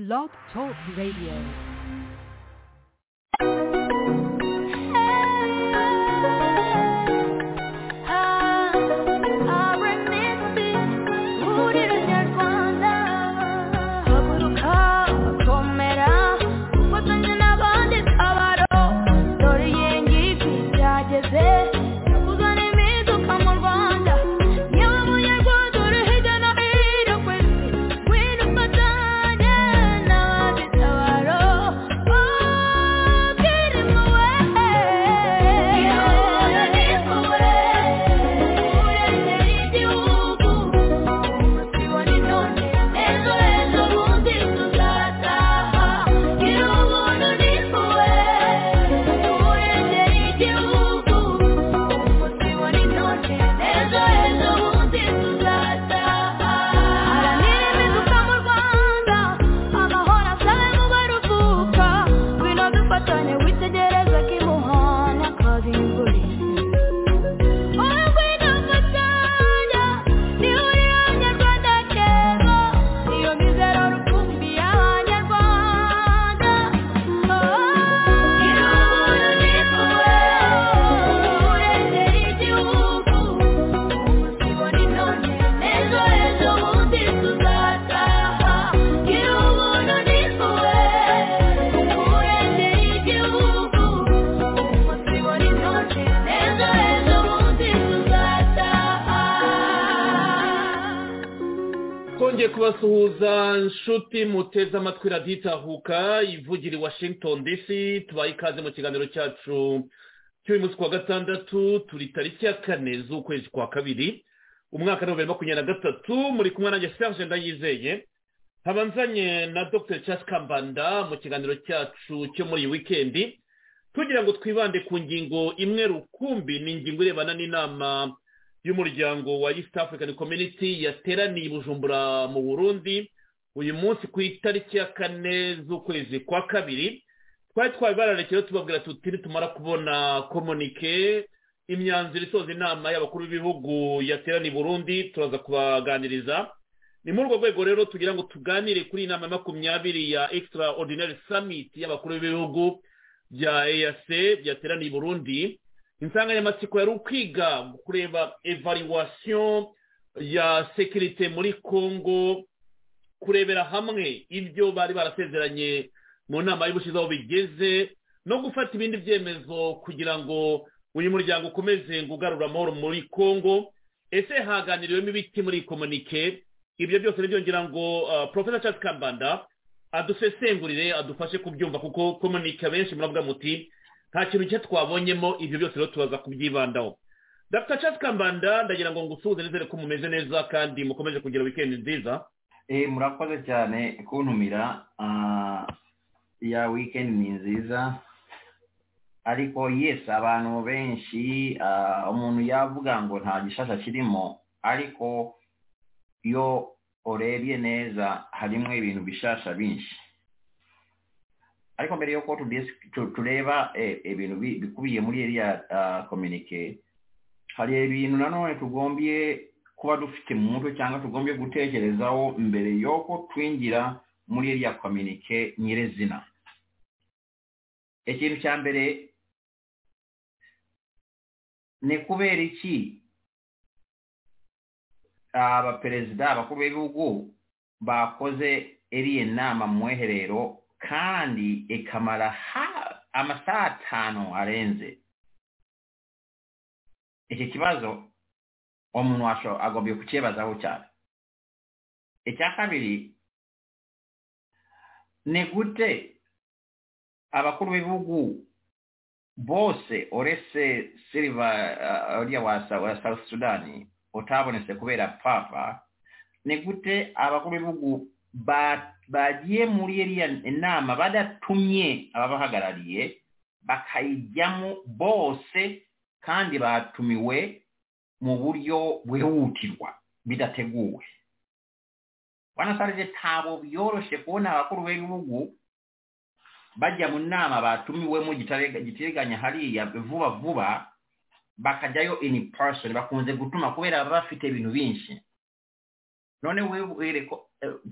Blog Talk Radio. Kubasuhuza nshuti muteze amatwi radiyo itahuka ivugira i washington dc tubaye ikaze mu kiganiro cyacu cy'uyu munsi kuwa gatandatu turi tariki ya kane z'ukwezi kwa kabiri umwaka wa bibiri makumyabiri na gatatu muri kumwe nanjye serge ndayizeye habanzanye na dr. Charles kambanda mu kiganiro cyacu cyo muri iyi wikendi tugira ngo twibande ku ngingo imwe rukumbi ni ingingo irebana n'inama y'umuryango wa east african community yateraniye i bujumbura mu burundi uyu munsi ku itariki ya kane z'ukwezi kwa kabiri twari twabibararikiye tubabwira tuti tumara kubona komunike imyanzuro isoza inama y'abakuru b'ibihugu yateraniye burundi turaza kubaganiriza. Ni muri urwo rwego rero tugira ngo tuganire kuri iyi nama makumyabiri ya extraordinary summit y'abakuru b'ibihugu bya eac byateraniye burundi. Insanganyamatsiko yari ukwiga kureba evaluation ya sekirite muri congo kurebera hamwe ibyo bari barasezeranye mu nama y'ubushize aho bigeze no gufata ibindi byemezo kugira ngo uyu muryango ukomeze ngo ugarure amahoro muri congo ese haganiriwemo ibiti muri komunike? Ibyo byose ni byo ngo profesa charles kambanda adusesengurire adufashe kubyumva kuko komunike abenshi muravuga muti nta kintu cye twabonyemo ibyo byose rero tubaza kubyibandaho. Dr. Charles kambanda ndagira ngo ngusuhuze nizere ko mumeze neza kandi mukomeje kugira wikendi nziza. Murakoze cyane kuntumira. Ya wikendi ni nziza. Ariko yesi abantu benshi umuntu yavuga ngo nta gishasha kirimo. Ariko iyo urebye neza harimo ibintu bishasha byinshi ariko mbere y'uko tureba ibintu bikubiye muri iriya kominike hari ibintu nanone tugombye kuba dufite mu mutwe cyangwa tugombye gutekerezaho mbere y'uko twinjira muri iriya kominike nyirizina. Ikintu cya mbere ni kubera iki? Abaperezida abakuru b'ibihugu bakoze iriya nama mu mweherero kandi ikamara amasaha atanu arenze. Iki kibazo umuntu agombye kukibazaho cyane icya kabiri ni gute bose uretse siliva uriya wa south sudani utabonetse kubera papa ni gute abakuru b'ibihugu bagiye muri iriya nama badatumye ababahagarariye bakayijyamo bose kandi batumiwe mu buryo bwihutirwa bidateguwe. Banasarije ntabwo byoroshye kubona abakuru b'ibihugu bajya mu nama batumiwemo giteganya hariya vuba vuba bakajyayo in person bakunze gutuma kubera baba bafite ibintu byinshi none wewe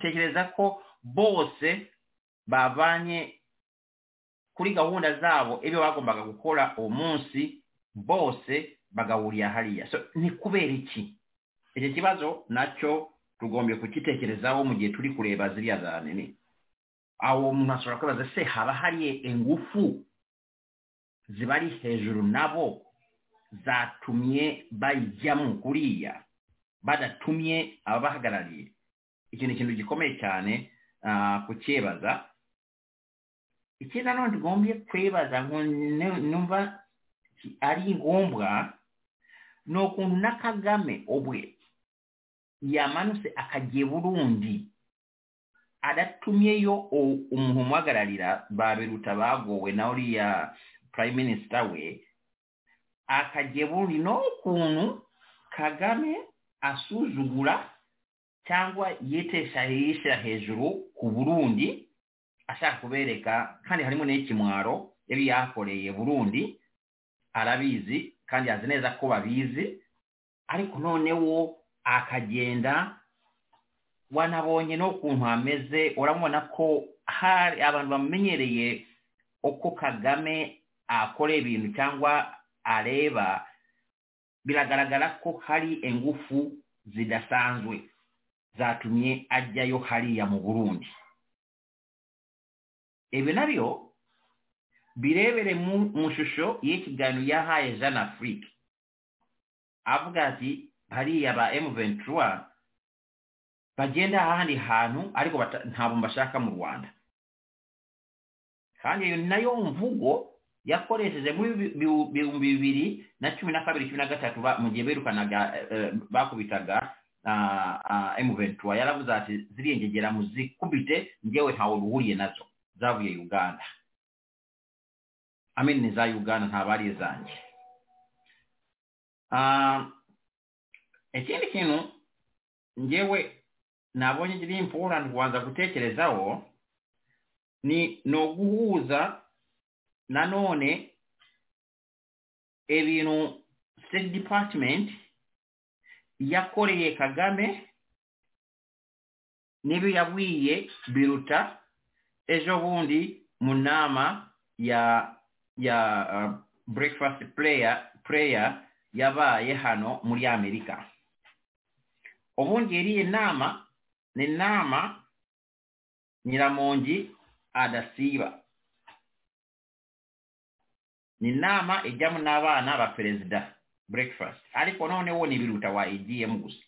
tekereza ko bose bavanye kuri gahunda zabo ibyo bagombaga gukora uwo munsi bose bagahurira hariya. Ni kubera iki? Icyo kibazo na cyo tugombye kukitekerezaho mu gihe turi kureba ziriya za nini. Aho umuntu ashobora kwibaza se haba hari ingufu zibari hejuru nabo zatumye bayijyamo kuriya badatumye ababahagarariye iki ni ikintu gikomeye cyane kucyebaza ikindi nanone tugombye kwibaza numva nti alinga ombwa n'okuntu nakagame obwe yamanuse akajja bulungi adattumyeyo omuntu omwagalalira baberuta baagowe naoliya prime minister we akajja bulungi n'okuunu kagame asuzugula cyangwa yeteesayisa hejuru ku burundi ashaka kubereka kandi harimo n'ekimwaro ebyo yakoleye burundi arabizi kandi azi neza ko babizi ariko noneho akagenda wanabonye n'ukuntu hameze urabona ko hari abantu bamenyereye uko kagame akora ibintu cyangwa areba biragaragara ko hari ingufu zidasanzwe zatumye ajyayo hariya mu burundi. Ibi nabyo birebere mu shusho y'ikiganiro yahaye jeanne afrique. Avuga ati hariya ba M23 bagenda ahandi hantu ariko ntabwo bashaka mu Rwanda. Kandi iyo na yo mvugo yakoresheje muri bihumbi bibiri na cumi na kabiri cumi na gatatu mu gihe birukanaga bakubitaga M23 yaravuze ati ziriya ngegera muzikubite njyewe ntawe ruhuriye na zo. Zavuye Uganda. Amen ni za Uganda nta bari izanjye ikindi kintu ngewe nabonye kiri important kubanza gutekerezaho ni no guhuza nanone ibintu state department yakoreye kagame n'ibyo yabwiye biruta ejo bundi mu nama ya ya uh, breakfast prayer prayer yabaaye hano muri amerika. Obundi eri enaama nenaama nyiramongi adasiiba ninaama ejjamu n'abaana ba perezida breakfast. Ariko noonewo nibiruta wa egm gusa.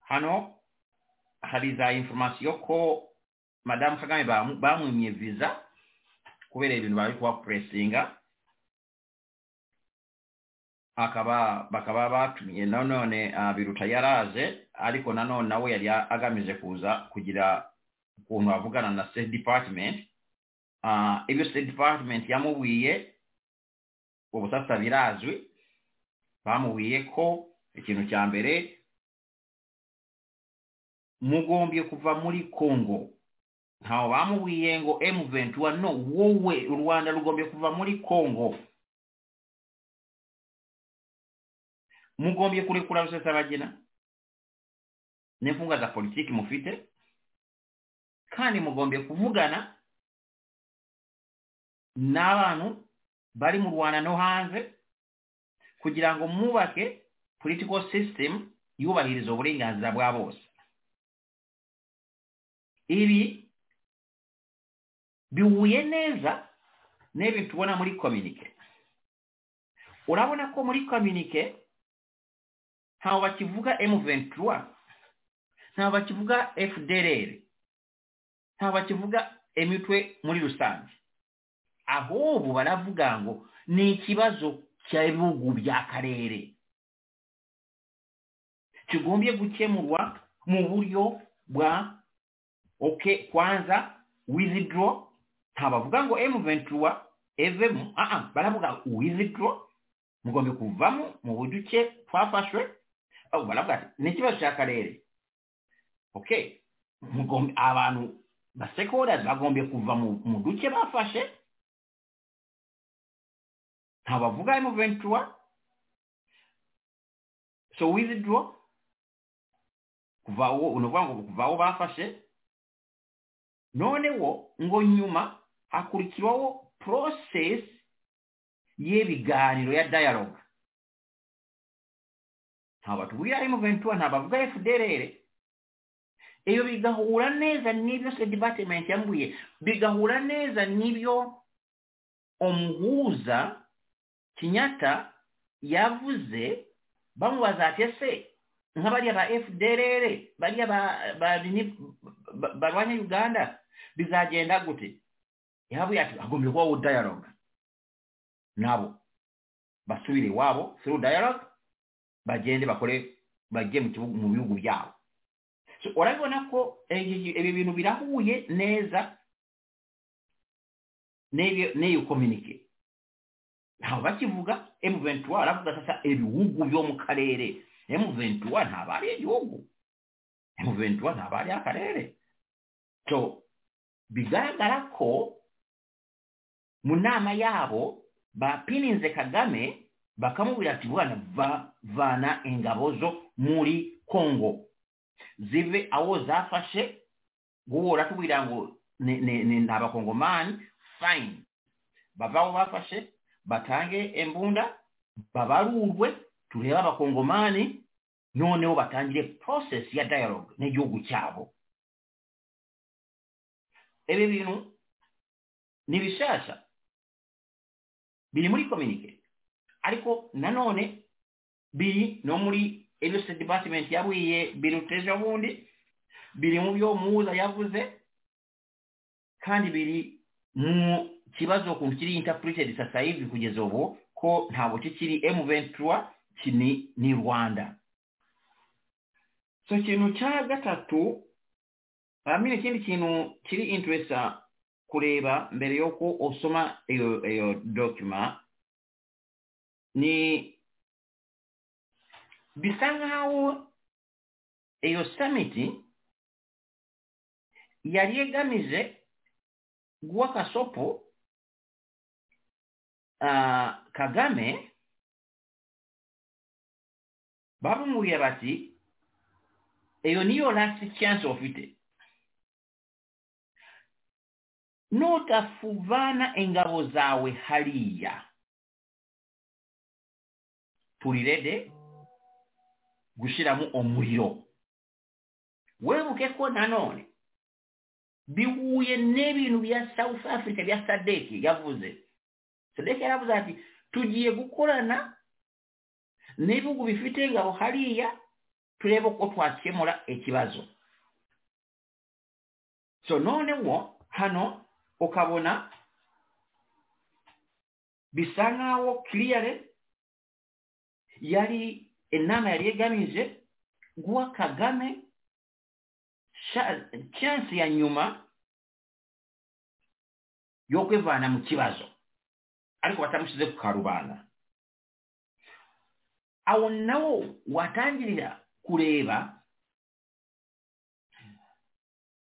Hano hari za informasiyo ko madamu kagame bamwimye visa kubera ibintu bari kuba puresinga akaba bakaba batumiye nanone uh, biruta yaraje ariko nanone nawe yari agamije kuza kugira ukuntu avugana na state department. Uh, ibyo state department yamubwiye ubu sasa birazwi bamubwiye ko ikintu cya mbere mugombye kuva muri congo awo bamuwiyengo m21 no wowe olwanda lugombye kuva muli congo. Mugombye kulekula rusesabagina n'enfunga za politiiki mufite? Kandi mugombye kuvugana n'abantu bali mulwanano hanze kugira ngo mubake political system yubahiriza obulenganzira bwa bose ibi bihuye neza n'ibintu tubona muri communique. Urabona ko muri communique ntawe bakivuga M23 ntawe bakivuga FDLR ntawe bakivuga emitwe muri rusange ahubwo baravuga ngo ni ikibazo cy'ibihugu by'akarere kigombye gukemurwa mu buryo bwa okay kwanza withdraw ntabavuga ngo M23 evemo ah ah baravuga withdraw mugombe kuvamo mu buduke twafashwe. Aho baravuga ati ni ikibazo cy'akarere okay mugombe abantu ba stakeholders bagombye kuva mu duce bafashe. Ntabavuga M23 so withdraw kuva uwo unuvuga ngo kuva aho bafashe. Noneho ngo nyuma hakurikiraho process y'ebiganiro ya dialogue ntabwo batubwira M23 ntabwo bavuga FDLR eyo bigahura neza n'ibyo se department yambwiye bigahura neza n'ibyo omuhuza kinyata yavuze bamubaza ati ese nk'abariya ba fdrr bariya barwanya uganda bizagenda gute era bwe yatyo agombe kubawo dialogue. Nabo basubire waabo through dialogue bagende bakole bajje mu bibugu byabo. So olabibonako ebyo bintu birahuye neza n'eyo communicate ntawe bakivuga m23 aravuga sasa ebiwugu byo mu karere m23 ntaba ari egihugu m23 ntaba ari akarere. So bigaragara ko mu nama yabo bapininze kagame bakamubwira ati bwana vana ingabo zo muri congo zive aho zafashe guhora tubwira ngo ni abakongomani fine. Bava aho bafashe batange embunda babarurwe turebe abakongomani noneho batangire process ya dialogue n'igihugu cyabo. Ibi bintu ni bishasha. Biri muri communique ariko nanone biri no muri ebyo department yabwiye biruteje bundi biri mu byo muza yavuze kandi biri mu kibazo ukuntu kiri interpreted sasa hivi kugeza ubu ko ntabwo kikiri M23 kini ni Rwanda. So ikintu cya gatatu amine ikindi kintu kiri interest kuleeba mbere y'oku osoma eyo eyo dokima ni bisalawo eyo samiti yali egamize gwa kasopo uh, kagame babumulya bati eyo niyo last chance ofite n'otafubaana engabo zaabwe haliya. Tulirede gusiramu omuliro. Weebukeko nanoone biwuuye n'ebintu bya south africa bya sadeeki yavuze. Sadeeki yaravuze ati tugiye gukorana n'ebibugu bifite engabo haliya tulebe okwo twakemula ekibazo. So noonewwo hano okabona bisangawo clearly yali ennaana yali egaminze gwa kagame chance ya nyuma y'okwevaana mu kibazo. Ariko batamusize ku karubanda awo nawo watangirira kuleeba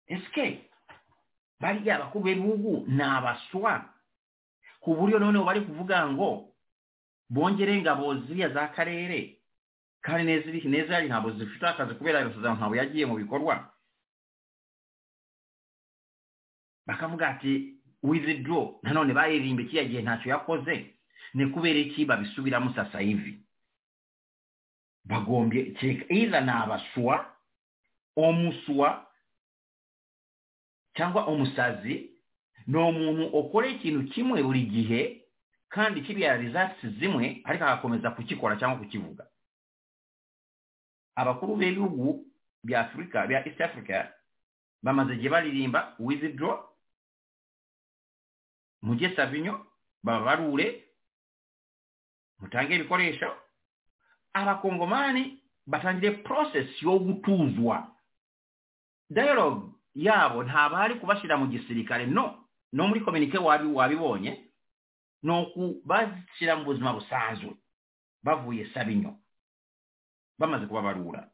escape. bali abakuba ebiwugu n'abaswa. Ku bulyo noono bali kuvuga ngo bongere nga boozirya z'akareere kale n'ezaali ntabwe zifutaakaze kubeera basazamu ntabwe yagiye mu bikolwa. Bakavuga ati withdraw. Nanone bayerimba ekiyagiye ntacyo yakoze nekubeera eki babisubiramu sasa hivi bagombye eitha n'abaswa omuswa cyangwa umusazi ni umuntu ukora ikintu kimwe buri gihe kandi kiriya results zimwe ariko agakomeza kukikora cyangwa kukivuga. Abakuru b'ibihugu bya afurika bya east africa bamaze igihe baririmba withdraw mujye savinyo babarure mutange ibikoresho abakongomani batangire process yo gutuzwa. Dialogue yabo ntabwo kubashira mu gisirikare no no muri kominike wabibonye ni ukubashyira mu buzima busanzwe bavuye sabinyo bamaze kubabarura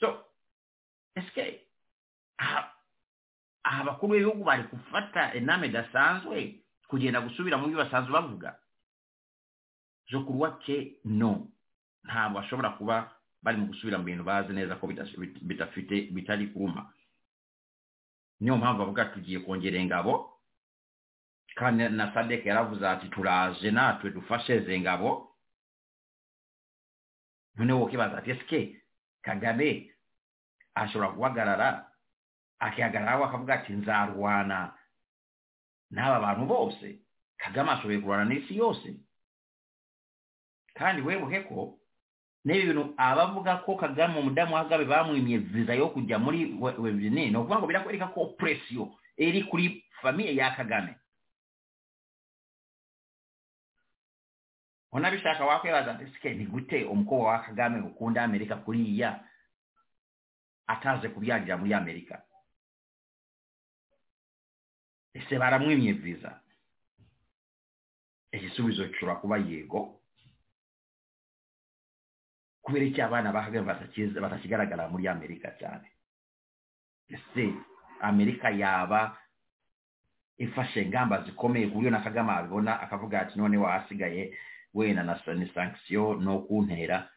so eske aha bakuru b'ibihugu bari gufata inama idasanzwe kugenda gusubira mu byo basanzwe bavuga zo kuruwa ke no ntabwo bashobora kuba bari mu gusubira mu bintu bazi neza ko bidafite bitari kuruma niyo mpamvu bavuga tugiye kongera ingabo kandi na sadek yaravuze ati turaje natwe dufashe izi ngabo. Noneho ukibaza ati esike kagame ashobora guhagarara akihagararaho akavuga ati nzarwana n'aba bantu bose. Kagame ashoboye kurwana n'isi yose. Kandi webuke ko n'ebyo bino abavugako kagame omudamu agabe bamwimye viza y'okujja muri webinini okubanga birakwerikako opuresio eri kuli famiye ya kagame. Onabishaka wakwebaza nti sike nigute omukowa wa kagame okunda amerika kuliya ataze kubyalira muri amerika? Ese baramwimye viza ekisuubizo kitula kuba yeego. Kubera iki abana batakigaragara muri amerika cyane. Ese amerika yaba ifashe ingamba zikomeye ku buryo na kagame abibona akavuga ati none wahasigaye wenda na ni sankisiyo no kuntera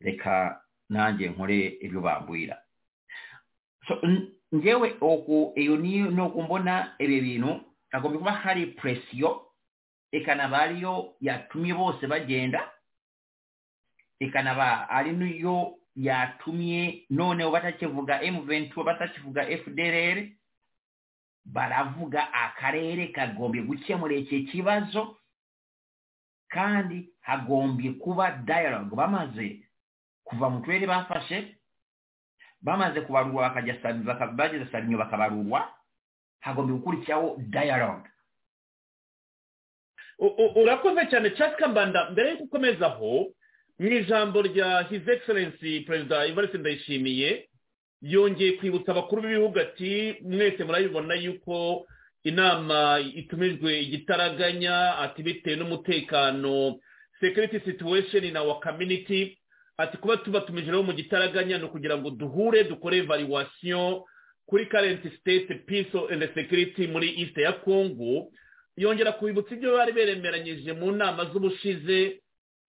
reka nanjye nkore ibyo bambwira. Ngewe iyo ni ukumbona ibi bintu hagomba kuba hari presiyo ikanaba ariyo yatumye bose bagenda ikanaba ari niyo yatumye noneho batakivuga M22 batakivuga FDLR baravuga akarere kagombye gukemura iki kibazo kandi hagombye kuba dialogue. Bamaze kuva mu turere bafashe bamaze kubarurwa bageze sarinyo bakabarurwa hagombye gukurikiraho dialogue. Urakoze cyane mbere yo gukomezaho mu ijambo rya his excellence perezida ivarisi ndayishimiye yongeye kwibutsa abakuru b'ibihugu ati mwese murabibona yuko inama itumijwe igitaraganya ati bitewe n'umutekano security situation in our community ati kuba tubatumije rero mu gitaraganya ni ukugira ngo duhure dukore evaluation kuri current state peace and security muri east ya congo. Yongera kubibutsa ibyo bari beremeranyije mu nama z'ubushize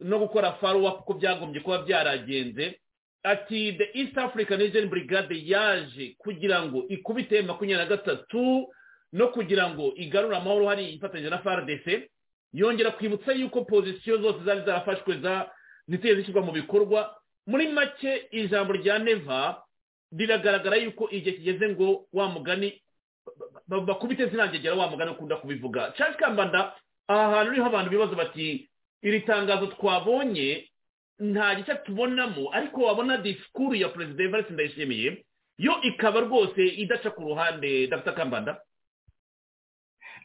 no gukora follow up ko byagombye kuba byaragenze ati the east african region brigade yaje kugira ngo ikubite makumyabiri na gatatu no kugira ngo igarure amahoro hari ifatanyije na fardc yongera kwibutsa yuko pozisiyo zose zari zarafashwe za ziteye zishyirwa mu bikorwa. Muri make ijambo rya neva biragaragara yuko igihe kigeze ngo wa mugani bakubite zinangegera wa mugani ukunda kubivuga. Cyangwa kambanda aha hantu ni ho abantu bibaza bati iri tangazo twabonye nta gice tubonamo. Ariko wabona disikuru ya perezida evariste ndayishimiye yo ikaba rwose idaca ku ruhande dr. Kambanda.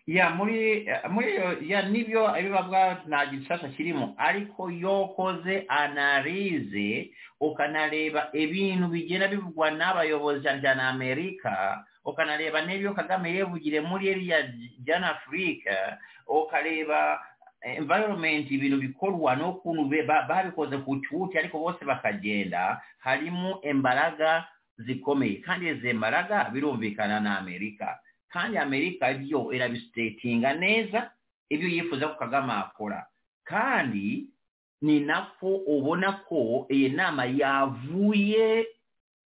Ya muri muri ya ni byo bibavuga nta gishasha kirimo. Ariko yokoze analize ukanareba ibintu bigenda bivugwa n'abayobozi cyane amerika ukanareba n'ibyo kagame yevugire muri eriya jana afurika ukareba environment bino bikolwa n'okunu babikoze ku kiwuti ariko bose bakagenda harimu embalaga zikomeye. Kandi ezo embalaga birumvikana na amerika. Kandi amerika yo erabisiteetinga neeza ebyo yifuza kukagama akola kandi ninako obonako eyo enaama yavuye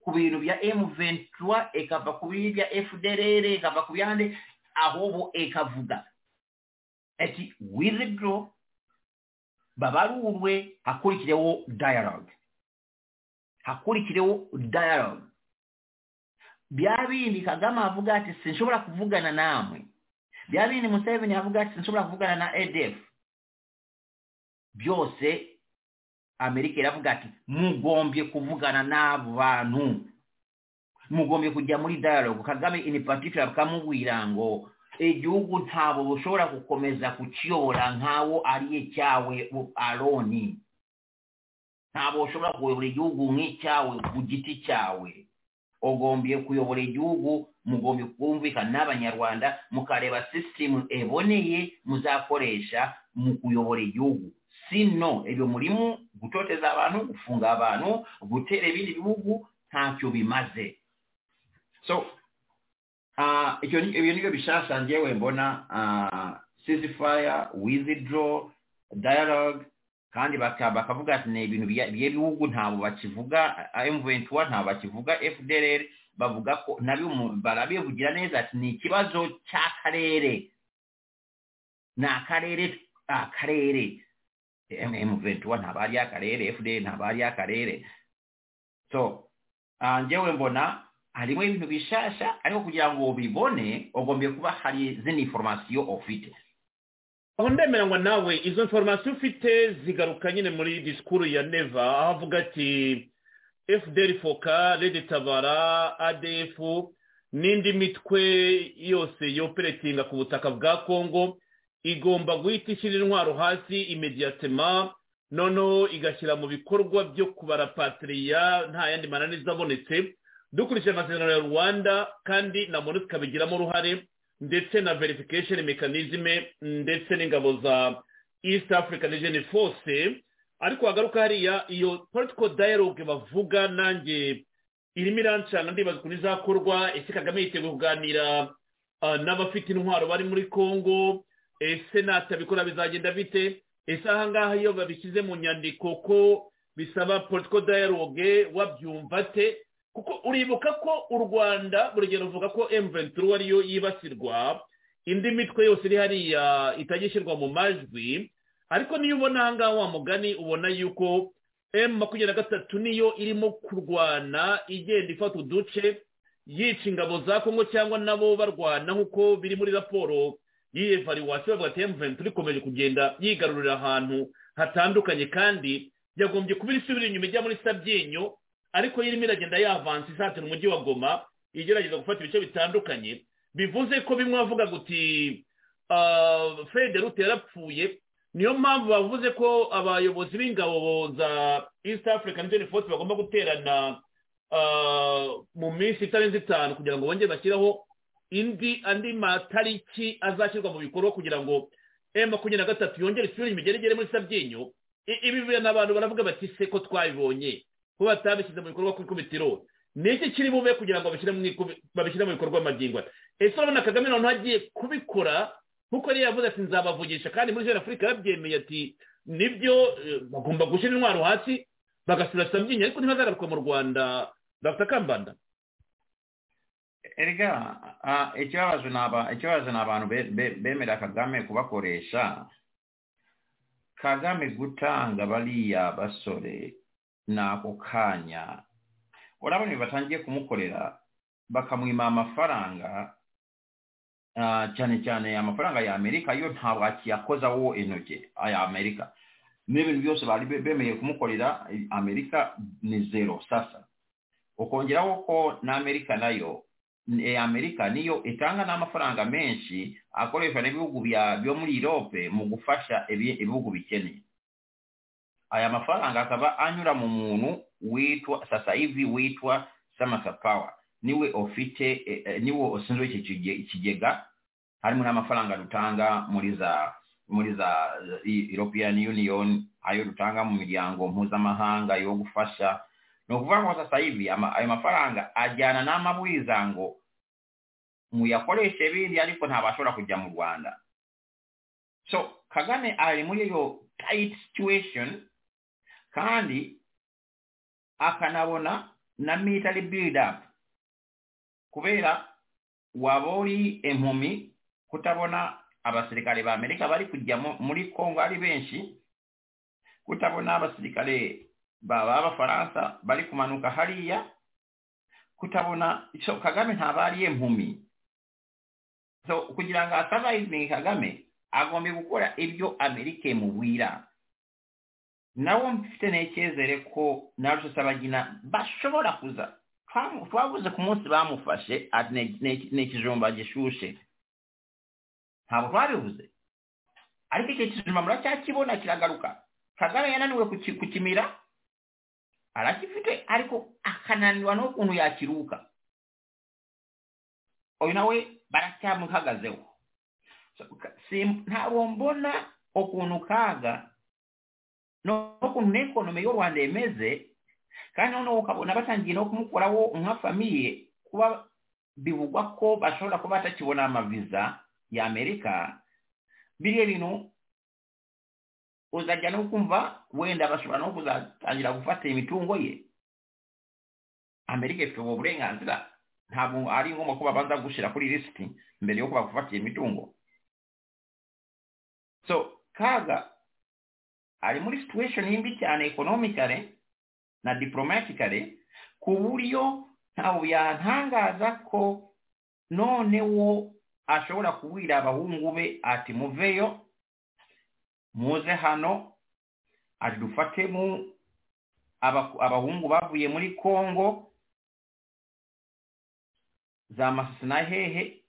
ku bintu bya m23 ekava ku biri bya fdrr ekava ku byande ahoobo ekavuga ati withdraw babarurwe hakurikirewo dialogue. Hakurikirewo dialogue. Bya bindi kagame avuga ati sinshobora kuvugana namwe. Bya bindi museveni avuga ati sinshobora kuvugana na edf byose amerika iravuga ati mugombye kuvugana n'abo bantu. Mugombye kujya muri dialogue. Kagame in particular bakamubwira ngo egiwugu ntaabo busobola kukomeza kukyola nk'awo ali ekyawe aloni ntaabo osobola kuyobola egiwugu ng'ekyawe ku giti kyawe ogombye kuyobola egiwugu mugombye kukumvika n'abanyarwanda mukareba sisitimu eboneye muzakoresha mu kuyobola egiwugu si no ebyo mulimu gutoteza abantu gufunga abantu guteera ebindi bibugu ntakyo bimaze. So ibyo ni byo bishasha ngewe mbona ceasefire withdraw dialogue kandi bakavuga ati ni ibintu by'ibihugu ntabwo bakivuga M23 ntabwo bakivuga FDLR bavuga ko barabivugira neza ati ni ikibazo cy'akarere ni akarere akarere. M23 ntabwo ari akarere FDL ntabwo ari akarere. So njyewe mbona harimo ibintu bishasha ariko kugira ngo ubibone ugombye kuba hari izindi informasiyo ufite aho ndemeranywa nawe izo informasiyo ufite zigaruka nyine muri disikuru ya neva aho avuga ati fdr foka rede tabara adf n'indi mitwe yose yoperetinga ku butaka bwa kongo igomba guhita ishyira intwaro hasi imediyatema noneho igashyira mu bikorwa byo kubarapatiriya nta yandi mananiza abonetse dukurikije amasezerano ya rwanda kandi na monisika ikabigiramo uruhare ndetse na verification mechanism ndetse n'ingabo za east african region force ariko hagaruka hariya iyo political dialogue bavuga nanjye irimo irancana ndibaza ukuntu izakorwa ese kagame yiteguye kuganira n'abafite intwaro bari muri congo ese natabikora bizagenda bite? Ese ahangaha iyo babishyize mu nyandiko ko bisaba political dialogue wabyumva te kuko uribuka ko u rwanda gihe ruvuga ko emuventuru ariyo yibasirwa indi mitwe yose iri hariya itajya ishyirwa mu majwi ariko niyo ubona ahangaha wa mugani ubona yuko emu makumyabiri na gatatu niyo irimo kurwana igenda ifata uduce yica ingabo za kongo cyangwa nabo barwana nk'uko biri muri raporo y'iyi evaluwasiyo bavuga ati emuventuru ikomeje kugenda yigarurira ahantu hatandukanye kandi yagombye kuba isubira inyuma ijya muri sabyinyo ariko irimo iragenda yavanse isatira umujyi wa goma igerageza gufata ibice bitandukanye bivuze ko bimwe bavuga guti federute yarapfuye. Niyo mpamvu bavuze ko abayobozi b'ingabo za east african region force bagomba guterana mu minsi itarenze itanu kugira ngo bongere bashyiraho indi andi matariki azashyirwa mu bikorwa kugira ngo emu makumyabiri na gatatu yongere isubire imigeragere muri sabyinyo ibi bintu abantu baravuga bati se ko twabibonye. Ko batabishyize mu bikorwa ku ikubitiro ni kiri bube kugira ngo babishyire mu bikorwa amagingo ese urabona kagame noneho agiye kubikora? Nk'uko yari yavuze ati nzabavugisha. Kandi muri jenoside afurika yabyemeye ati ni byo bagomba gushyira intwaro hasi bagasura sabyinyo ariko ntibazagaruka mu rwanda. Dr. Kambanda. Erega ikibazo ni abantu bemera kagame kubakoresha. Kagame gutanga bariya basore n'ako kanya urabona batangiye kumukorera bakamwima amafaranga cyane cyane amafaranga ya amerika yo ntabwo akiyakozaho intoki aya amerika. N'ibintu byose bari bemeye kumukorera amerika ni zero. Sasa ukongeraho ko n'amerika nayo amerika niyo itanga n'amafaranga menshi akoreshwa n'ibihugu byo muri europe mu gufasha ibihugu bikeneye aya mafaranga akaba anyura mu muntu witwa sasa hivi witwa samasa power. Niwe ufite niwe usinzwe iki kigega. Harimo n'amafaranga dutanga muri za muri za european union ayo dutanga mu miryango mpuzamahanga yo gufasha ni ukuvuga ngo sasa hivi ayo mafaranga ajyana n'amabwiriza ngo muyakoreshe ibindi ariko ntabashobora kujya mu rwanda. So kagame ari muri iyo tight situation kandi akanabona namiitali build up. Kubeera waba oli enkumi kutabona abaserikale ba amerika bali kujja muri congo ali benshi kutabona abaserikale baba abafaransa bali kumanuka haliya kutabona so kagame ntaba ali enkumi so kugira nga asavaivingi kagame agombye kukola ebyo amerika emubwira. Nawe mfite n'icyizere ko na rusabagina bashobora kuza twabuze ku munsi bamufashe ni ikijumba gishushe ntabwo twabibuze ariko icyo kijumba muracyakibona kiragaruka kagame yananiwe kukimira arakifite ariko akananirwa n'ukuntu yakiruka uyu nawe baracyamuhagazeho ntabwo mbona ukuntu kaga n'okununa enkono meyoolwanda emeze kandi onookabona batangira okumukolawo nga famiye kuba bibugwako basobola kuba takibona amaviza ya amerika biri ebino ozajja n'okunva wenda basobola n'okuzatangira kufatta emitungo ye. Amerika effe bwobulenganzira ntabwo alinga omakuba baza gushyira kuri lisiti mbere yo kuba kufatta emitungo. So kaaga ari muri situation mbi cyane economically na diplomatically ku buryo ntabwo yantangaza ko noneho ashobora kubwira abahungu be ati muveyo muze hano ati dufatemo abahungu bavuye muri congo za masisi na hehe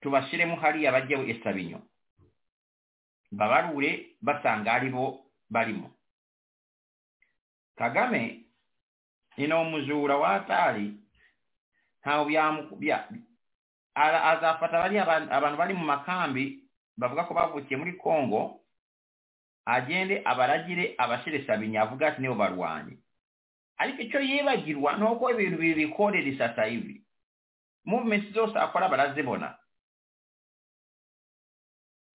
tubashyiremo hariya bajyeho esabinyo babarure basanga ari bo balimu kagame nina omuzuula waataali ntawo byamukubya azafata bali abantu bali mu makambi bavugako bavukiye muri congo agende abalagire abasheresa binye avuga ati nibo balwanyi ariko ekyo yeebagirwa n'oku ebintu bibikolere sasa hivi. Movementi zose akola barazibona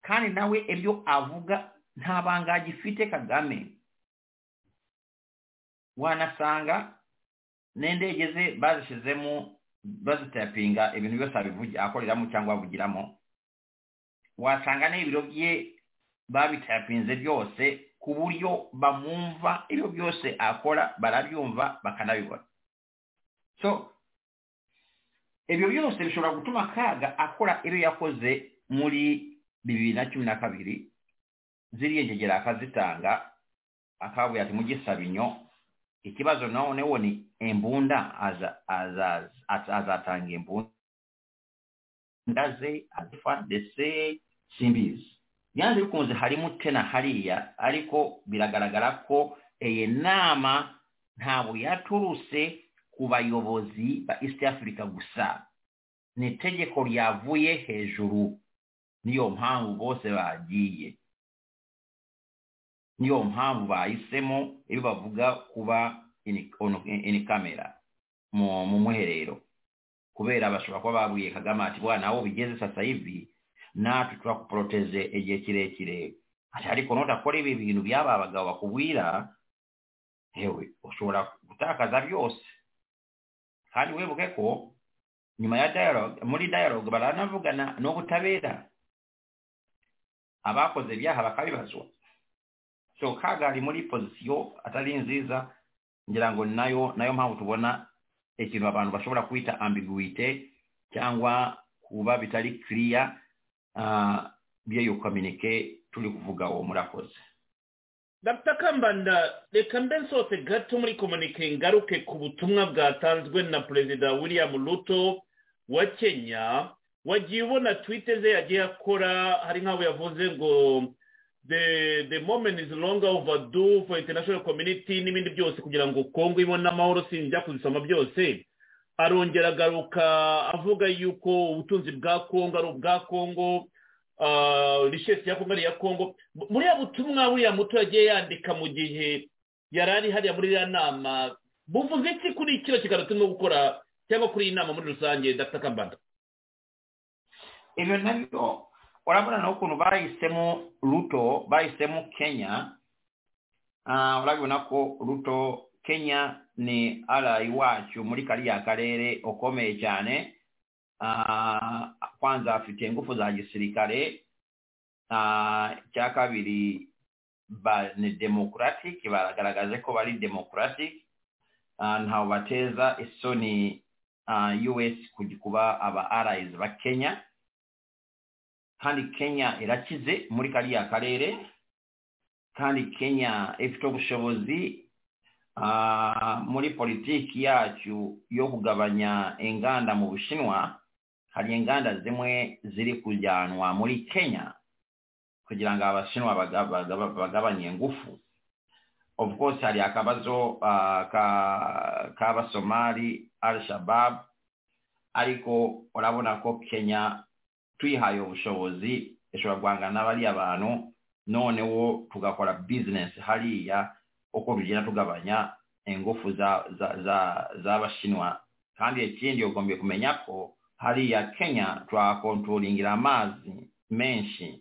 kandi nawe ebyo avuga nta banga agifite kagame. Wanasanga n'indege ze bazishyizemo bazitapinga ibintu byose akoreramo cyangwa avugiramo. Wasanga n'ibiro bye babitapinze byose ku buryo bamwumva ibyo byose akora barabyumva bakanabibona. So ibyo byose bishobora gutuma kaga akora ibyo yakoze muri bibiri na cumi na kabiri. Ziriya ngegera akazitanga akavuye ati mugisabinyo ikibazo noneho ni embunda azatanga embunda ze azifandese simbizi. Byanze bikunze harimo tena hariya ariko biragaragara ko iyi nama ntabwo yaturutse ku bayobozi ba east africa gusa. Ni itegeko ryavuye hejuru. Niyo mpamvu bose bagiye. Niyo mpamvu bahisemo iyo bavuga kuba ini kamera mu mwiherero kubera bashobora kuba babwiye kagame ati bwana aho bigeze sasa hivi natwe turakuporoteze igihe kirekire. Ariko nutakora ibi bintu byaba abagabo bakubwira hewe ushobora gutakaza byose. Kandi wibuke ko nyuma ya dialogue muri dialogue baranavugana n'ubutabera. Abakoze ibyaha bakabibazwa so kaga ari muri pozisiyo atari nziza ngira ngo na yo na yo mpamvu tubona ikintu abantu bashobora kwita ambiguite cyangwa kuba bitari clear uh, by'iyo communique turi kuvuga uwo murakoze. Dr. Kambanda reka mbe nsohotse gato muri komunike ngaruke ku butumwa bwatanzwe na perezida william ruto wa kenya wagiye ubona twite ze yagiye akora hari nk'aho yavuze ngo the the moment is longer overdue for international community n'ibindi byose kugira ngo kongo ibone amahoro sinjya kuzisoma byose. Arongera agaruka avuga yuko ubutunzi bwa kongo ari ubwa kongo rishesi ya kongo ari iya kongo. Muri ya butumwa buriya muto yagiye yandika mu gihe yari ari hariya muri iriya nama buvuze iki kuri kino kiganiro turimo gukora cyangwa kuri iyi nama muri rusange dr. Kambanda? Ibyo na byo olabula nokuno bayisemu luto bayisemu kenya. Ah, olabye olunaku luto kenya ne alayi waakyo muli kali akaleere okoma ekyane ah, kwanza afite engufu za gisirikale. Ah, Kyakabiri ba ne democratic baragaragaze ko bali democratic. Ntawe bateeza essoni us kuba aba allies ba kenya. Kandi kenya irakize muri kariya karere. Kandi kenya ifite ubushobozi muri politiki yacu yo kugabanya inganda mu bushinwa. Hari inganda zimwe ziri kujyanwa muri kenya kugira ngo abashinwa bagabanye ingufu of course hari akabazo k'abasomali al shabab ariko urabona ko kenya tuyihaye ubushobozi ishobora guhangana n'abariya bantu noneho tugakora bizinesi hariya uko tugenda tugabanya ingufu z'abashinwa kandi ikindi ugombye kumenya ko hariya kenya twakontrolingira amazi menshi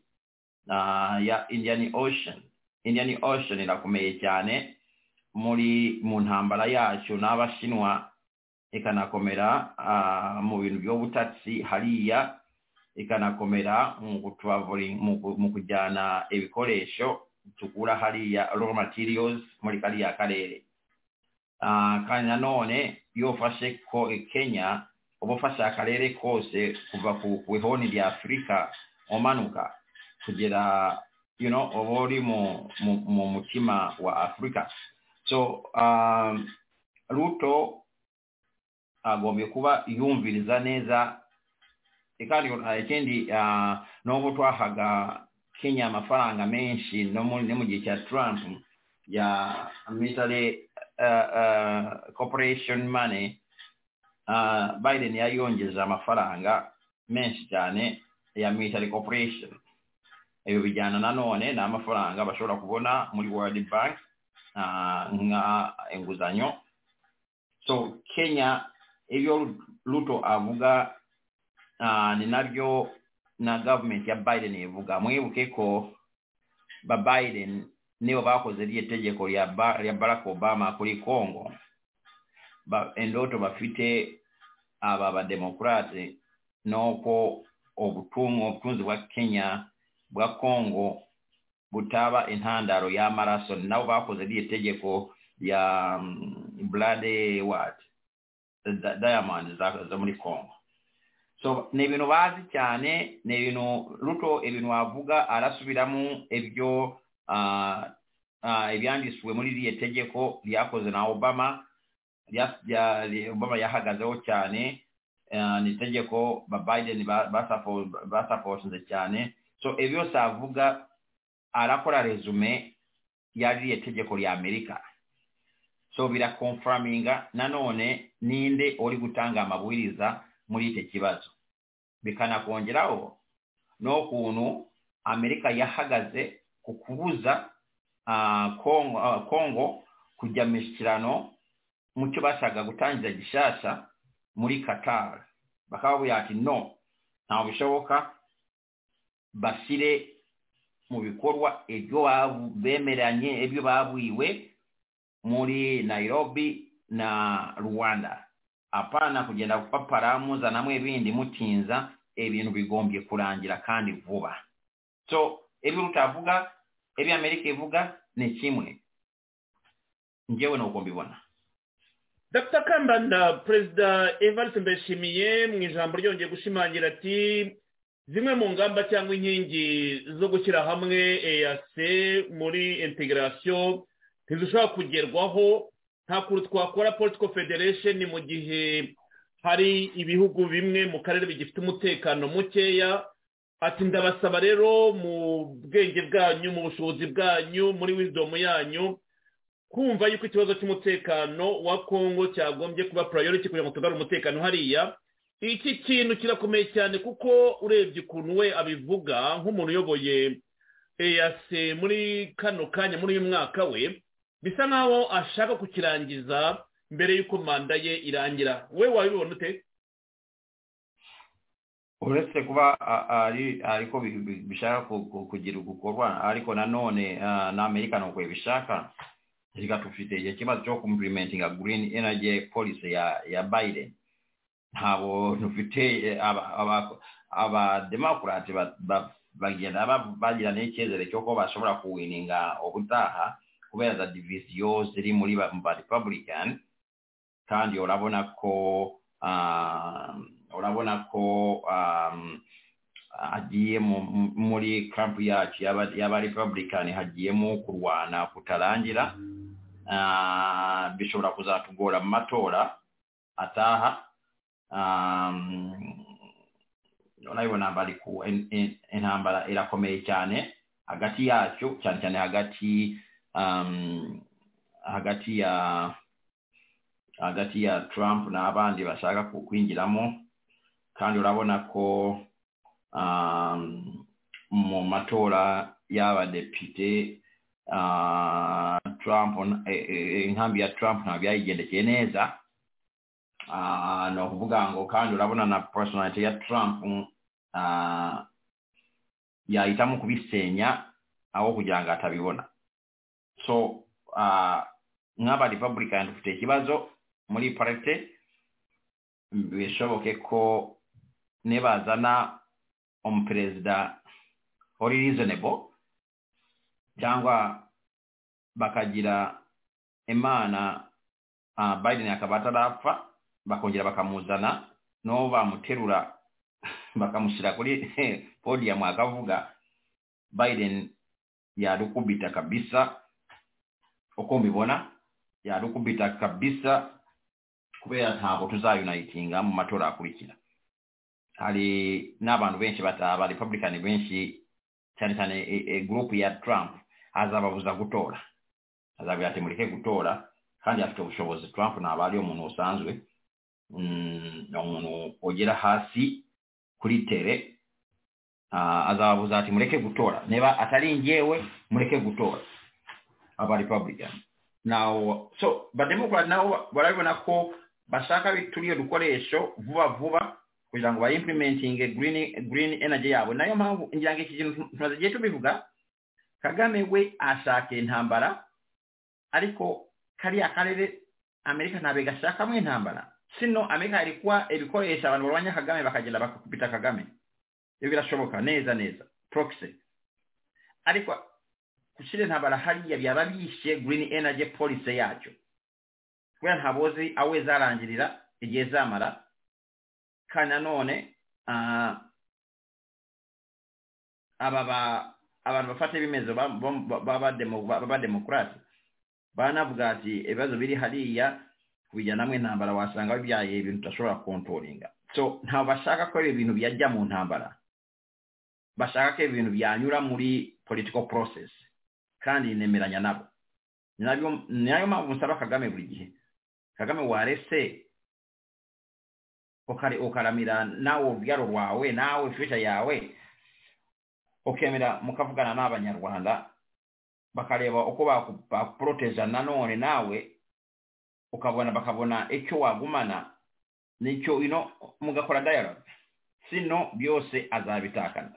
ya indian ocean. Indian ocean irakomeye cyane muri mu ntambara yacu n'abashinwa ikanakomera mu bintu by'obutatsi hariya ikanakomera mu kujyana ibikoresho tugura hariya raw materials muri kariya karere. Kandi nanone iyo ufashe ko kenya uba ufashe akarere kose kuva ku ihoni rya afurika umanuka kugera you know uba uri mu mutima wa afurika so um, ruto agombye kuba yumviriza neza kandi ekindi n'ubu twahaga kenya amafaranga menshi gihe cya trump ya military corporation money. Biden yayongeza amafaranga menshi cyane ya military corporation. Ebyo bijyana nanone n'amafaranga bashobora kubona muri world bank nka inguzanyo so kenya ibyo ruto avuga ni nabyo na gavumenti ya biden ivuga. Mwibuke ko ba biden nibo bakoze rye tegeko lya barack obama kuri congo. Endoto bafite aba bademokrate n'oko obutunzi obutunzi bwa kenya bwa congo butaba intandaro y'amaraso nabo bakoze rye tegeko lya blood what? Diamond za muri congo so ni ibintu bazi cyane ni ibintu ruto ibintu wavuga arasubiramo ibyo ibyanditswe muri iriya tegeko ryakoze na obama obama yahagazeho cyane ni itegeko ba biden basapotinze cyane. So ibyo byose avuga arakora resume ya ririya tegeko rya amerika. So birakonfaraminga nanone ninde uri gutanga amabwiriza muri icyo kibazo. Bikanakongeraho n'ukuntu amerika yahagaze ku kubuza kongo kujya mu mishyikirano mu cyo bashaka gutangiza gishasha muri qatar. Bakaba ati no ntabwo bishoboka bashyire mu bikorwa ibyo bemeranye ibyo babwiwe muri nairobi na rwanda apana kugenda gupapara muzanamo ibindi mutinza ibintu bigombye kurangira kandi vuba. So ibyo utavuga ibyo amerika ivuga ni kimwe. Njyewe nuko mbibona. Dr. Kambanda perezida evariste mbeshimiye mu ijambo ryongeye gushimangira ati zimwe mu ngamba cyangwa inkingi zo gushyira hamwe eyase muri integarasiyo ntizishobora kugerwaho nta kuntu twakora political federation mu gihe hari ibihugu bimwe mu karere bigifite umutekano mukeya. Ati ndabasaba rero mu bwenge bwanyu mu bushobozi bwanyu muri wisdom yanyu kumva yuko ikibazo cy'umutekano wa kongo cyagombye kuba priority kugira ngo tugarure umutekano hariya. Iki kintu kirakomeye cyane kuko urebye ukuntu we abivuga nk'umuntu uyoboye eyase muri kano kanya muri uyu mwaka we bisa nkaho ashaka kukirangiza mbere y'uko manda ye irangira. We wabibona ute? Uretse kuba ariko bishaka kugira gukorwa ariko nanone na amerika nuko bishaka reka tufite ikibazo cyo kumpurimentinga green energy policy ya ya biden. Ntabwo dufite abademokarate bagenda bagira n'icyizere cy'uko bashobora kuwininga ubutaha kubera za divisiyo ziri muri ba republican kandi urabona ko urabona ko hagiye muri camp yacu y'aba republican hagiyemo kurwana kutarangira bishobora kuzatugora mu matora ataha urabibona bari ku intambara irakomeye cyane hagati yacyo cyane cyane hagati hagati ya hagati ya trump n'abandi bashaka kwinjiramo. Kandi urabona ko mu matora y'abadepite trump inkambi ya trump ntabwo yayigendekeye neza. Ni ukuvuga ngo kandi urabona na personality ya trump yahitamo kubisenya aho kugira ngo atabibona so nk'aba republican dufite ikibazo muri parite bishoboke ko nibazana umuperezida uri reasonable cyangwa bakagira imana uh, biden akaba atarapfa bakongera bakamuzana no bamuterura bakamushyira kuri podium akavuga biden yadukubita kabisa uko mbibona yadukubita kabisa kubera ntabwo tuzayunayitinga mu matora akurikira hari n'abantu benshi bataba republican benshi cyane cyane gurupu ya trump azababuza gutora azabwira ati mureke gutora kandi afite ubushobozi trump ntabwo ari umuntu usanzwe umuntu ugera hasi kuri tere azababuza ati mureke gutora niba atari ngewe mureke gutora aba republican now so bademokrati nabo barabibona ko bashaka turiyo dukoresho vuba vuba kugira ngo bayimplementinge green green energy yabo. Nayo mpamvu ngira ngo iki kintu tumaze igihe tubivuga kagame we ashaka intambara ariko kariya karere amerika ntabwo gashakamo intambara. Sino amerika ilikuwa ibikoresha abantu barwanya kagame bakagenda bakakupita kagame. Ibyo birashoboka neza neza. Proxy. Ariko gushyira intambara hariya byaba bishe green energy policy yacyo. Kubera ntabozi aho zarangirira igihe zamara kandi nanone aba abantu bafata ibimezo b'abademokarasi banavuga ati ibibazo biri hariya kubijyanamo intambara wasanga bibyaye ibintu udashobora kontoringa so ntabwo bashaka ko ibi bintu byajya mu ntambara. Bashaka ko ibi bintu byanyura muri political process kandi nemeranya nabo. Ni na yo mpamvu nsaba kagame buri gihe. Kagame warese ukaramira nawe urubyaro rwawe nawe fisha yawe. Ukemera mukavugana n'abanyarwanda bakareba uko bakuporoteja nanone nawe ukabona bakabona icyo wagumana ni cyo ino mugakora dialogue. Sino byose azabitakana.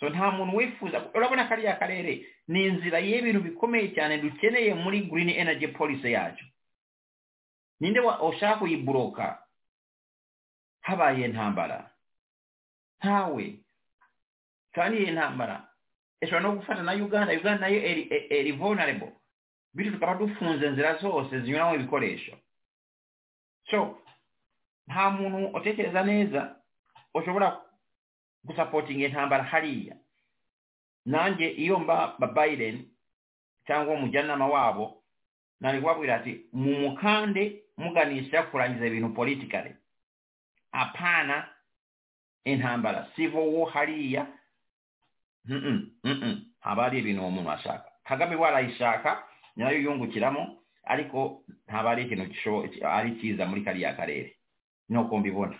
So nta muntu wifuza urabona kariya karere ni inzira y'ibintu bikomeye cyane dukeneye muri green energy policy yacu. Ninde ushaka kuyiburoka habaye intambara. Ntawe. Kandi iyi ntambara ishobora no gufata na uganda. Uganda na yo eri vulnerable. Bityo tukaba dufunze inzira zose zinyuramo ibikoresho. So nta muntu utekereza neza ushobora gusapotinga entambala haliya. Nange iyo mba babiden cyangwa umujyanama wabo nari kubabwira ati mu mukande muganisha kurangiza ibintu politikale apana intambara. Civil war hariya haba ari ibintu uwo muntu ashaka. Kagame warayishaka nyirayo yungukiramo ariko ntaba ari ikintu ari cyiza muri kariya karere. Nuko mbibona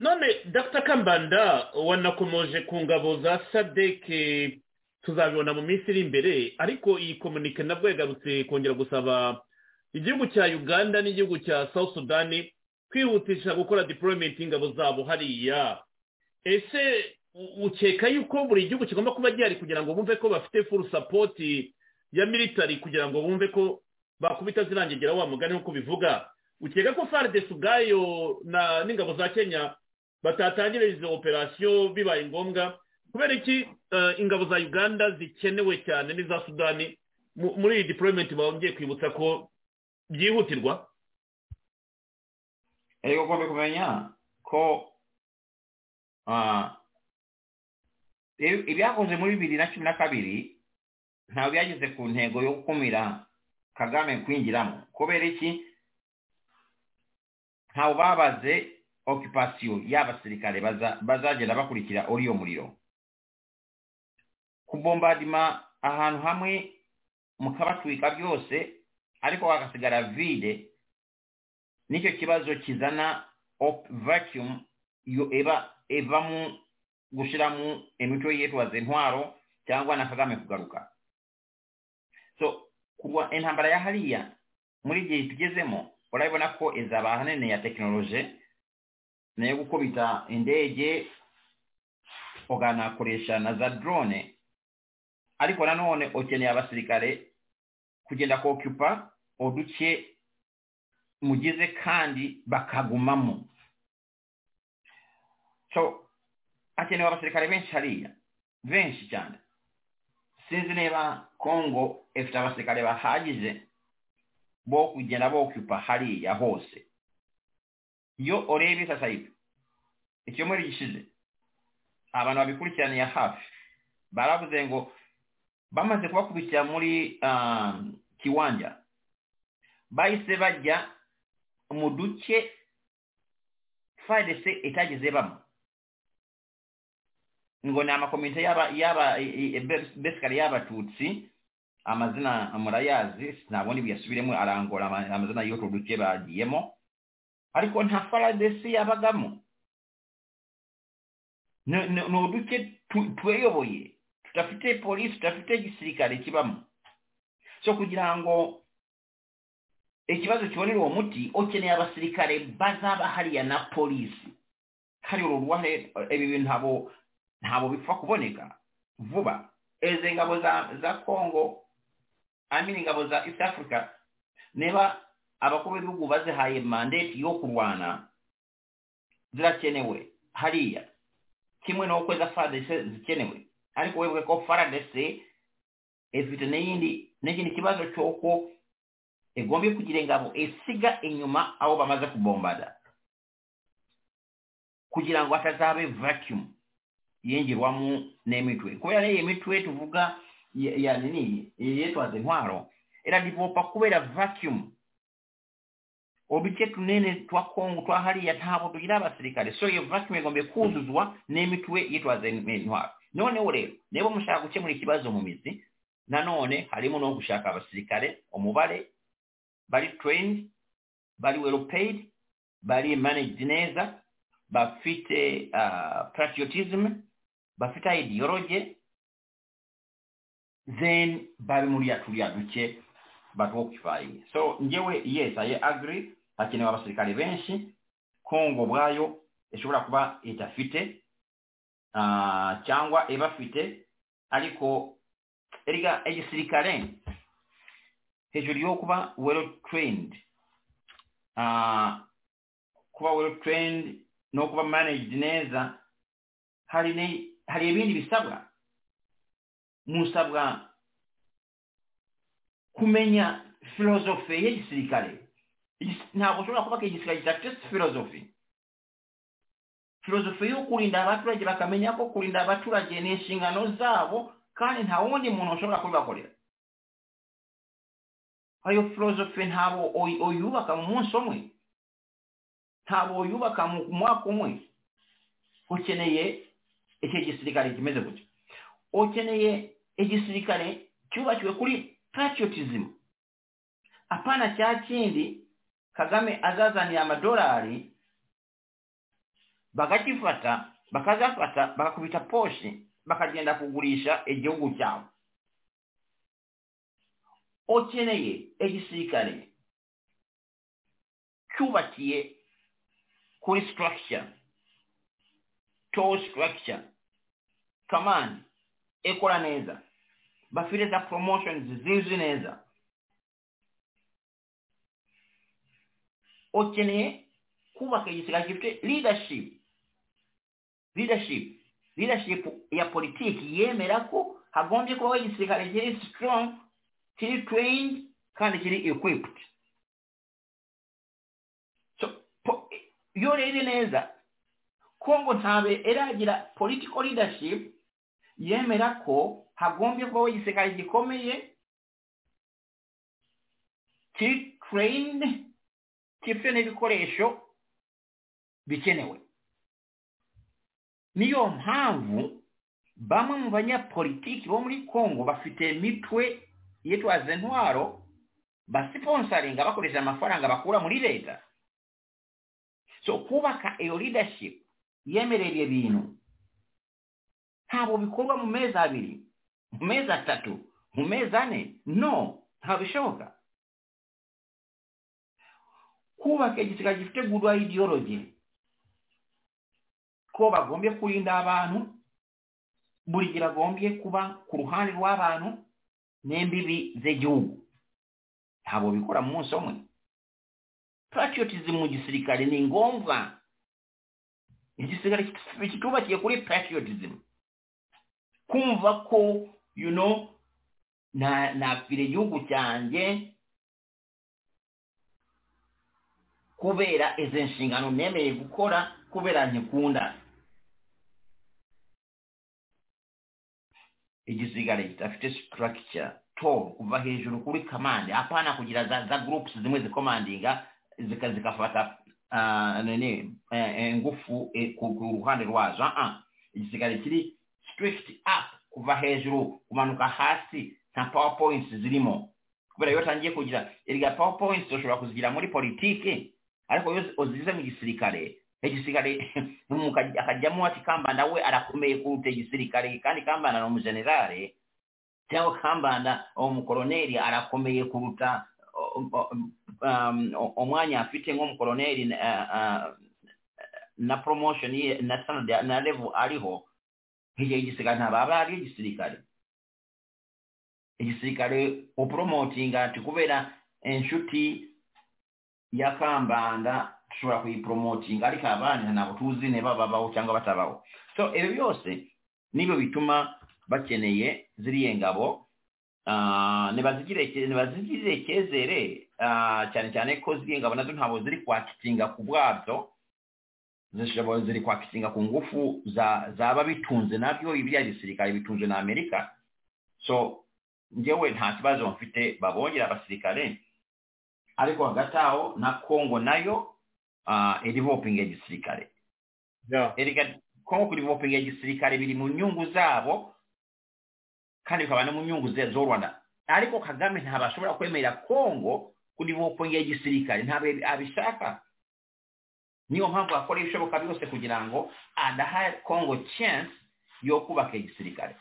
none dr. Kambanda wanakomoje ku ngabo za sadeke tuzabibona mu minsi iri imbere ariko iyi komunike nabwo yagarutse kongera gusaba igihugu cya uganda n'igihugu cya south sudan kwihutisha gukora deployment y'ingabo zabo hariya. Ese ukeka yuko buri gihugu kigomba kuba gihari kugira ngo bumve ko bafite full support ya military kugira ngo bumve ko bakubita zirangegera wa mugani nk'uko bivuga ukeka ko fardes ubwayo n'ingabo za kenya batatangira izo operasiyo bibaye ngombwa. Kubera iki? Ingabo za uganda zikenewe cyane n'iza sudani muri iyi deployment bongeye kwibutsa ko byihutirwa. Rero ugomba kumenya ko ibyakoze muri bibiri na cumi na kabiri ntabwo byageze ku ntego yo gukumira kagame kwinjiramo. Kubera iki? Ntabwo babaze okipasiyo y'abasirikare bazagenda bakurikira oli muriro kubombadima ahantu hamwe mukabatwika byose ariko hagasigara vide nicyo kibazo kizana vacuum eba evamu gushiramu emitwe yetwaza intwaro cyangwa na kagame kugaruka. So kurwa intambara ya hariya muri igihe tugezemo urabibona ko izaba ahanini ya tekinoloji na yo gukubita indege ukanakoresha na za drone. Ariko nanone ukeneye abasirikare kugenda kokupa uduce mugize kandi bakagumamo so hakenewe abasirikare benshi hariya benshi cyane. Sinzi niba kongo ifite abasirikare bahagije bo kugenda bokupa hariya hose. yo olebye sasayibu ekyomweri gishize abano babikurikiraniya hafi baravuze ngo bamaze kubakubikira muri um, kiwanja. Bahise bajya mu duce fidc etagize bamu. Ngo ni amakomite e, e, basically y'abatutsi amazina murayazi sinabundi buyasubiremo arangora amazina y'utwo duce bagiyemo ariko nta fadc yabagamo ni uduce tweyoboye tudafite polisi tudafite igisirikare kibamo so kugira ngo ikibazo kibonera uwo muti. Ukeneye abasirikare bazaba hariya na polisi hari uruhare ibi bintu ntabwo bipfa kuboneka vuba izi ngabo za kongo amini ingabo za east africa. Niba abakuru b'ibihugu bazihaye mandate yo kurwana zirakenewe. Hariya. Kimwe n'uko za fadese zikenewe. Ariko wewe ko fadese ifite n'iyindi n'ikindi kibazo cy'uko egombye kugira ingabo esiga inyuma aho bamaze kubombada. Kugira ngo atazabe vacuum yinjirwamu n'imitwe kubera iyi mitwe tuvuga ya nini? Yitwaza intwaro iradivopa kubera vacuum uduce tunene twa kongo twa hariya ntabwo tugira abasirikare so iyo igomba kuzuzwa n'imitwe yitwaza intwaro noneho rero niba mushaka gukemura ikibazo mu mizi nanone harimo no gushaka abasirikare umubare bari trained bari well paid bari managed neza bafite uh, patriotism bafite ideology. Then bari muri ya turiya duce batwokifaye so ngewe yes i agree hakenewe abasirikare benshi kongo ubwayo ishobora kuba idafite cyangwa ibafite ariko erega igisirikare hejuru yo kuba well trained kuba well trained no kuba managed neza hari ne hari ibindi bisabwa. Musabwa kumenya filozofi y'igisirikare ntabwo ushobora kubaka igisirikare kidafite filozofi filozofi yo kurinda abaturage bakamenya ko kurinda abaturage ni inshingano zabo kandi nta wundi muntu ushobora kubibakorera ayo filozofi ntabwo uyubaka mu munsi umwe ntabwo uyubaka mu mwaka umwe ukeneye icyo gisirikare kimeze gutyo ukeneye igisirikare cyubakiwe kuri patriotism. Hapana cya kindi kagame azazaniye amadolari bagakifata bakazafata bakakubita poshi bakagenda kugurisha igihugu cyabo ukeneye igisirikare cyubakiye kuri structure. Toll structure. Command ekora neza bafite za promotions neza. Ukeneye kubaka igisirikare gifite leadership. Leadership. Leadership ya politiki yemera ko hagombye kubaho igisirikare kiri strong kiri trained kandi kiri equipped. So iyo urebye neza. Kongo ntabe eragira political leadership yemera ko hagombye kubaho igisirikare gikomeye kiri trained gifite n'ibikoresho bikenewe. Niyo mpamvu bamwe mu banyapolitiki bo muri kongo bafite mitwe yitwaza intwaro basiponsaringa bakoresha amafaranga bakura muri leta. So kubaka iyo leadership yemerera ibyo bintu. Ntabwo bikorwa mu mezi abiri. Atatu mu mezi ane no. Ntabwo bishoboka kubaka igisirikare gifite good ideology. Ko bagombye kurinda abantu. Buri gihe bagombye kuba ku ruhande rw'abantu n'imbibi z'igihugu ntabwo bikora mu munsi umwe patriotism mu gisirikare ni ngombwa igisirikare kitubakiye kuri patriotism. Kumva ko you know na napfira igihugu cyanjye kubera izi nshingano nemeye gukora kubera ntikunda igisirikare kidafite structure to kuva hejuru kuri kamande hapana kugira za, za groups zimwe zikomandinga zika zikafata uh, nini uh, ngufu uh, ku, ruhande rwazo. Uh -uh. igisirikare kiri strict up kuva hejuru kumanuka hasi nta powerpoints zirimo. Kubera iyo utangiye kugira erega powerpoints ushobora kuzigira muri politiki ariko iyo uzize mu gisirikare. Igisirikare akajyamo ati kambanda we arakomeye kuruta igisirikare kandi kambanda ni umujenerale cyangwa kambanda umukoroneri arakomeye kuruta umwanya afite nk'umukoroneri na promotion na standard na level ariho hirya aba ari igisirikare igisirikare upromotinga ati kubera inshuti ya kambanda dushobora kuyipromotinga ariko abandi ntabwo tuzi ne babaho cyangwa batabaho so ibyo byose nibyo bituma bakeneye ziriya ngabo ntibazigire icyizere cyane cyane ko ziriya ngabo nazo ntabwo ziri kwakitinga ku bwabyo ziri kwakitinga ku ngufu zaba bitunze na byo ibiriya gisirikare bitunze na amerika. So njyewe nta kibazo mfite babongera abasirikare. Ariko hagati aho na kongo na yo irivopinga igisirikare erega kongo kurivopinga igisirikare biri mu nyungu zabo kandi bikaba no mu nyungu z'u rwanda. Ariko kagame ntabwo ashobora kwemerera kongo kurivopinga igisirikare ntabwo abishaka? Niyo mpamvu akora ibishoboka byose kugira ngo adaha kongo chance yo kubaka igisirikare.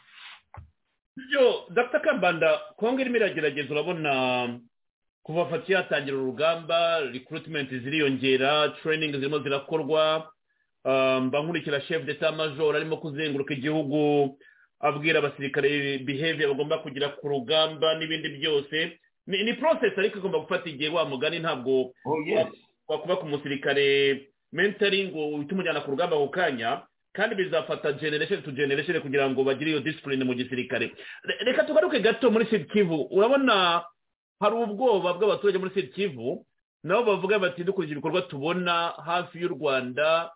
Byo dr. Kambanda kongo irimo iragerageza urabona kuva fati yatangira urugamba recruitment ziriyongera training zirimo zirakorwa mba nkurikira chef d'etat major arimo kuzenguruka igihugu abwira abasirikare behavior bagomba kugira ku rugamba n'ibindi byose. Ni process ariko igomba gufata igihe wa mugani ntabwo wakuba ku musirikare mentoring uhita umujyana ku rugamba ako kanya kandi bizafata generation to generation kugira ngo bagire iyo discipline mu gisirikare. Reka tugaruke gato muri sud kivu. Urabona hari ubwoba bw'abaturage muri sud kivu nabo bavuga bati dukurikije ibikorwa tubona hafi y'u rwanda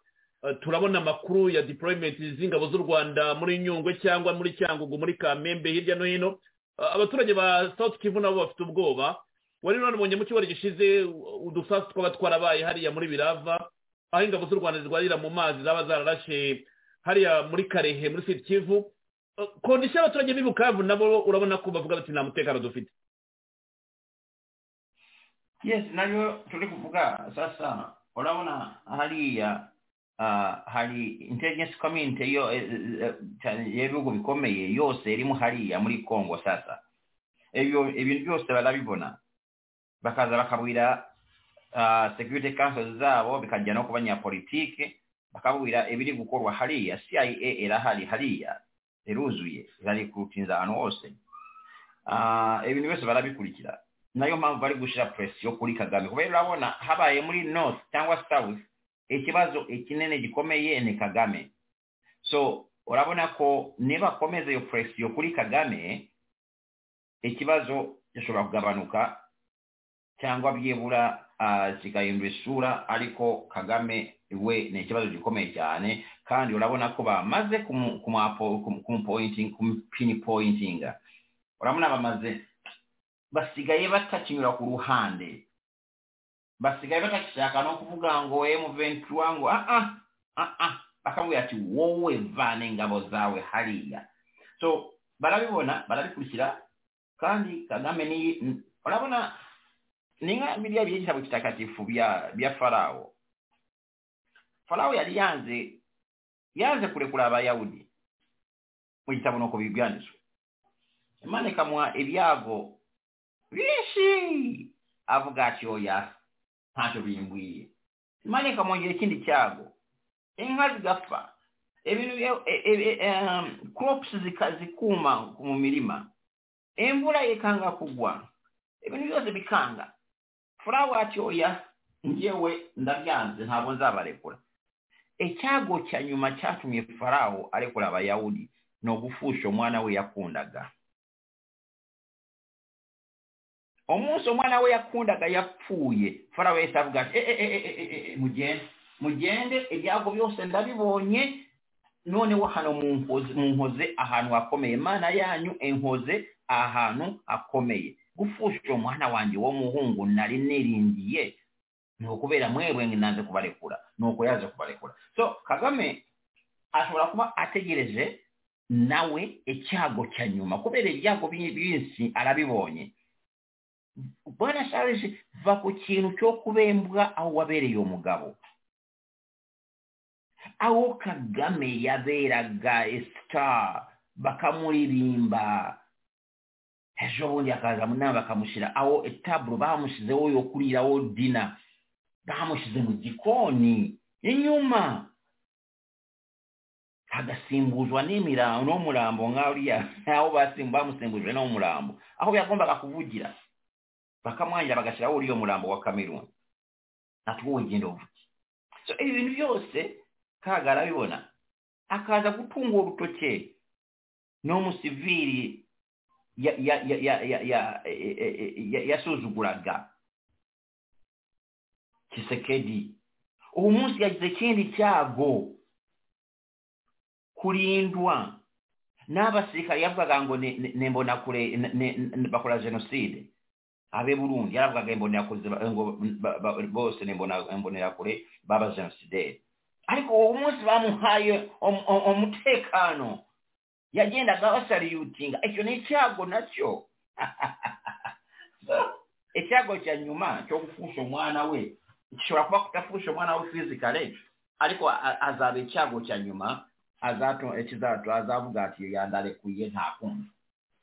turabona amakuru ya deployment z'ingabo z'u rwanda muri nyungwe cyangwa muri cyangugu muri kamembe hirya no hino. Abaturage ba south kivu nabo bafite ubwoba. Wari none mu cyumweru gishize udusasu twaba twarabaye hariya muri birava aho ingabo z'u zirwarira mu mazi zaba zararashe hariya muri karehe muri siti kivu kondisiyo y'abaturage b'i bukavu nabo urabona ko bavuga bati nta mutekano dufite. Yes nayo turi kuvuga sasa urabona hariya hari intelligence community yo y'ibihugu bikomeye yose irimo hariya muri congo sasa. Ibintu byose barabibona. Bakaza bakabwira security council zabo bikajya no kubanya politike bakabwira ibiri gukorwa hariya. Cia irahari hariya iruzuye irarikurutinza ahantu hose ibintu byose barabikurikira. Nayo mpamvu bari gushyira presiyo kuri kagame. Kubera urabona habaye muri north cyangwa south ikibazo ikinene gikomeye ni kagame. So urabona ko nibakomeza iyo presiyo kuri kagame ikibazo gishobora kugabanuka cyangwa byibura kigahindura isura ariko kagame we ni ikibazo gikomeye cyane kandi urabona ko bamaze kumupinipointinga urabona bamaze basigaye batakinyura ku ruhande. Basigaye batakishaka no kuvuga ngo emuventura ngo aa aa bakamubwira ati wowe vana ingabo zawe hariya. So barabibona barabikurikira kandi kagame ni urabona ninga biriya byekitabo kitakatifu bya bya falawo falawo yali yanze yanze kulekula abayahudi. Mu kitabo nokwo bigwandiso. Emanekamwa ebyago bingi avuga ati oyo mpatuluyimbwiye manekamwongera ekindi kyago. Enka zigafa. Ebintu e, e, e, um, crops zikuuma mu mirima envula yekanga kugwa. Ebintu byose bikanga. Furawo ati oya njyewe ndabyanze ntabwo nzabarekura. Icyago cya nyuma cyatumye farawo arekura abayahudi ni ugufusha umwana we yakundaga. Umunsi umwana we yakundaga yapfuye. Farawo yahise avuga ati "Eh, eh, eh, mugende mugende ibyago byose ndabibonye. Noneho hano munkoze ahantu hakomeye. Imana yanyu enkoze ahantu hakomeye. gufuukira omwana wange w'omuhungu nali neerindiye n'okubeera mweru nanze kubalekula n'okweyaza okubalekula so kagame asobola kuba ategereze nawe ekyago kya nyuma kubeera ebyago binsi alabibonye. Bwana charles va ku kintu ky'okubembwa awo wabeereyo omugabo. Awo kagame yabeeraga estar bakamulirimba ejo bundi akaza mu nama bakamushyira aho etaburo bamushyizeho yo kuriraho dina bamushyize mu gikoni inyuma agasimbuzwa n'imirambo n'umurambo nk'uriya aho basimba bamusimbuje n'umurambo aho yagombaga kuvugira bakamwangira bagashyiraho uriya murambo wa kameruni wowe genda uvuge so ibi bintu byose kaga arabibona akaza gutunga urutoke n'umusivili yasuuzugulaga kisekedi omunsi yagize ekindi kyago kulindwa n'abasirikale yavugaga ngo nembonakule bakola jenoside ab'e burundi yalavugaga bose nembonerakule baba genocidaire ariko owo munsi bamuhaye omuteekaano om, yagendaga basariyutinga icyo ni icyago na cyo So, icyago cya nyuma cyo gufusha umwana we. Gishobora kuba kudafusha umwana we fizikale ariko a- azaba icyago cya nyuma azato ekizato azavuga ati yandarekuye nta kumva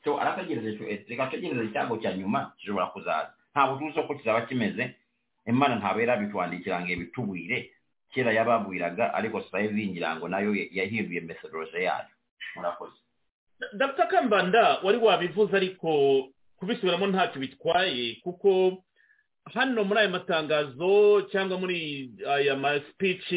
so arategereje cyo reka tegereze icyago cya nyuma gishobora kuzaza ntabwo tuzi uko kizaba kimeze imana ntabwo yarabitwandikira ngo ibitubwire kera yababwiraga ariko sayivi ngira ngo na yo yahinduye methodology yayo murakoze. Dr. Kambanda wari wabivuze ariko kubisubiramo ntacyo bitwaye kuko hano muri aya matangazo cyangwa muri aya ma speech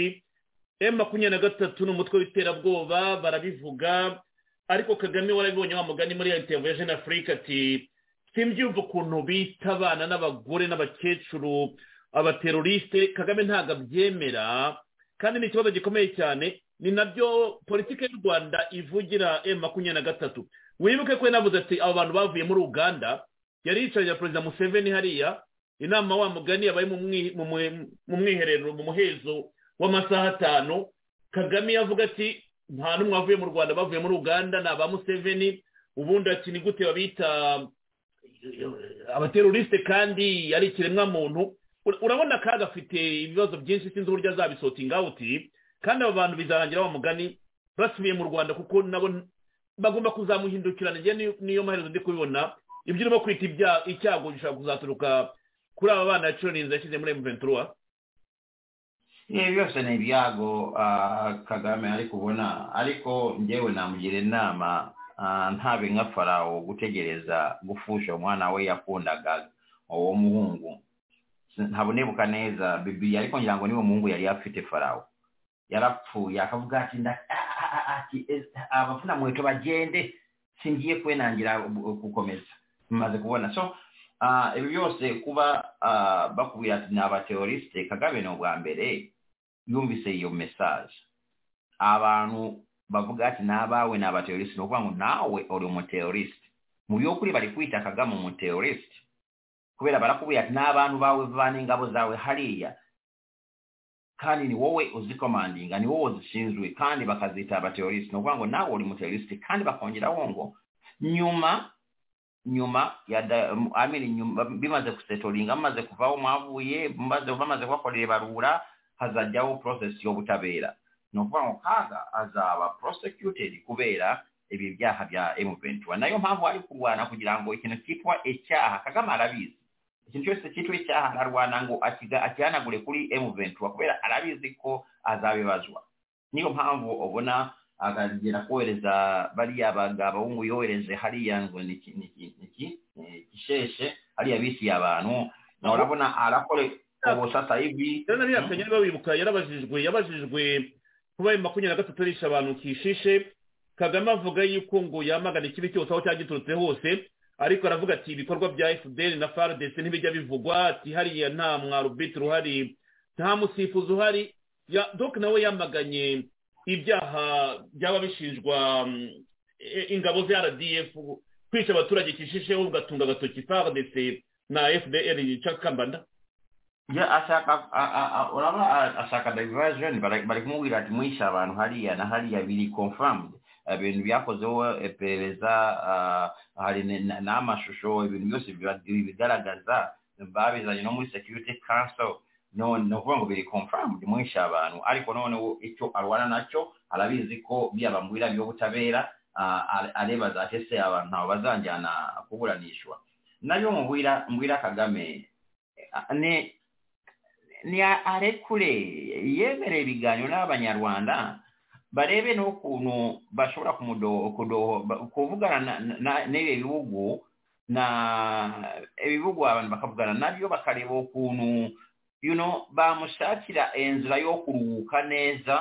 emu makumyabiri na gatatu ni umutwe w'iterabwoba barabivuga ariko kagame warabibonye wa mugani muri ya ya jeune afrique ati simbyumva ukuntu bita abana n'abagore n'abakecuru abateroriste. Kagame ntabwo abyemera kandi ni ikibazo gikomeye cyane ni na byo politiki y'u rwanda ivugira emu makumyabiri na gatatu. Wibuke ko yanavuze ati abo bantu bavuye muri uganda yari yicaranye na perezida museveni hariya inama wa mugani yabaye mu mwiherero mu muhezo w'amasaha atanu. Kagame yavuga ati nta n'umwe wavuye mu rwanda bavuye muri uganda ni aba museveni. Ubundi ati ni gute babita abateroriste kandi ari ikiremwamuntu? Ura- urabona akaga afite ibibazo byinshi sinzi uburyo azabisotinga awuti kandi abo bantu bizarangira wa mugani basubiye mu rwanda kuko nabo bagomba kuzamuhindukirana. Niyo- maherezo ndi kubibona ibyo urimo kwita icyago gishobora kuzaturuka kuri aba bana yacururinze yashyize muri emuventura ibi byose ni ibyago ah, kagame ari kubona ariko njyewe namugira inama ah, ntabe nka farawo gutegereza gufusha umwana we yakundaga uwo muhungu. Ntabwo nibuka neza bibiliya ariko ngira ngo niwo muhungu yari afite farawo yabapfuuya akavuga ati eh, abafuna mweto bagende singiye kwenangira okukomeza mmaze kubona. So ah, ebyo byose kuba ah, bakubwira ati n'abateorisite kagabe n'obwambere yumvise iyo message. Abantu bavuga ati n'abaawe n'abateorisite n'okuba ngu naawe oli omuteorisite mu byokuli bali kuyita kagame omuteorisite kubeera balakubwira ati n'abantu baawe baana engabo zaabwe haliya kandi ni wowe uzikomandinga ni wowe uzishinzwe kandi bakazita abateorisite ni ukuvuga ngo nawe uri umuteorisite kandi bakongeraho ngo nyuma nyuma ya da, m- I mean, nyuma bimaze kusetoringa bamaze kuvaho mwavuye bamaze bamaze kubakorera ibarura hazajyaho process y'ubutabera. Ni ukuvuga ngo kaga azaba prosecuted kubera ibi byaha bya M21 nayo mpamvu ari kurwana kugira ngo ikintu cyitwa icyaha kagame arabizi ikintu cyose cyitwa icyaha ararwana ngo akihanagure kuri M21 kubera arabizi ko azabibazwa niyo mpamvu ubona akagera kohereza bariya bagabo yohereje hariya ngo ni iki ni iki ni iki ni gisheshe hariya bisiye abantu. Na urabona arakore ubu sasa hivi. Yaranabihakanye niba wibuka yarabajijwe yabajijwe kuba ayo makumyabiri na gatatu arisha abantu kishishe kagame avuga yuko ngo yamagana ikibi cyose aho cyaba giturutse hose. Ariko aravuga ati ibikorwa bya fdr na fardc ntibijya bivugwa ati hariya nta mwarubitiro uhari nta musifuzi uhari. Dok nawe yamaganye ibyaha byaba bishinjwa ingabo za rdf kwica abaturage kishisheho ugatunga agatoki fardc na fdr cakambanda ashaka uraba ashaka diversion bari kumubwira ati mwishe abantu hariya na hariya biri confirmed. Ibintu byakozeho iperereza hari n'amashusho ibintu byose bigaragaza babizanye no muri security council. Ni ukuvuga ngo biri confirmed mwishe abantu. Ariko noneho icyo arwana nacyo arabizi ko byabambwira by'ubutabera areba za tese abantu ntabwo bazanjyana kuburanishwa. Nabyo mbwira kagame ni ni arekure yemereye ibiganiro n'abanyarwanda baleebe n'okuno basobola okuvugana n'ebyo ebiwugu na ebibugu abantu bakavugana nabyo bakaleba okuno. Yuno bamusaakira enzira y'okuluwuka neeza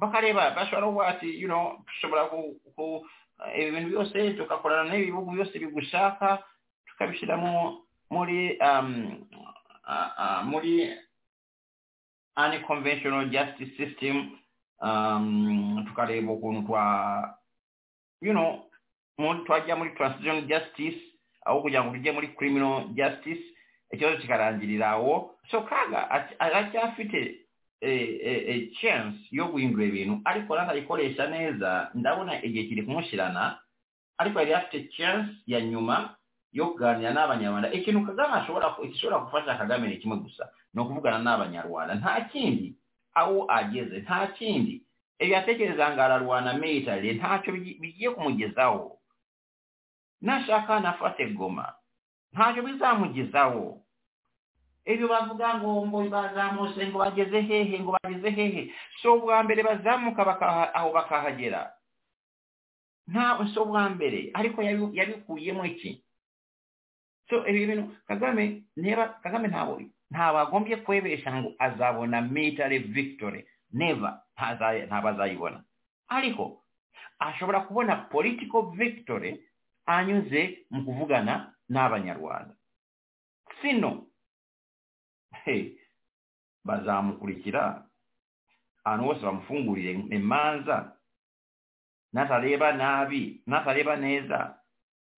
bakaleba basobola obwati yuno tusobola ebintu byose tukakolana n'ebibugu byose bigusaaka tukabisira muri um, muri unconventional justice system um, tukareba ukuntu twa you know twajya muri transitional justice aho kugira ngo tujye muri criminal justice ikibazo kikarangirira aho so kaga aracyafite a chance yo guhindura ibintu ariko natayikoresha neza ndabona igihe kiri kumushyirana ariko yari afite chance ya nyuma yo kuganira n'abanyarwanda. Ikintu kagame ashobora gishobora gufasha kagame ni kimwe gusa ni ukuvugana n'abanyarwanda. Nta kindi aho ageze nta kindi. Ibyo yatekereza ngo ararwana military ntacyo bigiye kumugezaho nashaka nafate goma. Ntacyo bizamugezaho ibyo bavuga ngo ngo bazamutse ngo bageze hehe ngo bageze hehe. So bwa mbere bazamuka aho bakahagera. Nta so bwa mbere. Ariko yabikuyemo iki? So ibi bintu kagame kagame ntabwo ntabwo agombye kwebesha ngo azabona military victory. Never ntabwo azayibona ariko ashobora kubona political victory anyuze mu kuvugana n'abanyarwanda. Sino bazamukurikira ahantu bose bamufungurire imanza natareba nabi natareba neza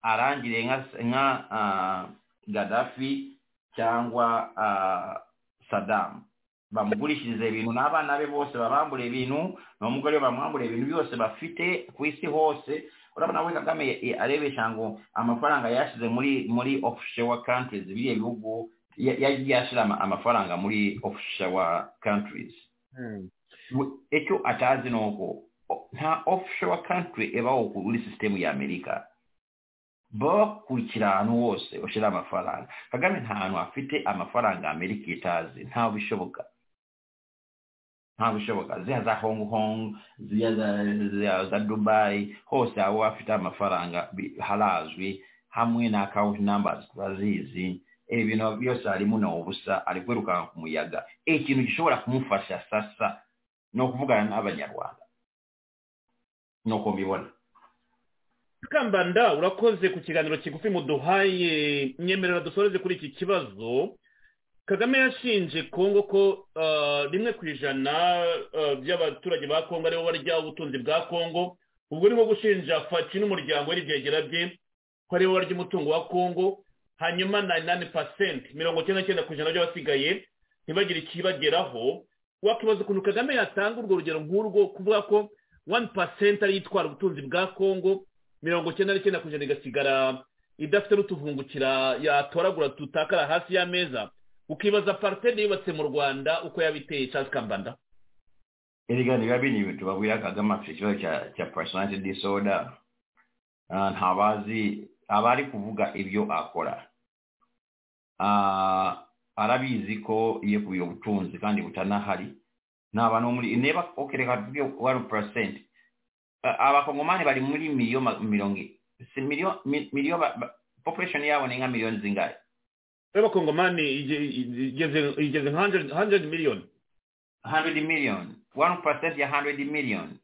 arangire nka uh, Gaddafi cyangwa uh, Saddam. Bamugurishirize ibintu n'abana be bose babambure ibintu n'umugore bamwambure ibintu byose bafite ku isi hose. Urabona we Kagame arebesha ngo amafaranga yashize muri muri offshore countries biriya bihugu yagiye ashyira amafaranga muri offshore countries. Icyo atazi ni uko nta offshore country ibaho kuri sisitemu ya amerika bakurikira ahantu hose ushyira amafaranga. Kagame nta hantu afite amafaranga amerika itazi. Ntawe bishoboka ntawe bishoboka ziriya za hong kong ziriya za dubai hose aho afite amafaranga harazwi hamwe na account numbers turazizi ibi bintu byose harimo na ubusa ari kwirukanka ku muyaga. Ikintu gishobora kumufasha sasa ni ukuvugana n'abanyarwanda. Ni uko mbibona kambanda urakoze ku kiganiro kigufi muduhaye nyemerera dusoreze kuri iki kibazo. Kagame yashinje kongo ko rimwe ku ijana by'abaturage ba kongo ari bo barya ubutunzi bwa kongo. Ubwo ni nko gushinja faci n'umuryango we n'ibyegera bye ko ari bo barya umutungo wa kongo. Hanyuma nayini nani pasenti mirongo icyenda n'icyenda ku ijana by'abasigaye ntibagire ikibageraho. Wakibaza ukuntu kagame yatanga urwo rugero nk'urwo kuvuga ko wani pasenti ariyo itwara ubutunzi bwa kongo mirongo icyenda n'icyenda ku ijana igasigara idafite n'utuvungukira yatoragura tutakara hasi y'ameza. Ukibaza pariteri yubatse mu rwanda uko yabiteye cyangwa ikambanda erega niba bini tubabwira kagame afite ikibazo cya personality disorder. Ntabazi abari kuvuga ibyo akora. Arabizi ko iyo ubutunzi kandi butanahari. Abantu muri niba okereka tuvuge wani purasenti abakongomani bari muri miliyo mirongo miliyo miliyo population yabo ni nka miliyoni zingahe? Abakongomani igeze nka hundred million. Hundred million. One percent ya hundred million.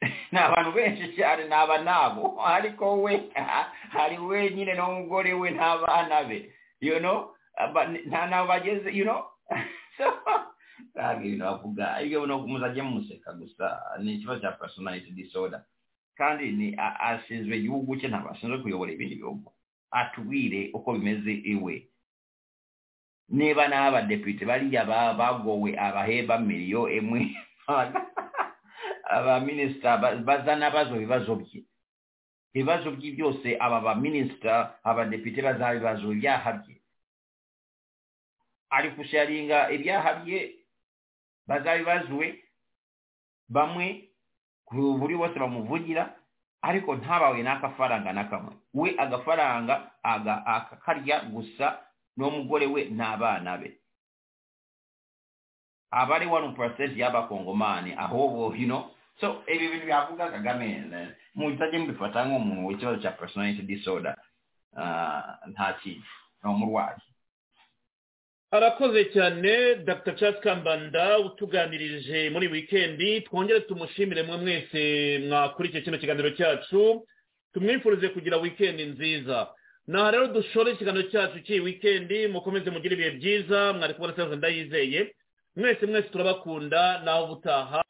Ni abantu benshi cyane ni aba nabo ariko we hari wenyine n'umugore we n'abana be. You know? Nta nabo bageze you know kagenda akuga ayinga bona omusajja mumuseka gusa nekiba kya personality disorder. Kandi asinzwe egiwugu kye naba asinzwe okuyobola ebintu byogwo atubwire uko bimeze iwe. Niba n'abadepite baliya bagowe abahemba miliyo emwe abaminisita bazana bazo bibazo bye. Ibibazo bye byose aba baminisita abadepite bazaba ibibazo byaha bye. Ari kusharinga ebyaha bye bazabibazwe bamwe buri bose bamuvugira ariko ntabawe n'akafaranga na kamwe. We agafaranga akakarya gusa n'umugore we n'abana be. Aba ari wani porosesi y'abakongomani ahubwo hino. So ibi bintu byavuga kagame mutajye mubifata nk'umuntu w'ikibazo cya personality disorder nta kintu ni umurwayi. Arakoze cyane dr. Charles kambanda utuganirije muri wikendi twongere tumushimire mwe mwese mwakurikiye kino kiganiro cyacu. Tumwifurize kugira wikendi nziza. Naha rero dushore ikiganiro cyacu cy'iyi wikendi mukomeze mugire ibihe byiza mwari kubona serivisi ndayizeye. Mwese mwese turabakunda nawe ubutaha.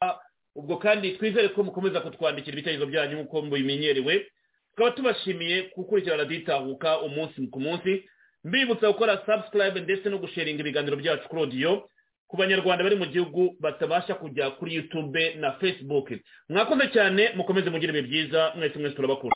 Ubwo kandi twizere ko mukomeza kutwandikira ibitekerezo byanyu nk'uko mubimenyerewe tukaba tubashimiye gukurikira raditahuka umunsi ku munsi. Mbibutsa gukora subscribe ndetse no gusharinga ibiganiro byacu kuri odiyo ku banyarwanda bari mu gihugu batabasha kujya kuri youtube na facebook. Mwakoze cyane mukomeze mugire ibihe byiza mwese mwese turabakunda.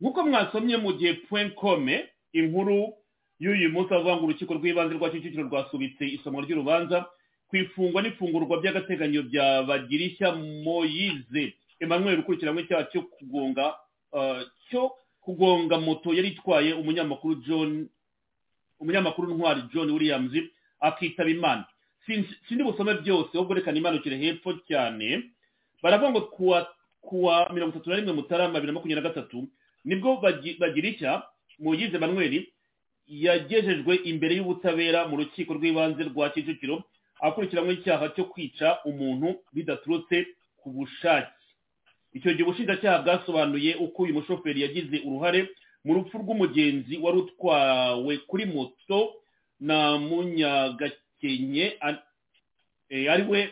Nk'uko mwasomye mu gihe kome inkuru y'uyu munsi avuga ngo urukiko rw'ibanze rwa kicukiro rwasubitse isomwa ry'urubanza. Ku ifungwa n'ifungurwa by'agateganyo bya bagirishya moyize. Emmanuel ukurikiranywe icyaha cyo kugonga cyo kugonga moto yari itwaye umunyamakuru john umunyamakuru ntwari john williams akitaba imana. Sindi busome byose ahubwo reka nimanukire hepfo cyane. Baravuga ngo kuwa kuwa mirongo itatu na rimwe mutarama bibiri na makumyabiri na gatatu ni bwo bagirishya moyize emmanuel yagejejwe imbere y'ubutabera mu rukiko rw'ibanze rwa kicukiro akurikiranywe icyaha cyo kwica umuntu bidaturutse ku bushake. Icyo gihe ubushinjacyaha bwasobanuye uko uyu mushoferi yagize uruhare mu rupfu rw'umugenzi wari utwawe kuri moto na munyagakenke ari we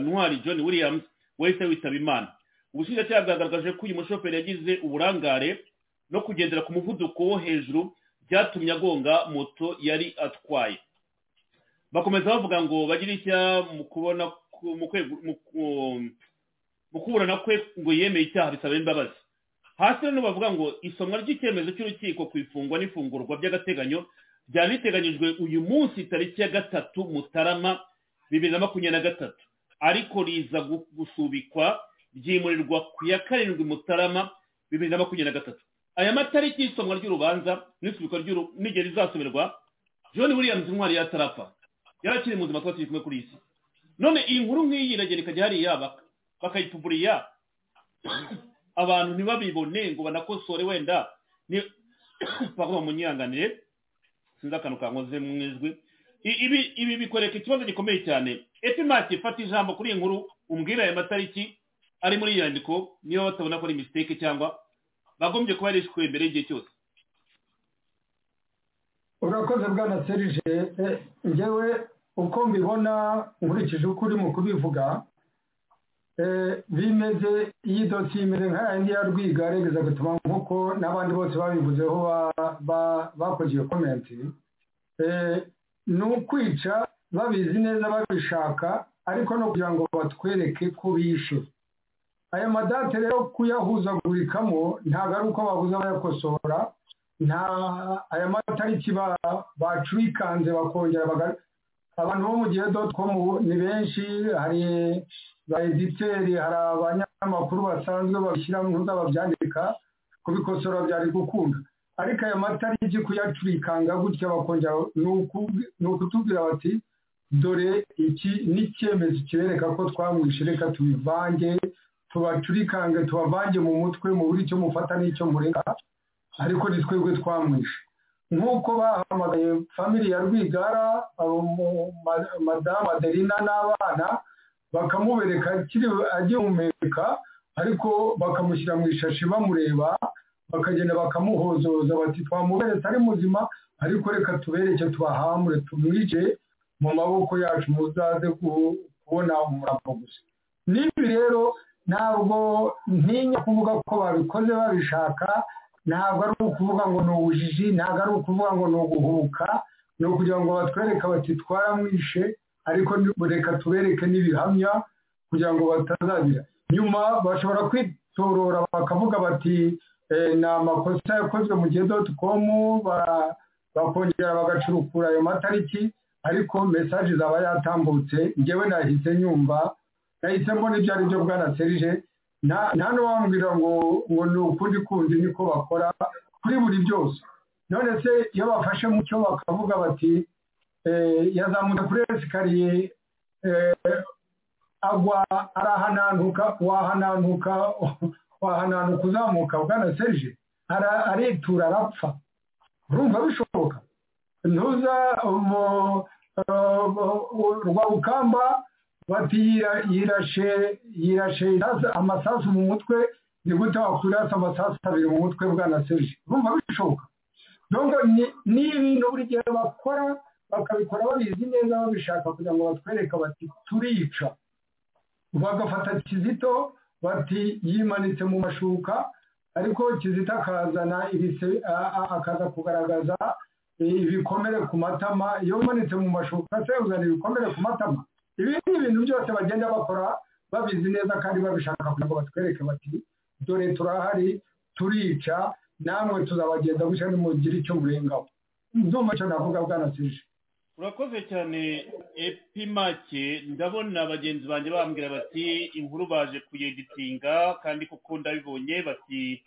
ntwari john williams wahise witaba imana. Ubushinjacyaha bwagaragaje ko uyu mushoferi yagize uburangare no kugendera ku muvuduko wo hejuru byatumye agonga moto yari atwaye. Bakomeza bavuga ngo bagire icya mu kubona mu kuburana kwe ngo yemeye icyaha bisaba imbabazi. Hasi rero bavuga ngo isomwa ry'icyemezo cy'urukiko ku ifungwa n'ifungurwa by'agateganyo byari biteganyijwe uyu munsi tariki ya gatatu mutarama bibiri na makumyabiri na gatatu. Ariko riza gusubikwa ryimurirwa ku ya karindwi mutarama bibiri na makumyabiri na gatatu. Aya matariki y'isomwa ry'urubanza n'isubikwa n'igihe rizasubirwa john williams intwari yatarapfa. Yarakiri muzima tuba turi kumwe kuri iyi si none iyi nkuru nk'iyi iragenda ikajya hariya bakayituburiya abantu ntibabibone ngo banakosore wenda ni pardon munyihanganire. Sinzi akantu kankoze mu ijwi ibi bikoreka ikibazo gikomeye cyane. Epimaki fata ijambo kuri iyi nkuru umbwire aya matariki ari muri iyi nyandiko. Niba batabona ko ari mistake cyangwa bagombye kuba yarishwe mbere y'igihe cyose. Urakoze bwana serije ngewe uko mbibona nkurikije uko urimo kubivuga bimeze iyi dosiye imeze nka yandi ya rwiga regeza gutuma nk'uko n'abandi bose babivuzeho bakoze iyo komenti ni ukwica babizi neza babishaka ariko no kugira ngo batwereke ko bishe. Aya madate rero kuyahuzagurikamo ntabwo ari uko babuze abayakosora nta aya matariki bacurikanze bakongera abantu bo mu gihe doti komu ni benshi hari ba editeri hari abanyamakuru basanzwe babishyira mu babyandika kubikosora byari gukunda. Ariko aya matariki kuyacurikanga gutya bakongera ni ukutubwira bati dore iki n'icyemezo kibereka ko twamwishe reka tubivange tubacurikange tubavange mu mutwe mu buri icyo mufata n'icyo mureka ariko ni twebwe twamwishe. Nk'uko bahamagaye famili ya rwigara madamu adelina n'abana bakamubereka agihumeka ariko bakamushyira mu ishashi bamureba bakagenda bakamuhozoza bati twamuberetse ari muzima ariko reka tubereke tubahamure tumwice mu maboko yacu muzaze kubona umurambo gusa. N'ibi rero ntabwo ntinya kuvuga ko babikoze babishaka ntabwo ari ukuvuga ngo ni ubujiji ntabwo ari ukuvuga ngo ni uguhubuka ni ukugira ngo batwereke bati twaramwishe ariko reka tubereke n'ibihamya kugira ngo batazagira. Nyuma bashobora kwitorora bakavuga bati ni amakosa yakozwe mu gihe doti komu bakongera bagacurukura ayo matariki ariko mesaje zaba yatambutse. Ngewe nahise nyumva nahise mbona ibyo ari byo bwana serije nta n'uwambwira ngo ngo ni ukundi kundi niko bakora kuri buri byose. None se iyo bafashe mu cyo bakavuga bati yazamutse kuri esikariye agwa arahanantuka wahanantuka wahanantuka uzamuka bwana serije aritura arapfa. Urumva bishoboka? Ntuza rwabukamba bati yirashe yirashe amasasu mu mutwe ni gute wakwirasa amasasu abiri mu mutwe bwana serije urumva bishoboka. Ni ibintu buri gihe bakora bakabikora babizi neza babishaka kugira ngo batwereke bati turica. Bagafata kizito bati yimanitse mu mashuka. Ariko kizito akazana akaza kugaragaza ibikomere ku matama. Iyo umanitse mu mashuka se uzana ibikomere ku matama? Ibi ni ibintu byose bagenda bakora babizi neza kandi babishaka kugira ngo batwereke bati dore turahari turica namwe tuzabagenda gutya nimugire icyo murengaho ndumva icyo navuga bwanasije. Urakoze cyane epimake ndabona bagenzi banjye bambwira bati inkuru baje kuyeditinga kandi kuko ndabibonye. Bati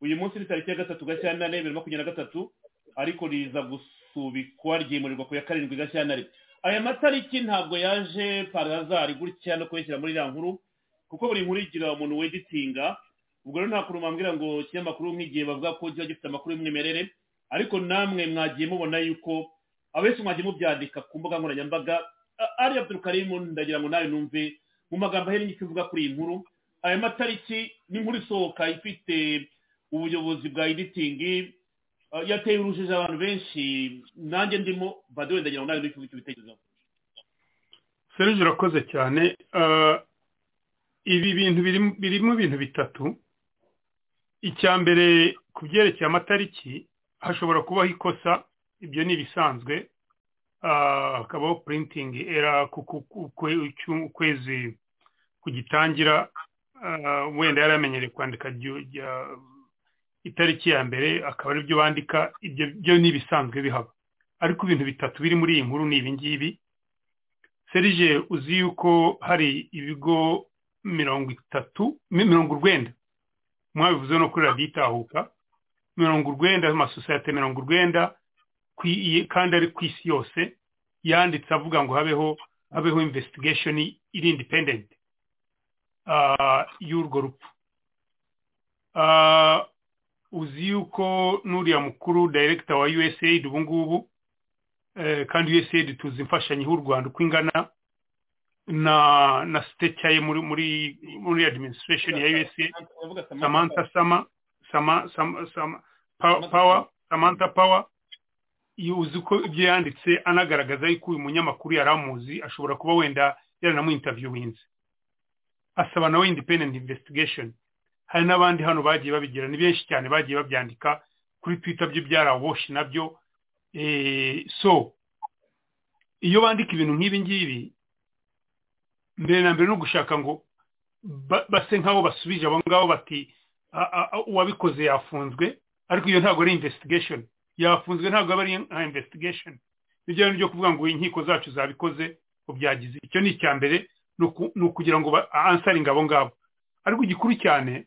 uyu munsi ni tariki ya gatatu gashyantare bibiri na makumyabiri na gatatu ariko riza gusubikwa ryimurirwa ku ya karindwi gashyantare. Aya matariki ntabwo yaje parazari gutya no kuyashyira muri iriya nkuru kuko buri nkuru igira umuntu weditinga ubwo rero nta kuntu mwambwira ngo ikinyamakuru nk'igihe bavuga ko kiba gifite amakuru y'umwimerere ariko namwe mwagiye mubona yuko abenshi mwagiye mubyandika ku mbuga nkoranyambaga ari abdurukarimu ndagira ngo nawe numve mu magambo ahere n'icyo uvuga kuri iyi nkuru. Aya matariki n'inkuru isohoka ifite ubuyobozi bwa editingi yateye urujijo abantu benshi nanjye ndimo badewe ndagira ngo nawe numve icyo bitekerezaho serije urakoze cyane. Ibi bintu birimo ibintu bitatu. Icya mbere ku byerekeye amatariki hashobora kubaho ikosa ibyo ni ibisanzwe hakabaho purintingi era ukwezi kugitangira. Wenda yari amenyereye kwandika itariki ya mbere akaba ari byo bandika ibyo byo ni ibisanzwe bihaba. Ariko ibintu bitatu biri muri iyi nkuru ni ibi ngibi. Serije uzi yuko hari ibigo mirongo itatu mirongo urwenda. Mwabivuze no kuri radiyo itahuka. Mirongo urwenda amasosiyete mirongo urwenda kandi ari ku isi yose yanditse avuga ngo habeho habeho investigation iri independent y'urwo rupfu. Uzi yuko n'uriya mukuru director wa usaid ubu ngubu kandi usaid tuzi imfashanyo y'u rwanda uko ingana na na siteca ye muri muri muri administration ya usaid samantha sama sama sama power samantha power. Uzi ko ibyo yanditse anagaragaza yuko uyu munyamakuru yari amuzi ashobora kuba wenda yaranamuinterviewinze asaba nawe independent investigation. Hari n'abandi hano bagiye babigira ni benshi cyane bagiye babyandika kuri twitter byo byaraboshi na byo. So iyo bandika ibintu nk'ibi ngibi mbere na mbere no gushaka ngo base nk'aho basubije abo ngabo bati uwabikoze yafunzwe. Ariko iyo ntabwo ari investigation. Yafunzwe ntabwo aba ari nka investigation. Nibyo byo kuvuga ngo inkiko zacu zabikoze byagize icyo ni icya mbere ni ukugira ngo ansaringe abo ngabo. Ariko igikuru cyane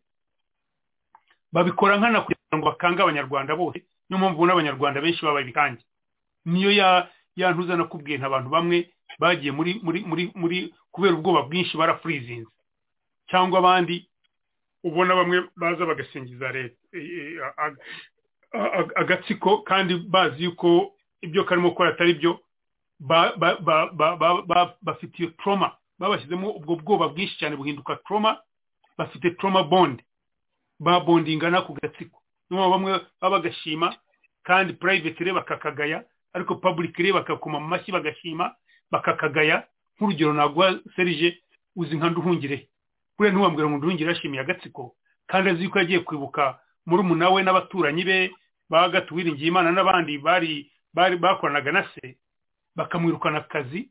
babikora nkana kugira ngo bakange abanyarwanda bose. Niyo mpamvu ubona abanyarwanda benshi babaye ibikange niyo yantuza nakubwiye nta bantu bamwe bagiye muri muri muri muri kubera ubwoba bwinshi barafurizinze. Cyangwa abandi ubona bamwe baza bagasingiza leta agatsiko kandi bazi yuko ibyo karimo gukora atari byo bafite iyo trauma. Babashyizemo ubwo bwoba bwinshi cyane buhinduka trauma bafite trauma bond. Babondingana ku gatsiko. Niyo bamwe baba bagashima kandi private re bakakagaya ariko public re bakakoma mu mashyi bagashima bakakagaya. Nk'urugero naguha serije uzi nka nduhungire. Kuriya ntiwambwira ngo nduhungire yashimiye agatsiko kandi azi yuko yagiye kwibuka muri we n'abaturanyi be bagatu wiringiye imana n'abandi bari bari bakoranaga na se bakamwirukana akazi.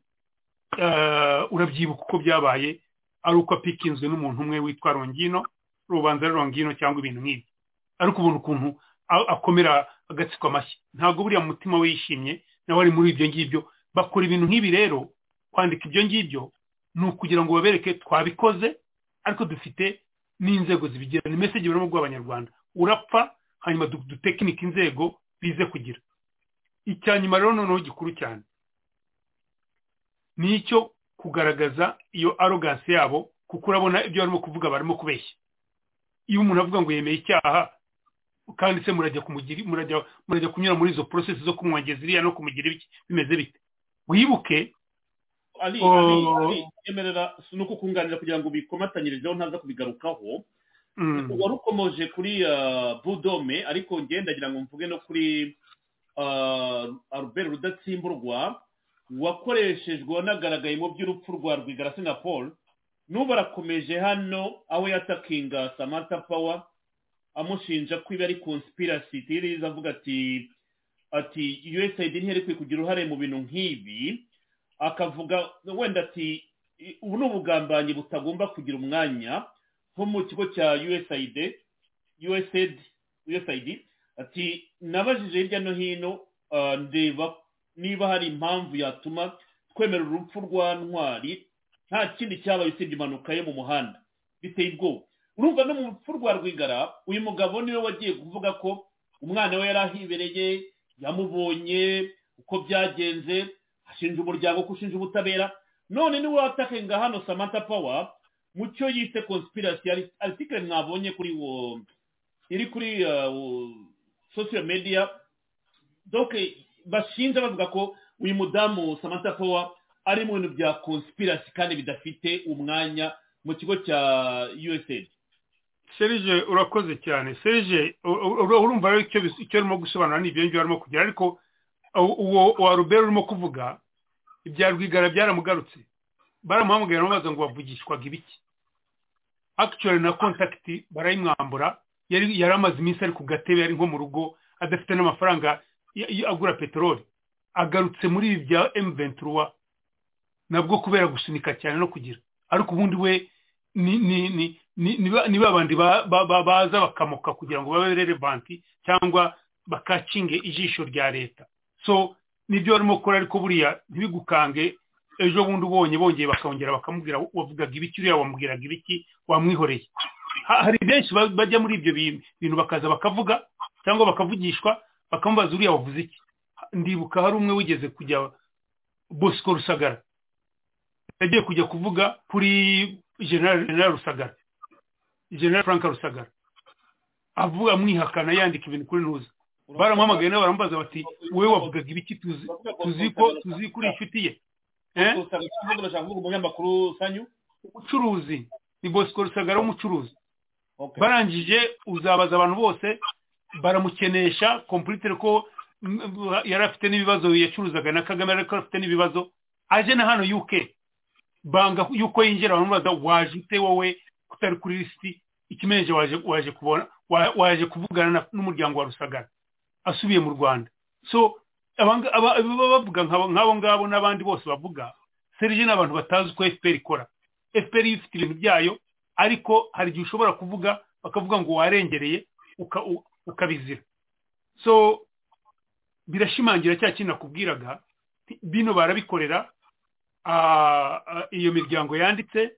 Urabyibuka uko byabaye ari uko apikinzwe n'umuntu umwe witwa rongino. Rubanza ari rongino cyangwa ibintu nk'ibi ariko ubona ukuntu akomera agatsiko amashyi. Ntabwo buriya mutima we yishimye nawe ari muri ibyo ngibyo. Bakora ibintu nk'ibi rero. Kwandika ibyo ngibyo ni ukugira ngo babereke twabikoze ariko dufite n'inzego zibigira. Ni meseje barimo guha abanyarwanda. Urapfa hanyuma dutekinika inzego bize kugira. Icya nyuma rero noneho gikuru cyane. Ni icyo kugaragaza iyo arogansi yabo kuko urabona ibyo barimo kuvuga barimo kubeshya. Iyo umuntu avuga ngo yemeye icyaha kandi se murajya kumugira murajya kunyura muri izo porosesi zo kumwongeza iriya no kumugira bimeze bite? Wibuke emerera ni uko kunganira kugira ngo bikomatanyirizeho ntaza kubigarukaho. Wari ukomoje kuri budome ariko ngendagira ngo mvuge no kuri albert rudatsimburwa wakoreshejwe wanagaragaye mu by'urupfu rwa rwigara singapore. N'ubu arakomeje hano aho yatakinga samantha power amushinja ko iba ari conspiracy. Theories avuga ati ati usaid ntiyari kwiye kugira uruhare mu bintu nk'ibi. Akavuga wenda ati ubu ni ubugambanyi butagomba kugira umwanya nko mu kigo cya usaid usaid usaid ati nabajije hirya no hino ndeba niba hari impamvu yatuma twemera urupfu rwa ntwari. Nta kindi cyabaye usibye impanuka ye mu muhanda. Biteye ubwoba. Urumva no mu rupfu rwa rwigara uyu mugabo ni we wagiye kuvuga ko umwana we yari ahibereye yamubonye uko byagenze ashinja umuryango ko ushinja ubutabera. None ni we watakenga hano samantha power mu cyo yise conspiracy article mwabonye kuri iri kuri social media. Donc bashinja bavuga ko uyu mudamu samantha power ari mu bintu bya conspiracy kandi bidafite umwanya mu kigo cya usaid serije urakoze cyane. Serije urumva rero icyo urimo gusobanura ni ibyo ngibyo barimo kugira ariko uwo wa rubero urimo kuvuga ibya rwigara byaramugarutse. Baramuhamagaye bamubaza ngo bavugishwaga ibiki? Actually na kontakiti barayimwambura. Yari amaze iminsi ari ku gatebe yari nko mu rugo adafite n'amafaranga agura peteroli. Agarutse muri ibi bya emu ventura nabwo kubera gusunika cyane no kugira. Ariko ubundi we ni babandi baza bakamuka kugira ngo babe relevanti cyangwa bakacinge ijisho rya leta. So ni byo barimo gukora ariko buriya ntibigukange. Ejo bundi ubonye bongeye bakongera bakamubwira wavugaga ibiki uriya wamubwiraga ibiki wamwihoreye. Hari benshi bajya muri ibyo bintu bakaza bakavuga cyangwa bakavugishwa bakamubaza uriya wavuze iki. Ndibuka hari umwe wigeze kujya bosco rusagara. Yagiye kujya kuvuga kuri general rusagara. General frank rusagara. Avuga amwihakana yandika ibintu kuri ntuza. Baramuhamagaye nabo baramubaza bati wowe wavugaga ibiki tuzi ko tuzi kuri inshuti ye? Sanyu umucuruzi ni bosco rusagara w'umucuruzi. Barangije uzabaza abantu bose baramukenesha kompuritere ko yari afite n'ibibazo yacuruzaga na kagame ariko afite n'ibibazo aje na hano yuke banga yuko yinjira baramubaza waje ute wowe utari kuri lisiti? Ikimenyesha waje kubona waje kuvugana n'umuryango wa rusagara. Asubiye mu rwanda. So bavuga nk'abo ngabo n'abandi bose bavuga serije ni abantu batazi uko fpr ikora. Fpr ifite ibintu byayo ariko hari igihe ushobora kuvuga bakavuga ngo warengereye ukabizira. So birashimangira cya kintu nakubwiraga bino barabikorera iyo miryango yanditse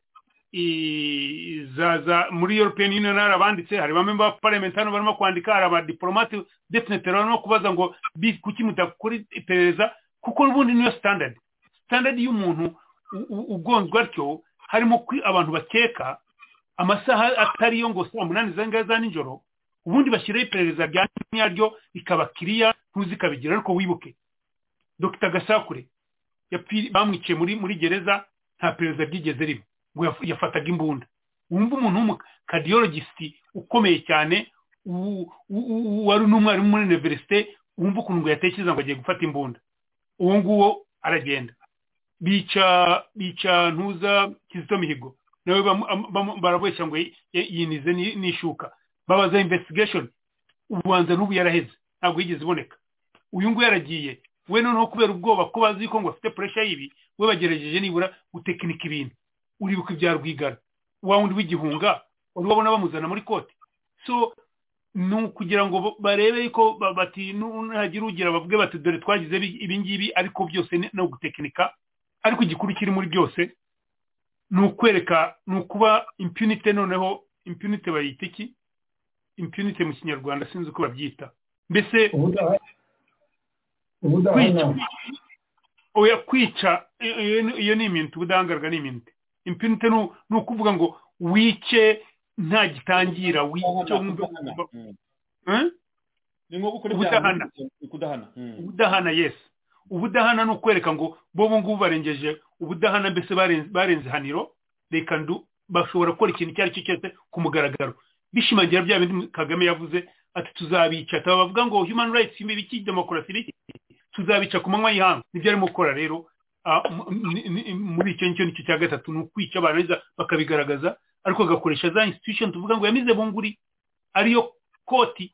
zaza muri european union hari abanditse hari bamwe ba parliament hano barimo kwandika hari abadiplomate definitely barimo kubaza ngo kuki mudakora iperereza? Kuko n'ubundi niyo standard. Standard y'umuntu ugonzwe atyo harimo abantu bakeka amasaha atari yo ngo saa munani za za nijoro ubundi bashyiraho iperereza rya nyaryo rikaba kiriya ntuzikabigira ariko wibuke. Dr gasakure bamwiciye muri muri gereza nta perezida ryigeze riba ngo yafataga imbunda. Wumva umuntu w'umukadiyologisiti ukomeye cyane wari n'umwarimu muri univerisite wumva ukuntu ngo yatekereza ngo agiye gufata imbunda. Uwo nguwo aragenda. Bica bica ntuza kizito mihigo. Nawe barabeshya ngo yinize n'ishuka. Babaza investigation. Ububanza n'ubu yaraheze. Ntabwo yigeze iboneka. Uyu nguyu yaragiye we noneho kubera ubwoba ko bazi ko ngo bafite puresha y'ibi we bagerageje nibura gutekinika ibintu. Uribuka ibya rwigara. Wa wundi w'igihunga wari wabona bamuzana muri koti so ni ukugira ngo barebe ko bati ntagira ugira bavuge bati dore twagize ibi ngibi ariko byose ni ugutekinika. Ariko igikuru kiri muri byose ni ukwereka ni ukuba impunite noneho impunite bayita iki impunite mu kinyarwanda sinzi uko babyita. Mbese oya kwica iyo ni iminota ubudahangarwa ni iminota impunite ni ukuvuga ngo wice nta gitangira wice ubudahana. ubudahana yesi ubudahana ni ukwereka ngo bo ngubu barengeje ubudahana mbese barenze haniro reka ndu bashobora gukora ikintu icyo ari cyo cyose ku mugaragaro. Bishimangira bya bindi kagame yavuze ati tuzabica. Bavuga ngo human rights ibiki demokarasi biki tuzabica ku manywa y'ihanga ni byo arimo gukora rero muri icyo ngicyo ni cyo cya gatatu ni ukwica barangiza bakabigaragaza ariko agakoresha za institution. Tuvuga ngo yamize bunguri ariyo koti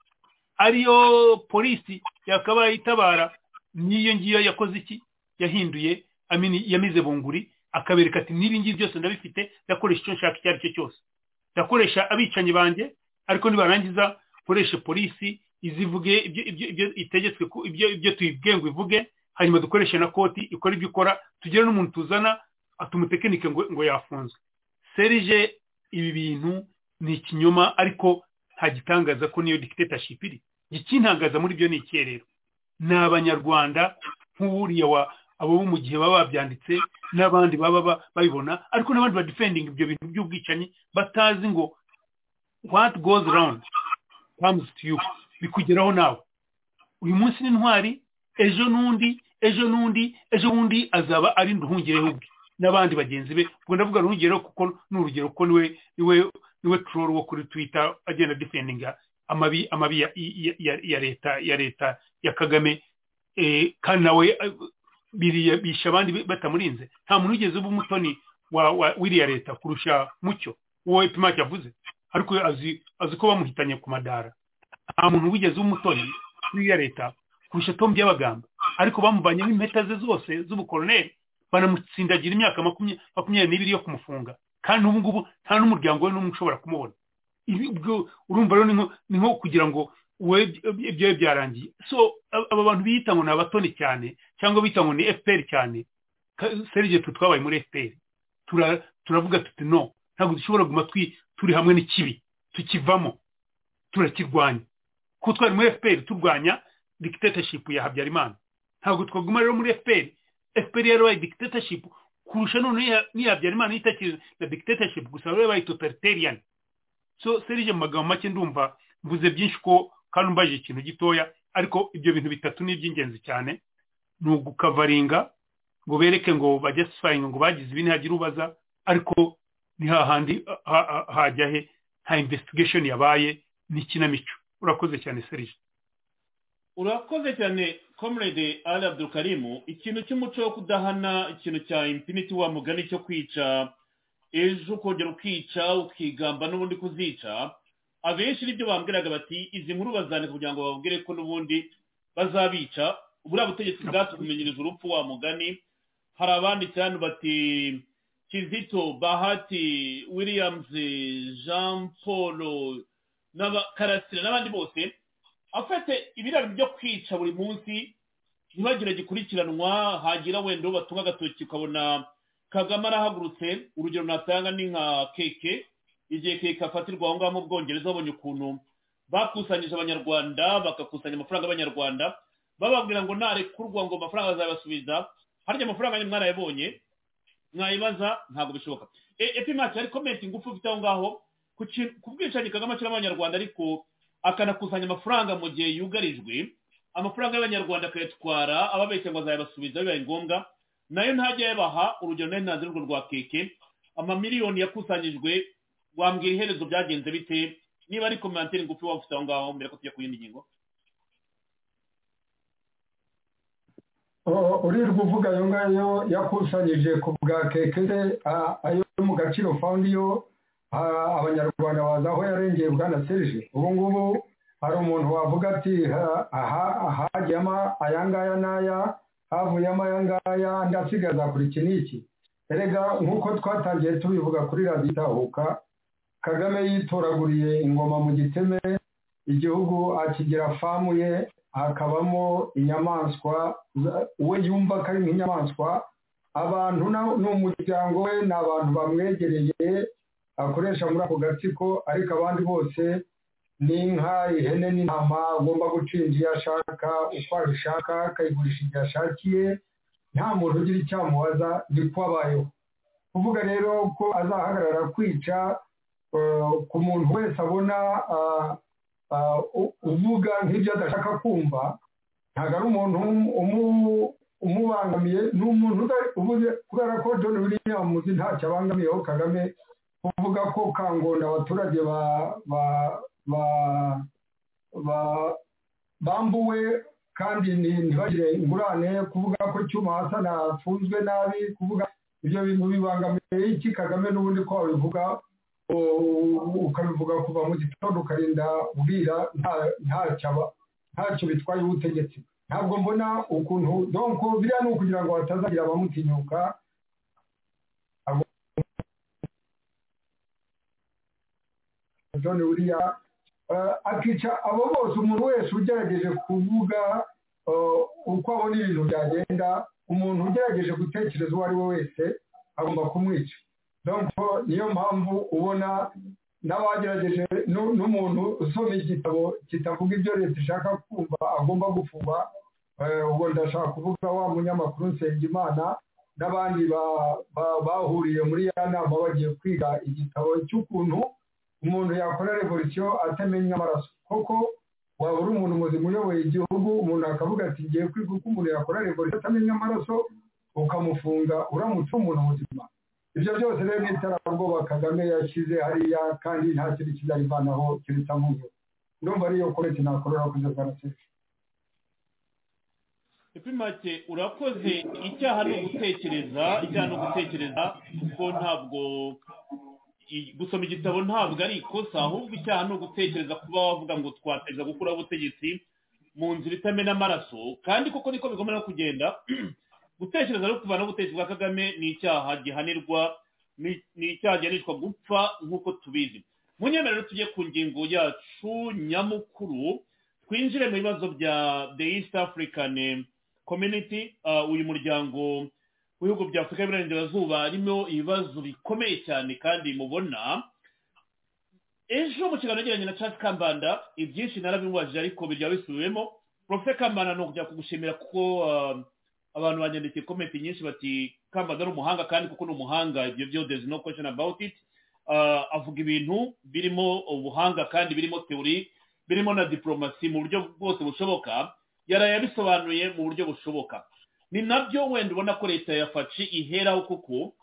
ariyo polisi yakabaye itabara n'iyo ngiyo yakoze iki? Yahinduye yamize bunguri akabereka ati n'ibi ngibi byose ndabifite ndakoresha icyo nshaka icyo ari cyo cyose. Ndakoresha abicanyi banjye ariko nibarangiza koreshe polisi izivuge ibyo itegetswe ibyo tuyibwiye ngo ivuge hanyuma dukoreshe na koti ikora ibyo ikora tugere n'umuntu tuzana atumutekinike ngo yafunzwe. Serije ibi bintu ni ikinyoma ariko nta gitangaza ko niyo dictatorship iri. Ikintangaza muri byo ni icyerero ni abanyarwanda nk'uriya wa abo bo mu gihe baba babyanditse n'abandi baba babibona ariko n'abandi badefendinga ibyo bintu by'ubwicanyi batazi ngo what goes round comes to you. Bikugeraho nawe. Uyu munsi ni intwari ejo n'undi ejo n'undi ejo bundi azaba ari nduhungireho ubwe n'abandi bagenzi be. Ubwo ndavuga ntugereho kuko ni urugero kuko ni we ni we ni we troll wo kuri twitter agenda defendinga amabi amabi ya, ya, leta ya leta ya kagame. Eh, kandi nawe biriya bisha abandi batamurinze. Nta muntu wigeze uba umutoni wiriya leta kurusha mucyo uwo epimaki yavuze. Ariko azi azi ko bamuhitanye ku madara. Nta muntu wigeze uba umutoni wiriya leta kurusha tom by'abagamba. Ariko bamuvanyemo impeta ze zose z'ubukoroneri banamutsindagira imyaka makumyabiri n'ibiri yo kumufunga. Kandi n'ubu ngubu nta n'umuryango we n'umwe ushobora kumubona. Urumva rero ni nko kugira ngo we ibyo byarangiye. So aba bantu biyita ngo ni abatoni cyane cyangwa bita ngo ni fpr cyane. Serije twabaye muri fpr turavuga tuti no ntabwo dushobora guma turi hamwe n'ikibi. Tukivamo. Turakirwanya. Kuko twari muri fpr turwanya dictatorship ya habyarimana. Ntabwo twaguma rero muri fpr fpr yarabaye dictatorship kurusha none niya habyarimana yitakiri na dictatorship gusa rero yabaye totalitarian so serije mu magambo make ndumva mvuze byinshi ko kandi umbaje ikintu gitoya ariko ibyo bintu bitatu ni iby'ingenzi cyane. Ni ugukavaringa ngo bereke ngo bajyasifayinga ngo bagize ibi ntihagire ubaza ariko ni hahandi hajya he? Nta investigation yabaye ni ikinamico urakoze cyane serije urakoze cyane comrade ali abdulkarimu ikintu cy'umuco wo kudahana ikintu cya impunity wa mugani cyo kwica ejo ukongera ukica ukigamba n'ubundi kuzica. Abenshi ni byo bambwiraga bati izi nkuru bazandika kugira ngo bababwire ko n'ubundi bazabica. Buriya butegetsi bwatumenyereza urupfu wa mugani. Hari abanditse hano bati kizito bahati williams jean paul karasira n'abandi bose afite ibiraro byo kwica buri munsi ntibagire gikurikiranwa hagira wenda uwo batunga agatoki ukabona kagame arahagurutse urugero natanga ni nka keke igihe keke afatirwa aho ngaho mu bwongereza babonye ukuntu bakusanyije abanyarwanda bagakusanya amafaranga y'abanyarwanda bababwira ngo narekurwa ngo amafaranga azabasubiza harya amafaranga mwarayabonye mwayibaza ntabwo bishoboka. Epimaki hari komenti ngufu ufite aho ngaho ku bwicanyi kagame ashyira abanyarwanda ariko akanakusanya amafaranga mu gihe yugarijwe. Amafaranga y'abanyarwanda akayatwara ababeshya ngo azayabasubiza bibaye ngombwa. Nayo ntajya yabaha urugero na yo ntanze urwo rwa keke. Amamiliyoni yakusanyijwe wambwira iherezo byagenze bite? Niba ari komantere ngufi waba ufite aho ngaho mbere ko tujya ku yindi ngingo. Urirwa uvuga ayo ngayo yakusanyije ku bwa keke ayo mu gaciro fawundi yo abanyarwanda bazi aho yarengeye bwana serije ubu ngubu hari umuntu wavuga ati hajyamo aya ngaya n'aya havuyemo aya ngaya ndasigaza kuri iki n'iki? Erega nk'uko twatangiye tubivuga kuri radiyo itahuka kagame yitoraguriye ingoma mu giteme igihugu akigira famu ye hakabamo inyamaswa we yumva ko ari nk'inyamaswa abantu n'umuryango we ni abantu bamwegereye akoresha muri ako gatsiko ariko abandi bose ni inka ihene n'intama agomba gucinja iyo ashaka uko abishaka akayigurisha igihe ashakiye nta muntu ugira icyo amubaza niko abayeho. Kuvuga rero ko azahagarara kwica ku muntu wese abona uvuga nk'ibyo adashaka kumva ntabwo ari umuntu umubangamiye ni umuntu uvuze kubera ko john william ntacyo abangamiyeho kagame kuvuga ko kangonda abaturage bambuwe kandi ntibagire ingurane. Kuvuga ko cyuma hasa nafunzwe nabi kuvuga ibyo bintu bibangamiye iki? Kagame n'ubundi ko wabivuga ukabivuga kuva mu gitondo ukarinda ubwira ntacyo bitwaye ubutegetsi. Ntabwo mbona ukuntu biriya ni ukugira ngo hatazagira abamutinyuka john william akica abo bose umuntu wese ugerageje kuvuga uko abona ibintu byagenda umuntu ugerageje gutekereza uwo ari we wese agomba kumwica. Niyo mpamvu ubona n'abagerageje n'umuntu usoma igitabo kitavuga ibyo leta ishaka kumva agomba gufungwa ubwo ndashaka kuvuga wa munyamakuru nsengimana n'abandi bahuriye muri ya nama bagiye kwiga igitabo cy'ukuntu umuntu yakora revolisiyo atamenya amaraso. Koko waba uri umuntu muzima uyoboye igihugu umuntu akavuga ati ngiye kwiga uko umuntu yakora revolisiyo atamenya amaraso ukamufunga uramutse umuntu muzima. Ibyo byose rero ni iterabwoba. Kagame yashyize hariya kandi nta kintu kizarivanaho keretse amuze ndumva ariyo komenti nakorera kuri bwana sefu ipimake urakoze. Icyaha ni ugutekereza. Icyaha ni ugutekereza. Kuko ntabwo gusoma igitabo ntabwo ari ikosa ahubwo icyaha ni ugutekereza kuba wavuga ngo twateza gukuraho ubutegetsi mu nzira itamena amaraso kandi koko niko bigomba no kugenda gutekereza no kuvana ubutegetsi bwa kagame ni icyaha gihanirwa ni icyaha gihanishwa gupfa nk'uko tubizi. Mu nyemerero tujye ku ngingo yacu nyamukuru twinjire mu bibazo bya the east african community uyu muryango w'ibihugu bya afurika y'uburengerazuba harimo ibibazo bikomeye cyane kandi mubona. Ejo mu kiganiro yagiranye na Charles kambanda ibyinshi narabimubajije ariko birya bisubiwemo profe kambanda ni ukujya kugushimira kuko abantu banyandikiye komenti nyinshi bati kambanda ari umuhanga kandi kuko ni umuhanga ibyo byo there's no question about it. Avuga ibintu birimo ubuhanga kandi birimo teori birimo na diporomasi mu buryo bwose bushoboka. Yaraye abisobanuye mu buryo bushoboka. Ni na byo wenda ubona ko leta ya faci iheraho kuko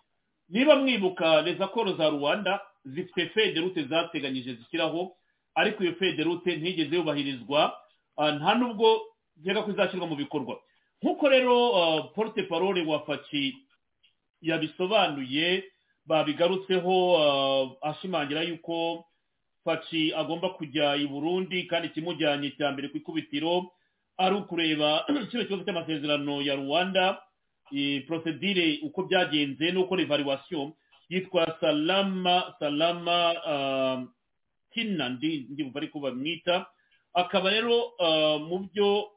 niba mwibuka rezakoro za rwanda zifite federute zateganyije zishyiraho ariko iyo federute ntigeze yubahirizwa nta nubwo nkeka ko izashyirwa mu bikorwa. Nk'uko rero porute parole wa faci yabisobanuye babigarutseho ashimangira yuko faci agomba kujya i burundi kandi ikimujyanye cya mbere ku ikubitiro ari ukureba kino kibazo cy'amasezerano ya rwanda. Porosedire uko byagenze n'uko revaluwasiyo yitwa salama salama kina ndibuva ariko bamwita. Akaba rero mu byo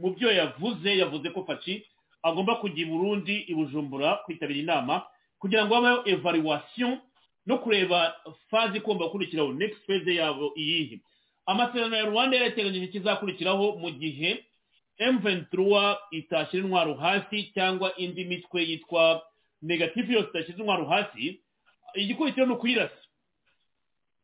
mu byo yavuze yavuze ko faci agomba kujya i burundi i bujumbura kwitabira inama kugira ngo habeho evaluwasiyo no kureba faze igomba gukurikiraho next phase yabo iyihe. Amasezerano ya rwanda yarateganyije kizakurikiraho mu gihe M23 itashyira intwaro hasi cyangwa indi mitwe yitwa negative yose idashyize intwaro hasi igikurikiro ni ukuyirasa.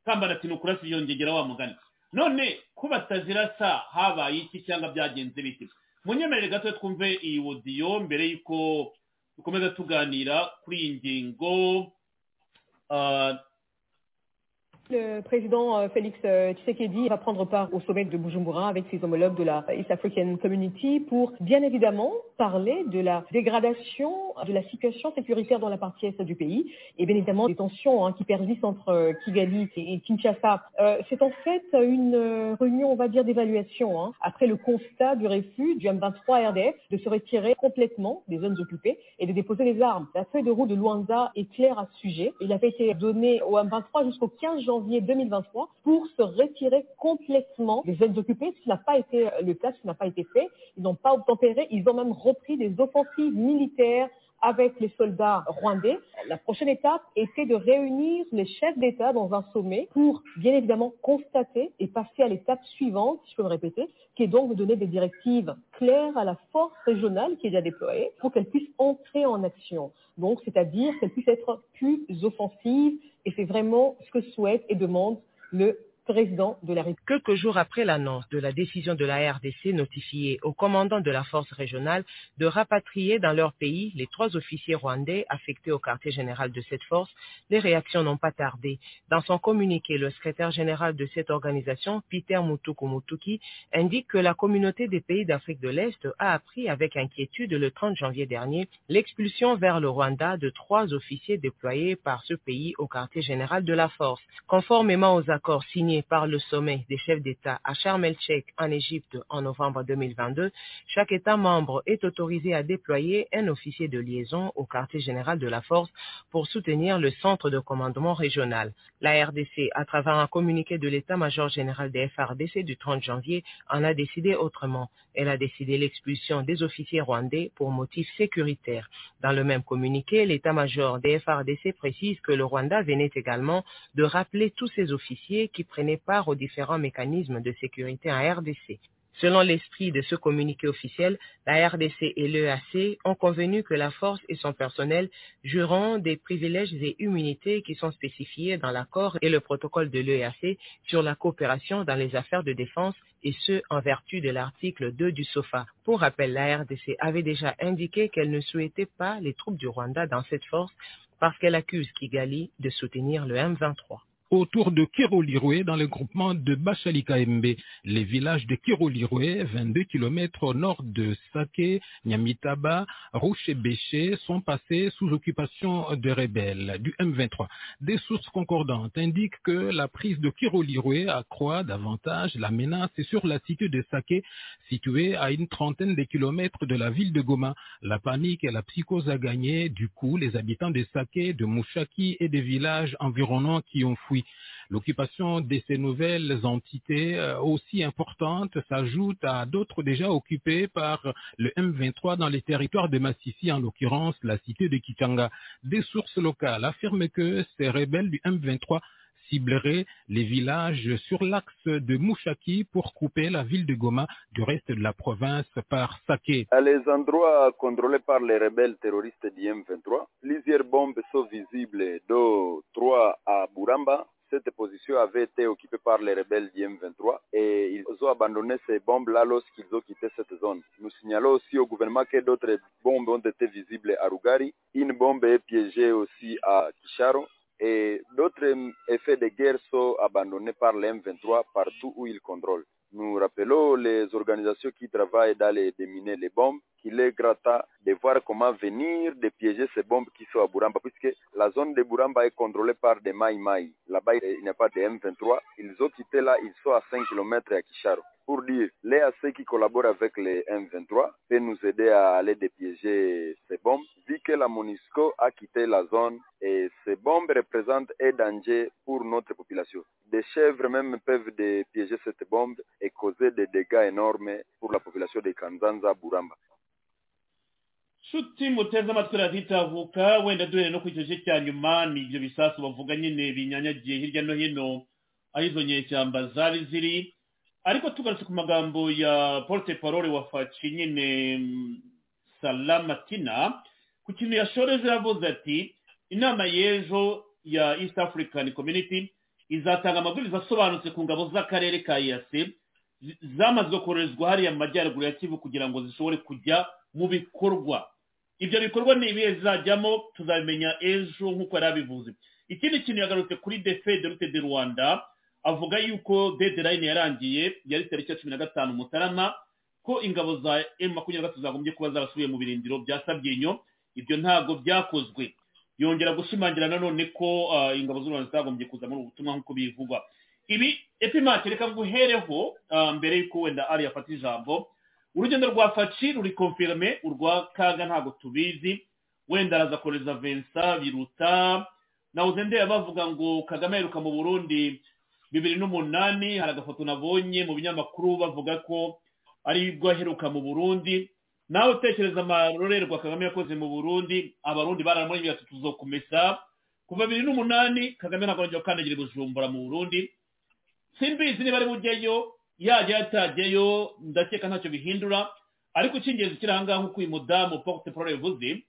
Kambara ati ni ukurasa iyo ngegera wa mugani. None ko batazirasa habaye iki cyangwa byagenze biti munyemerere gato twumve iyi wodiyo mbere y'uko dukomeza tuganira kuri iyi ngingo Le président Félix Tshisekedi va prendre part au sommet de Bujumbura avec ses homologues de la East African Community pour bien évidemment parler de la dégradation de la situation sécuritaire dans la partie est du pays et bien évidemment des tensions hein, qui persistent entre Kigali et Kinshasa. Euh, C'est en fait une réunion, on va dire, d'évaluation hein, après le constat du refus du M23 RDF de se retirer complètement des zones occupées et de déposer les armes. La feuille de route de Luanda est claire à ce sujet. Il avait été donné au M23 jusqu'au 15 janvier janvier 2023 pour se retirer complètement des zones occupées, ce n'a pas été le cas, ce n'a pas été fait. Ils n'ont pas obtempéré, ils ont même repris des offensives militaires avec les soldats rwandais. La prochaine étape était de réunir les chefs d'État dans un sommet pour bien évidemment constater et passer à l'étape suivante, si je peux me répéter, qui est donc de donner des directives claires à la force régionale qui est déjà déployée pour qu'elle puisse entrer en action. Donc, c'est-à-dire qu'elle puisse être plus offensive et c'est vraiment ce que souhaite et demande le président de la. Quelques jours après l'annonce de la décision de la RDC notifiée au commandant de la force régionale de rapatrier dans leur pays les trois officiers rwandais affectés au quartier général de cette force, les réactions n'ont pas tardé. Dans son communiqué, le secrétaire général de cette organisation, Peter Mutuku Mutuki, indique que la communauté des pays d'Afrique de l'Est a appris avec inquiétude le 30 janvier dernier l'expulsion vers le Rwanda de trois officiers déployés par ce pays au quartier général de la force. Conformément aux accords signés par le sommet des chefs d'État à Sharm el-Sheikh en Égypte en novembre 2022, chaque État membre est autorisé à déployer un officier de liaison au quartier général de la force pour soutenir le centre de commandement régional. La RDC, à travers un communiqué de l'état-major général des FRDC du 30 janvier, en a décidé autrement. Elle a décidé l'expulsion des officiers rwandais pour motifs sécuritaires. Dans le même communiqué, l'état-major des FRDC précise que le Rwanda venait également de rappeler tous ses officiers qui prenaient part aux différents mécanismes de sécurité en RDC. Selon l'esprit de ce communiqué officiel, la RDC et l'EAC ont convenu que la force et son personnel joueront des privilèges et immunités qui sont spécifiés dans l'accord et le protocole de l'EAC sur la coopération dans les affaires de défense et ce en vertu de l'article 2 du SOFA. Pour rappel, la RDC avait déjà indiqué qu'elle ne souhaitait pas les troupes du Rwanda dans cette force parce qu'elle accuse Kigali de soutenir le M23 autour de Kirolirwe dans le groupement de Bachalikaembe. Les villages de Kirolirwe, 22 km au nord de Sake, Nyamitaba, Rouche et Béché sont passés sous occupation de rebelles du M23. Des sources concordantes indiquent que la prise de Kirolirwe accroît davantage la menace sur la cité de Sake, située à une trentaine de kilomètres de la ville de Goma. La panique et la psychose a gagné, du coup, les habitants de Sake, de Mouchaki et des villages environnants qui ont fui. L'occupation de ces nouvelles entités euh, aussi importantes s'ajoute à d'autres déjà occupées par le M23 dans les territoires de Massissi, en l'occurrence la cité de Kichanga. Des sources locales affirment que ces rebelles du M23 cibleraient les villages sur l'axe de Mouchaki pour couper la ville de Goma du reste de la province par Saké. À les endroits contrôlés par les rebelles terroristes du M23, plusieurs bombes sont visibles, dont trois à Buramba, cette position avait été occupée par les rebelles du M23 et ils ont abandonné ces bombes-là lorsqu'ils ont quitté cette zone. Nous signalons aussi au gouvernement que d'autres bombes ont été visibles à Rugari. Une bombe est piégée aussi à Kisharo et d'autres effets de guerre sont abandonnés par le M23 partout où ils contrôlent. Nous rappelons les organisations qui travaillent dans les déminer les bombes qu'il est gratin de voir comment venir de piéger ces bombes qui sont à Buramba, puisque la zone de Buramba est contrôlée par des Maï Maï. Là-bas, il n'y a pas de M23. Ils ont quitté là, ils sont à 5 km à Kisharo. Pour dire, les AC qui collaborent avec les M23 peuvent nous aider à aller dépiéger ces bombes, vu que la MONUSCO a quitté la zone et ces bombes représentent un danger pour notre population. Des chèvres même peuvent dépiéger cette bombe et causer des dégâts énormes pour la population de Kanzanza, Buramba. Nshuti muteze amatwi raditavuka wenda duhere no ku gice cya nyuma ni ibyo bisasu bavuga nyine binyanyagiye hirya no hino aho izo nyeshyamba zari ziri. Ariko tugarutse ku magambo ya porte parole wa faci nyine salamatina ku kintu yashoreje yavuze ati inama y'ejo ya east african community izatanga amabwiriza asobanutse ku ngabo z'akarere ka iyase zamazwe koherezwa hariya mu majyaruguru ya kivu kugira ngo zishobore kujya mu bikorwa. Ibyo bikorwa ni ibihe zizajyamo tuzabimenya ejo nk'uko yari abivuze. Ikindi kintu yagarutse kuri defe de rute de rwanda avuga yuko deadline yarangiye yari tariki ya cumi na gatanu mutarama ko ingabo za emu makumyabiri na gatatu zagombye kuba zarasubiye mu birindiro bya sabyinyo ibyo ntabwo byakozwe. Yongera gushimangira nanone ko ingabo z'u rwanda zitagombye kuza muri ubu butumwa nk'uko bivugwa. Ibi epimake reka nguhereho mbere y'uko wenda ari yafata ijambo. Urugendo rwa faci ruri konfirime urwa kaga ntabwo tubizi wenda araza kohereza vensa biruta. Nawe ndeba bavuga ngo kagame aheruka mu burundi bibiri n'umunani hari agafoto nabonye mu binyamakuru bavuga ko ari bwo aheruka mu burundi. Nawe utekereza amarorerwa kagame yakoze mu burundi abarundi baramuri ati tuzokomesa kuva bibiri n'umunani kagame ntabwo arongera gukandagira bujumbura mu burundi. Simbizi niba ari bujyeyo yajya yatajyayo ndakeka ntacyo bihindura. Ariko icy'ingenzi kiri aha ngaha nk'uko uyu mudamu porte parole yavuze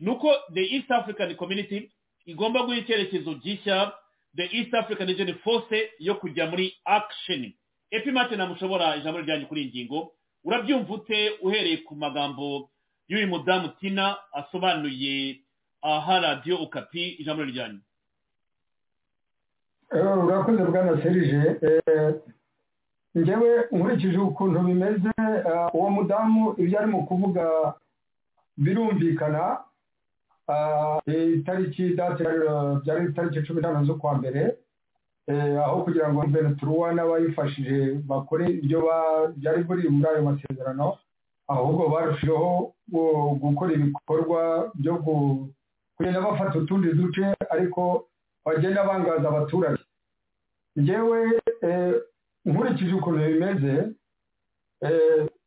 ni uko the east african community igomba guha icyerekezo gishya the east african region force yo kujya muri action. Epimate namushobora ijambo ryanyu kuri iyi ngingo? Urabyumva ute uhereye ku magambo y'uyu mudamu tina asobanuye aha radiyo ukapi ijambo ryanyu? Urakoze bwana serije ngewe nkurikije ukuntu bimeze uwo mudamu ibyo arimo kuvuga birumvikana itariki byari itariki cumi n'umunani z'ukwa mbere aho kugira ngo veneturuwa n'abayifashije bakore ibyo byari buri muri ayo masezerano ahubwo barushijeho gukora ibikorwa byo kugenda bafata utundi duce ariko bagenda bangaza abaturage. Ngewe nkurikije ukuntu bimeze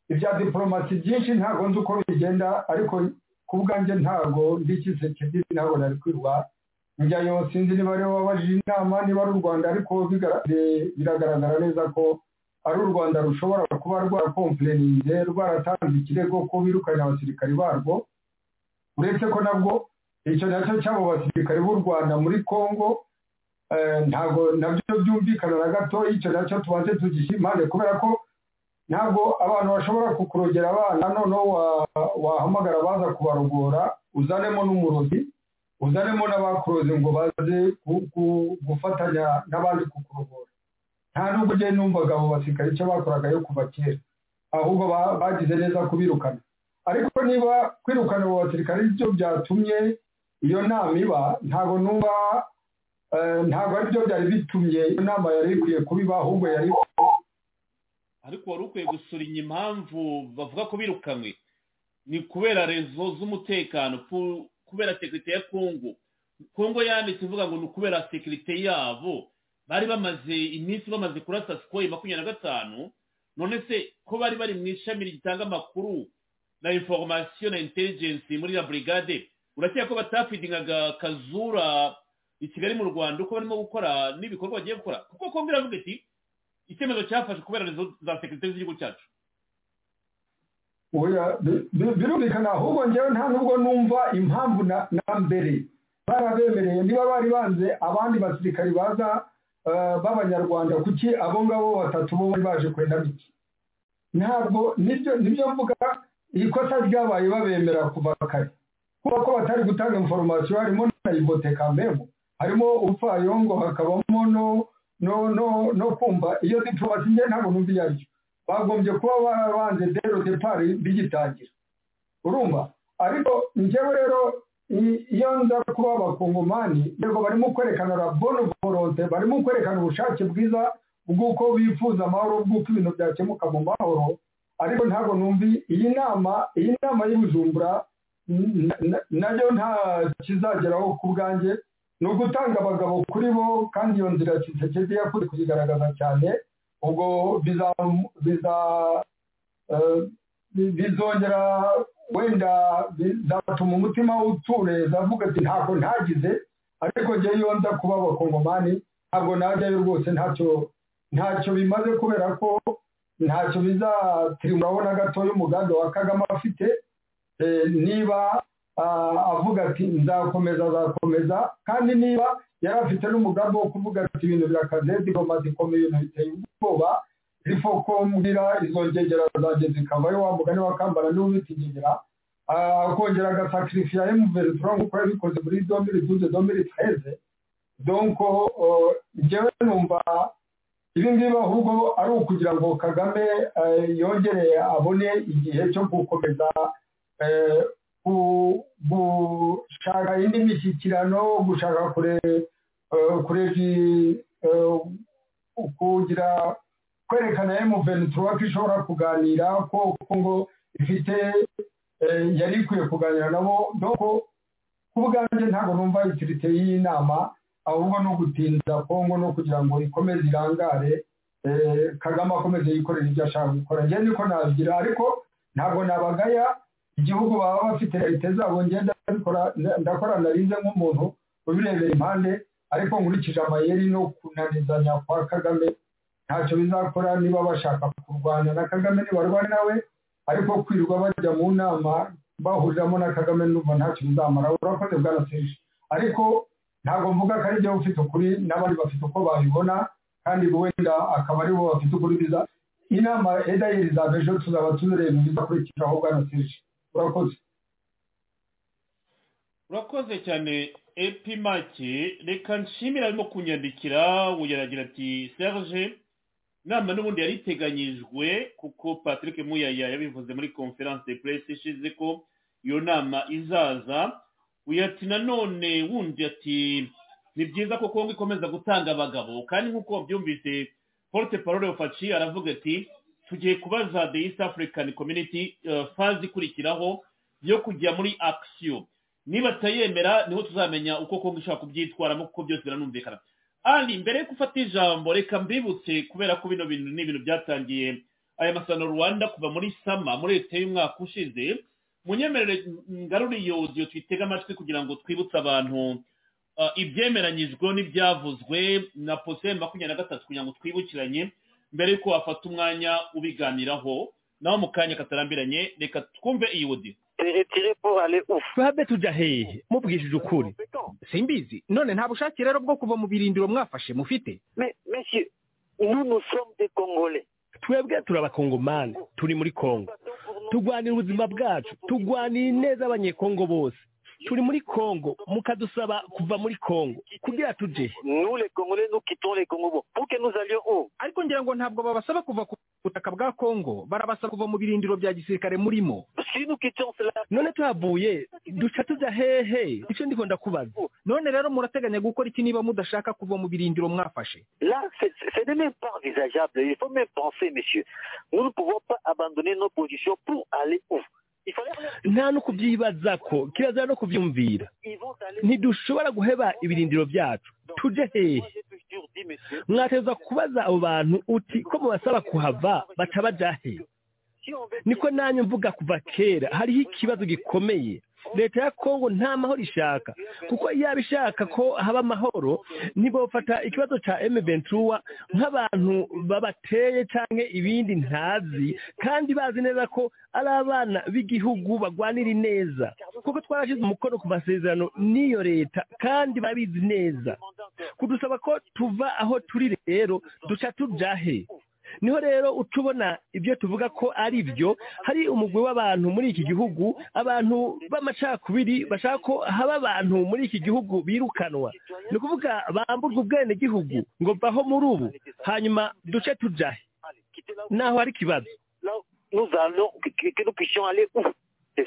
ibya diporomasi byinshi ntabwo nzi uko bigenda ariko ku bwanjye ntabwo ndikisekedi ntabwo nari kwirwa njyayo sinzi niba ari we wabajije inama niba ari u rwanda ariko biragaragara neza ko ari u rwanda rushobora kuba rwarakompureninze rwaratanze ikirego ko birukanye abasirikari barwo uretse ko nabwo icyo na cyo cy'abo basirikari b'u rwanda muri congo ntabwo na byo byumvikana na gato icyo na cyo tubanze tugishyimane kubera ko ntabwo abantu bashobora kukurogera abana noneho wahamagara baza kubarogora uzanemo n'umurozi uzanemo n'abakuroze ngo baze gufatanya n'abandi kukurogora. Nta nubwo ugenda numvaga abo basirikare icyo bakoraga yo kuva kera ahubwo bagize neza kubirukana ariko niba kwirukana abo basirikare byo byatumye iyo nama iba ntabwo numva ntabwo ari byo byari bitumye iyo nama yari ikwiye kubiba ahubwo yari ariko wari ukwiye gusurinya impamvu bavuga ko birukanywe ni kubera rezo z'umutekano kubera sekirite ya kongo kongo yanditse ivuga ngo ni ukubera sekirite yabo. Bari bamaze iminsi bamaze kurasa sikoyi makumyabiri na gatanu. None se ko bari bari mu ishami ritanga amakuru na inforomasiyo na intelligence muri la brigade? Urakeka ko batafidingaga kazura i kigali mu rwanda uko barimo gukora n'ibikorwa bagiye gukora. Kuko kongo iravuga iti icyemezo cyafashe kubera rezo za sekirite z'igihugu cyacu. Birumvikana ahubwo ngewe nta nubwo numva impamvu na mbere. Barabemereye niba bari banze abandi basirikari baza b'abanyarwanda kuki abo ngabo batatu bo bari baje kwenda biki ntabwo ni byo mvuga ikosa ryabaye babemera kuva kare. Kuba ko batari gutanga inforomasiyo harimo na iboteka memo harimo ubupfayongo hakabamo no kumva. Iyo diporomasi nge ntabwo numva iyo ari cyo. Bagombye kuba barabanze dero depari bigitangira. Urumva? Ariko njyewe rero iyo nza kuba abakongomani yego barimo kwerekana la bonne volonté barimo kwerekana ubushake bwiza bw'uko bifuza amahoro bw'uko ibintu byakemuka mu mahoro ariko ntabwo numva iyi nama iyi nama y'ubujumbura na yo nta kizageraho ku bwanjye. Ni ugutanga abagabo kuri bo kandi iyo nzira kisekedi yakunze kuyigaragaza cyane ubwo bizongera wenda bizatuma umutima utureza avuga ati ntabwo ntagize ariko njye iyo nza kuba abakongomani ntabwo najyayo rwose ntacyo ntacyo bimaze kubera ko ntacyo bizatirimuraho na gatoya umugambi wa kagame afite niba avuga ati nzakomeza azakomeza kandi niba yari afite n'umugambi wo kuvuga ati ibintu birakaze diplomasi ikomeye ibintu biteye ubwoba rifo ko mbwira izo ngegera zanjye zikavayo. Wa mugani wa kambara ni we ubita ingegera. Akongera agasakirifiya emuverituro nk'uko yabikoze muri domiri duze domiri treze donko njyewe numva ibi ngibi ahubwo ari ukugira ngo kagame yongere abone igihe cyo gukomeza gushaka indi mishyikirano gushaka kugira kwerekana emuventura ko ishobora kuganira ko ngo ifite yari ikwiye kuganira nabo doko ku bwanjye ntabwo numva itirite y'inama ahubwo no gutinza kongo no kugira ngo ikomeze irangare kagame akomeze yikorera ibyo ashaka gukora njye niko nabigira ariko ntabwo nabagaya igihugu baba bafite leta zabo ngenda ndakora narinze nk'umuntu ubirebera impande ariko nkurikije amayeri no kunanizanya kwa kagame ntacyo bizakora niba bashaka kurwana na kagame nibarwane nawe ariko kwirirwa bajya mu nama bahuriramo na kagame numva ntacyo bizamara. Urakoze bwana serije ariko ntabwo mvuga ko ari ufite ukuri n'abandi bafite uko babibona kandi wenda akaba ari bo bafite ukuri. Biza inama edayeri za ejo tuzaba tuzireba ibizakurikiraho bwana serije urakoze urakoze cyane epimake reka nshimire arimo kunyandikira uyaragira ati serge inama n'ubundi yari iteganyijwe kuko patrick muyaya yabivuze muri conference de presse ishize ko iyo nama izaza. Uyu ati nanone wundi ati ni byiza ko kongo ikomeza gutanga abagabo. Kandi nk'uko byumvise porte parole faci aravuga ati tugiye kubaza the east african community fazi ikurikiraho yo kujya muri action niba atayemera ni ho tuzamenya uko kongo ishobora kubyitwaramo kuko byose biranumvikana ari mbere yo gufata ijambo reka mbibutse kubera ko bino bintu ni ibintu byatangiye aya masano rwanda kuva muri sama muri leta y'umwaka ushize. Munyemerere ngarure iyo odiyo twitega amatwi kugira ngo twibutse abantu ibyemeranyijwe n'ibyavuzwe na posite makumyabiri na gatatu kugira ngo twibukiranye. Mbere y'uko wafata umwanya ubiganiraho naho mu kanya katarambiranye reka twumve iyi odiyo twabe tujya hehe mubwishije ukuri. Simbizi none nta bushake rero bwo kuva mu birindiro mwafashe mufite? Twebwe turi abakongomani turi muri kongo turwanira ubuzima bwacu turwanira neza abanyekongo bose. Turi muri kongo mukadusaba kuva muri kongo kugira tuje ariko ngira ngo ntabwo babasaba kuva ku butaka bwa kongo barabasaba kuva mu birindiro bya gisirikare murimo none tuhavuye duca tujya hehe icyo ndiko ndakubaza. None rero murateganya gukora iki niba mudashaka kuva mu birindiro mwafashe? Là, c'est ce n'est même pas envisageable. Il faut même penser, monsieur. Nous ne pouvons pas abandonner nos positions pour aller où? Nta no kubyibaza ko kirazira no kubyumvira. Ntidushobora guheba ibirindiro byacu. Tuje hehe mwateza kubaza abo bantu uti ko mubasaba kuhava baca baja he? Niko nanjye mvuga kuva kera hariho ikibazo gikomeye. Leta ya kongo nta mahoro ishaka. Kuko yaba ishaka ko haba amahoro ntibofata ikibazo cya emeventura nk'abantu babateye cyangwa ibindi ntazi kandi bazi neza ko ari abana b'igihugu bagwanira neza kuko twarashyize umukono ku masezerano n'iyo leta kandi babizi neza. Kudusaba ko tuva aho turi rero duca tujahe ni ho rero uca ubona ibyo tuvuga ko ari byo hari umugwi w'abantu muri iki gihugu abantu b'amacakubiri bashaka ko haba abantu muri iki gihugu birukanwa. Ni ukuvuga bamburwa ubwenegihugu ngo baho muri ubu hanyuma duce tujahe. Naho hari ikibazo.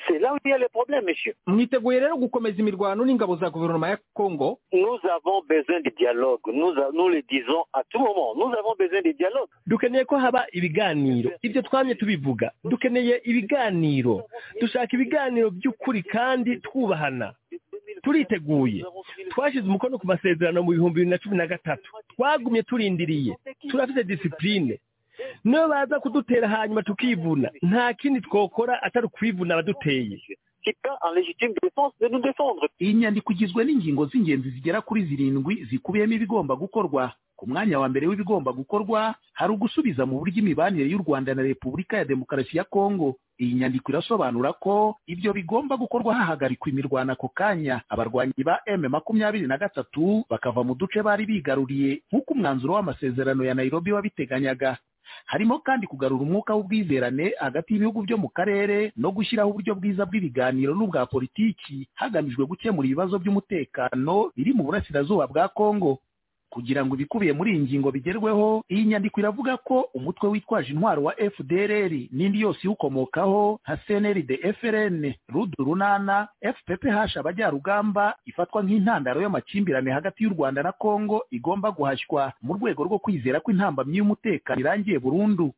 C'est là où il y a le problème, monsieur. mwiteguye rero gukomeza imirwano n'ingabo za guverinoma ya kongo Nous avons besoin de dialogue. Nous, a- nous le disons à tout moment. Nous avons besoin de dialogue. dukeneye ko haba ibiganiro. Ibyo twamye tubivuga. Dukeneye ibiganiro. Dushaka ibiganiro by'ukuri kandi twubahana. Turiteguye. Twashyize umukono ku masezerano mu bihumbi bibiri na cumi na gatatu. Twagumye turindiriye. Turafite disipurine niyo baza kudutera hanyuma tukivuna. Nta kindi twokora atari ukwivuna abaduteye iyi nyandiko igizwe n'ingingo z'ingenzi zigera kuri zirindwi zikubiyemo ibigomba gukorwa. Ku mwanya wa mbere w'ibigomba gukorwa hari ugusubiza mu buryo imibanire y'u rwanda na repubulika ya demokarasi ya kongo iyi nyandiko irasobanura ko ibyo bigomba gukorwa hahagarikwa imirwano ako kanya. Abarwanyi ba m makumyabiri na gatatu bakava mu duce bari bigaruriye nk'uko umwanzuro w'amasezerano ya nairobi wabiteganyaga harimo kandi kugarura umwuka w'ubwizerane hagati y'ibihugu byo mu karere no gushyiraho uburyo bwiza bw'ibiganiro n'ubwa politiki hagamijwe gukemura ibibazo by'umutekano biri mu burasirazuba bwa kongo. Kugira ngo ibikubiye muri iyi ngingo bigerweho iyi nyandiko iravuga ko umutwe witwaje intwaro wa fdrr n'indi yose iwukomokaho nka cnrd frn rudu runana fpph abajyarugamba ifatwa nk'intandaro y'amakimbirane hagati y'u rwanda na kongo igomba guhashywa mu rwego rwo kwizera ko intambamyi y'umutekano irangiye burundu.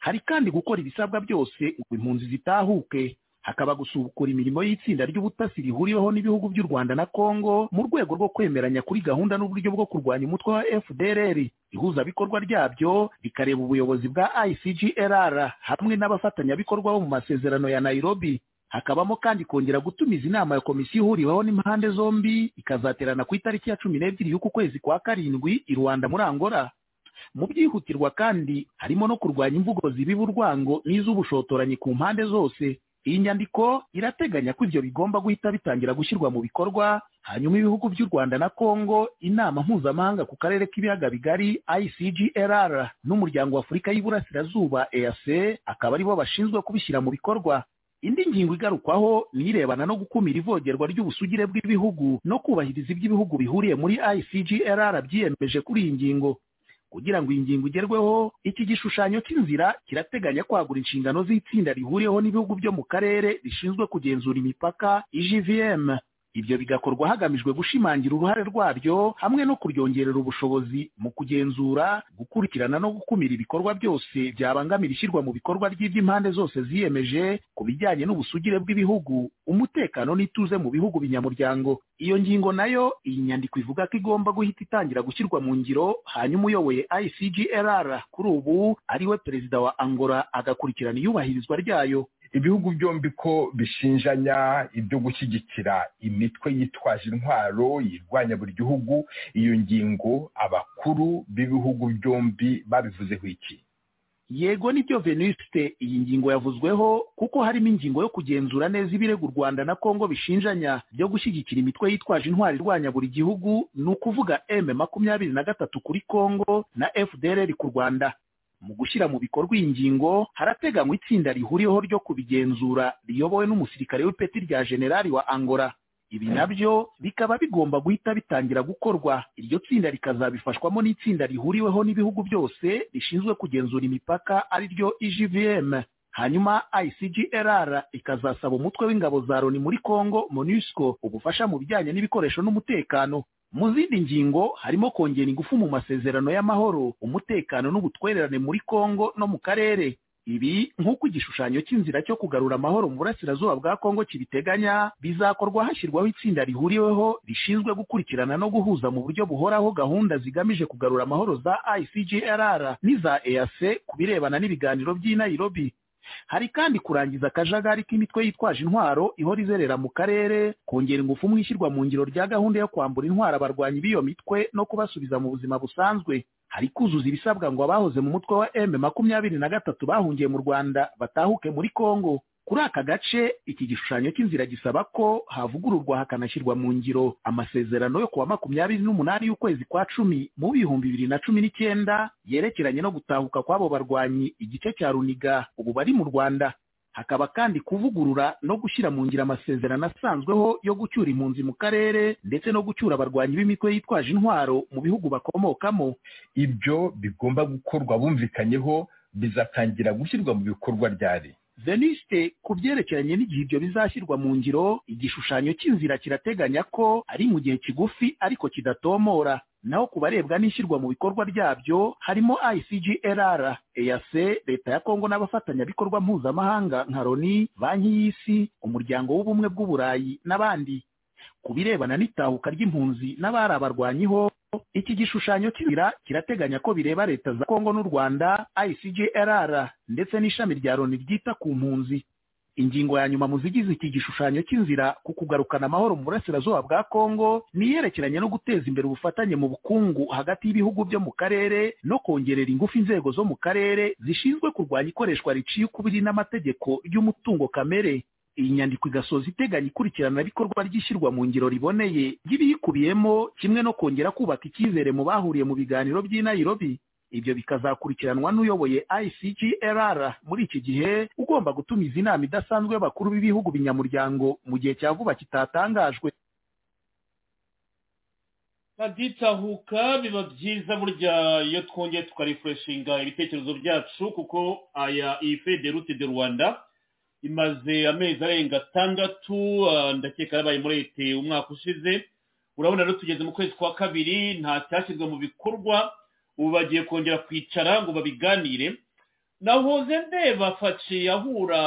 Hari kandi gukora ibisabwa byose ngo impunzi zitahuke. Hakaba gusubukura imirimo y'itsinda ry'ubutasi rihuriweho n'ibihugu by'u rwanda na kongo mu rwego rwo kwemeranya kuri gahunda n'uburyo bwo kurwanya umutwe wa fdrr ihuzabikorwa ryabyo rikareba ubuyobozi bwa icgrr hamwe n'abafatanyabikorwa bo mu masezerano ya nairobi. Hakabamo kandi kongera gutumiza inama ya komisiyo ihuriweho n'impande zombi ikazaterana ku itariki ya cumi n'ebyiri y'uku kwezi kwa karindwi i rwanda muri angola. Mu byihutirwa kandi harimo no kurwanya imvugo zibiba urwango n'iz'ubushotoranyi ku mpande zose. Iyi nyandiko irateganya ko ibyo bigomba guhita bitangira gushyirwa mu bikorwa hanyuma ibihugu by'u rwanda na kongo inama mpuzamahanga ku karere k'ibiyaga bigari icgrr n'umuryango wa afurika y'iburasirazuba eac akaba ari bo bashinzwe kubishyira mu bikorwa. Indi ngingo igarukwaho ni irebana no gukumira ivogerwa ry'ubusugire bw'ibihugu no kubahiriza ibyo ibihugu bihuriye muri icgrr byiyemeje kuri iyi ngingo. Kugira ngo iyi ngingo igerweho iki gishushanyo cy'inzira kirateganya kwagura inshingano z'itsinda rihuriyeho n'ibihugu byo mu karere rishinzwe kugenzura imipaka igvm ibyo bigakorwa hagamijwe gushimangira uruhare rwaryo hamwe no kuryongerera ubushobozi mu kugenzura gukurikirana no gukumira ibikorwa byose byabangamira ishyirwa mu bikorwa ry'iby'impande zose ziyemeje ku bijyanye n'ubusugire bw'ibihugu umutekano n'ituze mu bihugu binyamuryango. Iyo ngingo na yo iyi nyandiko ivuga ko igomba guhita itangira gushyirwa mu ngiro hanyuma uyoboye icgrr kuri ubu ari we perezida wa angola agakurikirana iyubahirizwa ryayo. Ibihugu byombi ko bishinjanya ibyo gushyigikira imitwe yitwaje intwaro yirwanya buri gihugu iyo ngingo abakuru b'ibihugu byombi babivuzeho iki? Yego ni byo venuste iyi ngingo yavuzweho kuko harimo ingingo yo kugenzura neza ibirego u rwanda na kongo bishinjanya byo gushyigikira imitwe yitwaje intwaro irwanya buri gihugu ni ukuvuga m makumyabiri na gatatu kuri kongo na fdrr ku rwanda. Mu gushyira mu bikorwa iyi ngingo harateganywa itsinda rihuriyeho ryo kubigenzura riyobowe n'umusirikare w'ipeti rya generali wa angola. Ibi na byo bikaba bigomba guhita bitangira gukorwa. Iryo tsinda rikazabifashwamo n'itsinda rihuriweho n'ibihugu byose rishinzwe kugenzura imipaka ari ryo igvm hanyuma icgrr ikazasaba umutwe w'ingabo za loni muri congo monusco ubufasha mu bijyanye n'ibikoresho n'umutekano. Mu zindi ngingo harimo kongera ingufu mu masezerano y'amahoro umutekano n'ubutwererane muri congo no mu karere. Ibi nk'uko igishushanyo cy'inzira cyo kugarura amahoro mu burasirazuba bwa kongo kibiteganya bizakorwa hashyirwaho itsinda rihuriweho rishinzwe gukurikirana no guhuza mu buryo buhoraho gahunda zigamije kugarura amahoro za icgrr n'iza eac ku birebana n'ibiganiro by'i nairobi. Hari kandi kurangiza akajagari k'imitwe yitwaje intwaro ihora izerera mu karere kongera ingufu mu ishyirwa mu ngiro rya gahunda yo kwambura intwaro abarwanyi b'iyo mitwe no kubasubiza mu buzima busanzwe. Hari kuzuza ibisabwa ngo abahoze mu mutwe wa m makumyabiri na gatatu bahungiye mu rwanda batahuke muri kongo kuri aka gace iki gishushanyo cy'inzira gisaba ko havugururwa hakanashyirwa mu ngiro. Amasezerano yo kuwa makumyabiri n'umunani y'ukwezi kwa cumi mu bihumbi bibiri na cumi n'icyenda yerekeranye no gutahuka kw'abo barwanyi igice cya runiga. Ubu bari mu rwanda. Hakaba kandi kuvugurura no gushyira mu ngiro amasezerano asanzweho yo gucyura impunzi mu karere ndetse no gucyura abarwanyi b'imitwe yitwaje intwaro mu bihugu bakomokamo. Ibyo bigomba gukorwa bumvikanyeho bizatangira gushyirwa mu bikorwa ryari? Veniste ku byerekeranye n'igihe ibyo bizashyirwa mu ngiro igishushanyo cy'inzira kirateganya ko ari mu gihe kigufi ariko kidatomora. Naho ku barebwa n'ishyirwa mu bikorwa ryabyo harimo icgrr eac leta ya kongo n'abafatanyabikorwa mpuzamahanga nka loni banki y'isi umuryango w'ubumwe bw'uburayi n'abandi. Ku birebana n'itahuka ry'impunzi n'abari abarwanyiho iki gishushanyo cy'inzira kirateganya ko bireba leta za kongo n'u rwanda icgrr ndetse n'ishami rya loni ryita ku mpunzi. Ingingo ya nyuma mu zigize iki gishushanyo cy'inzira ku kugarukana amahoro mu burasirazuba bwa kongo ni iyerekeranye no guteza imbere ubufatanye mu bukungu hagati y'ibihugu byo mu karere no kongerera ingufu inzego zo mu karere zishinzwe kurwanya ikoreshwa riciye ukubiri n'amategeko y'umutungo kamere. Iyi nyandiko igasoza iteganya ikurikiranabikorwa ry'ishyirwa mu ngiro riboneye ry'ibiyikubiyemo kimwe no kongera kubaka icyizere mu bahuriye mu biganiro by'i Nairobi ibyo bikazakurikiranwa n'uyoboye ICGLR muri iki gihe ugomba gutumiza inama idasanzwe y'abakuru b'ibihugu binyamuryango mu gihe cya vuba kitatangajwe. Baditahuka biba byiza burya iyo twongeye tukarifureshinga ibitekerezo byacu kuko aya iyi fede de rwanda imaze amezi arenga atandatu ndakeka yabaye muri leta umwaka ushize. Urabona rero tugeze mu kwezi kwa kabiri nta cyashyizwe mu bikorwa. Ubu bagiye kongera kwicara ngo babiganire. Nahoze ndeba faci ahura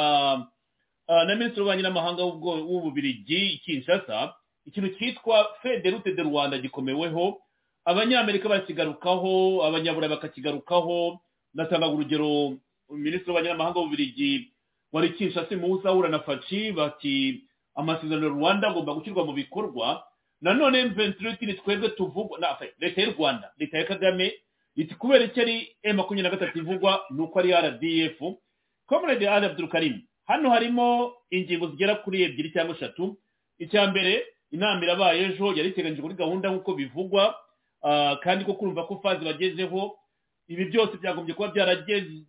na minisitiri w'ububanyi n'amahanga w'ububirigi kinshasa. Ikintu cyitwa federute de rwanda gikomeweho. Abanyamerika barakigarukaho abanyaburayi bakakigarukaho natanga urugero minisitiri w'ububanyi n'amahanga w'ububirigi wari kinshasa muhuza ahura na faci bati amasezerano rwanda agomba gushyirwa mu bikorwa. Nanone mventuriti ni twebwe tuvugwa leta y'u rwanda leta ya kagame iti kubera icyo ari e makumyabiri na gatatu ivugwa ni uko ari rdf comrade ali abdulkarim hano harimo ingingo zigera kuri ebyiri cyangwa eshatu. Icya mbere inama irabaye ejo yari iteganyijwe kuri gahunda nk'uko bivugwa kandi ko kurumva ko fazi bagezeho ibi byose byagombye kuba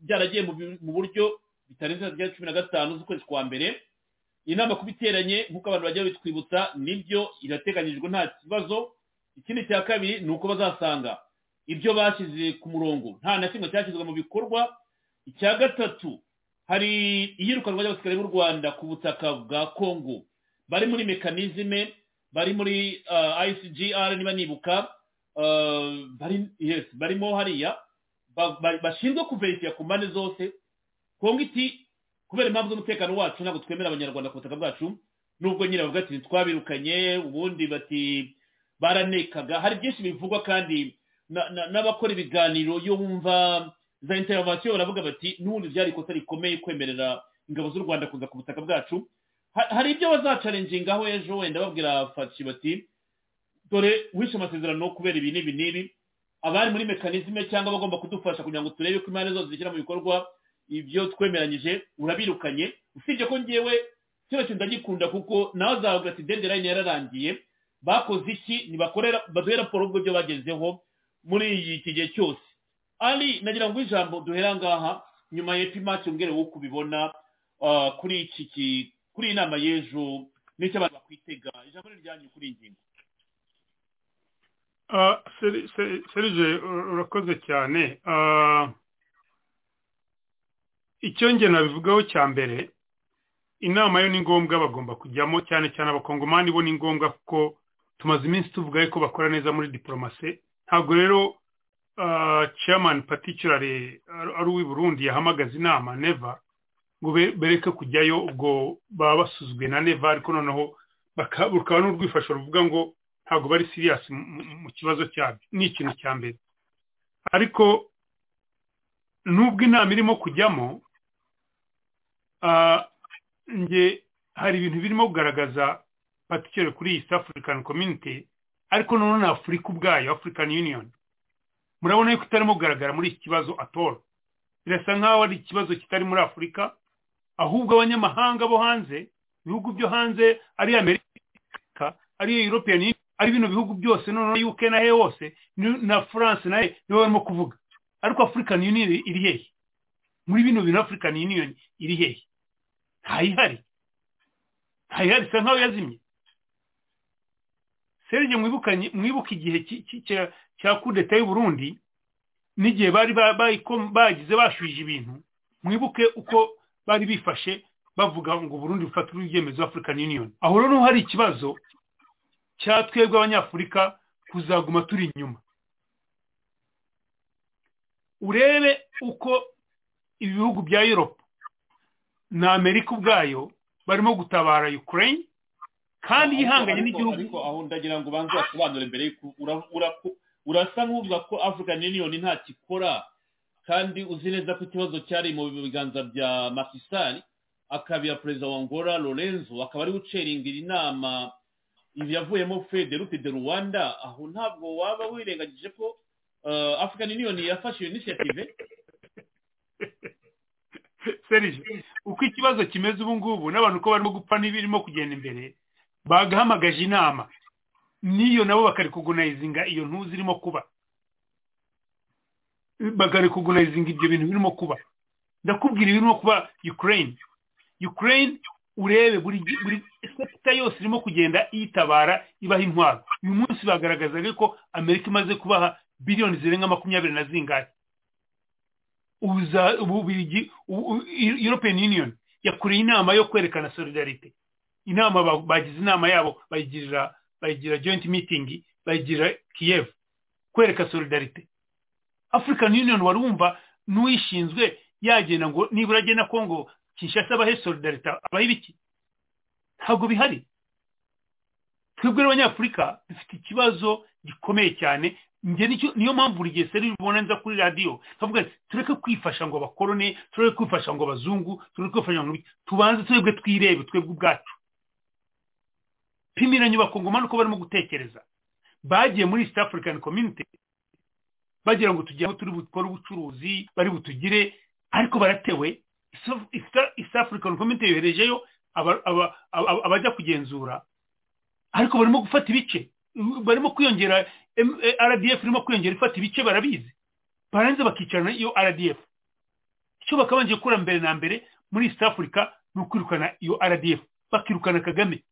byaragiye mu buryo bitarenze rya cumi na gatanu z'ukwezi kwa mbere inama kuba iteranye nk'uko abantu bajya bitwibutsa ni byo irateganyijwe nta kibazo ikindi cya kabiri ni uko bazasanga ibyo bashyize ku murongo. Nta na kimwe cyashyizwe mu bikorwa. Icya gatatu hari iyirukanwa ry'abasirikare b'u rwanda ku butaka bwa kongo bari muri mekanizme bari muri icgr niba nibuka barimo hariya. Bashinzwe kuverifiya ku mpande zose. Kongo iti kubera impamvu z'umutekano wacu ntabwo twemera abanyarwanda ku butaka bwacu nubwo nyine bavuga ati twabirukanye ubundi bati baranekaga. Hari byinshi bivugwa kandi n'abakora ibiganiro iyo wumva za intervention baravuga bati n'ubundi byari ikosa rikomeye kwemerera ingabo z'u rwanda kuza ku butaka bwacu. Hari ibyo bazacarenjingaho ejo wenda babwira faci bati dore wishe amasezerano kubera ibi n'ibi. N'ibi abari muri mekanizme cyangwa bagomba kudufasha kugira ngo turebe ko impande zose zishyira mu bikorwa ibyo twemeranyije urabirukanye usibye ko ngewe kintu ndagikunda kuko nawe azavuga ati deadline yararangiye. Bakoze iki? Ntibakorera baduhe raporo ubwo byo bagezeho muri iki gihe cyose. Ari nagira ngo ijambo duhera ngaha nyuma y'epi match umbwire wo kubibona kuri iki kuri iyi nama y'ejo n'icyo abantu bakwitega. Ijambo ni ryanyu kuri iyi ngingo. Serije urakoze cyane. Icyo nge nabivugaho cya mbere inama yo ni ngombwa bagomba kujyamo cyane cyane abakongomani bo ni ngombwa kuko tumaze iminsi tuvuga ko bakora neza muri diporomasi ntabwo rero chairman particularly ari uw'i burundi yahamagaza inama neva ngo bereke kujyayo ubwo baba basuzwe na neva ariko noneho bukaba n'urwifasho ruvuga ngo ntabwo bari siriyasi mu kibazo cyabyo. Ni ikintu cya mbere. Ariko nubwo inama irimo kujyamo nge hari ibintu birimo kugaragaza patikere kuri iyi african community ariko noneho na afurika ubwayo african union. Murabona yuko itarimo kugaragara muri iki kibazo atoro birasa nk'aho ari ikibazo kitari muri afurika ahubwo abanyamahanga bo hanze ibihugu byo hanze ari amerika ari european ari bino bihugu byose noneho uk na he hose na france na yo nibo barimo kuvuga. Ariko african union iri hehe muri bino bintu african union iri hehe ntayihari. Ntayihari isa nkaho yazimye. Serge mwibuka igihe cya kudeta y'u Burundi n'igihe bari bagize bashuje ibintu mwibuke uko bari bifashe bavuga ngo Burundi bufatwe ibyemezo African Union. Aho rero hari ikibazo cya twebwe abanyafurika kuzaguma turi inyuma. Urebe uko ibihugu bya Europe na Amerika ubwayo barimo gutabara Ukraine kandi yihanganye n'igihugu ariko aho ndagira ngo ubanze wasobanure mbere urasa nk'uvuga ko African Union nta kikora kandi uzi neza ko ikibazo cyari mu biganza bya Makisari akabira perezida wa ngora lorenzo akaba ari uceringira inama ibi yavuyemo federute de rwanda. Aho ntabwo waba wirengagije ko african union yafashe iyo initiative serije uko ikibazo kimeze ubu ngubu n'abantu ko barimo gupfa n'ibirimo kugenda imbere bagahamagaje inama. N'iyo nabo bakarikugunayizinga iyo ntuzi irimo kuba. Bakarikugunayizinga ibyo bintu birimo kuba. Ndakubwira ibirimo kuba ukraine. Ukraine urebe buri sekita yose irimo kugenda yitabara ibaha intwaro. Uyu munsi bagaragazaga ko amerika imaze kubaha biliyoni zirenga makumyabiri na zingahe ububirigi european union yakoreye inama yo kwerekana solidarite inama bagize inama yabo bayigirira bayigira joint meeting bayigira kiev kwereka solidarite african union wari wumva n'uwishinzwe yagenda ngo nibura agena kongo kinshasa abahe solidarite abahe ibiki? Ntabwo bihari. Twebwe n'abanyafurika dufite ikibazo gikomeye cyane niyo mpamvu buri gihe seri ubona nza kuri radiyo kavuga ati tureke kwifasha ngo abakorone tureke kwifasha ngo abazungu tureke kwifasha ngo tubanze twebwe twirebe twebwe ubwacu. Pimira nyubako ngo uko barimo gutekereza. Bagiye muri east african community bagira ngo tujye turi bukore ubucuruzi bari butugire ariko baratewe. East african community yoherejeyo abajya kugenzura. Ariko barimo gufata ibice barimo kwiyongera rdf irimo kwiyongera ifata ibice barabizi. Baranze bakicarana iyo rdf icyo bakabanje gukora mbere na mbere muri east africa ni ukwirukana iyo rdf bakirukana kagame.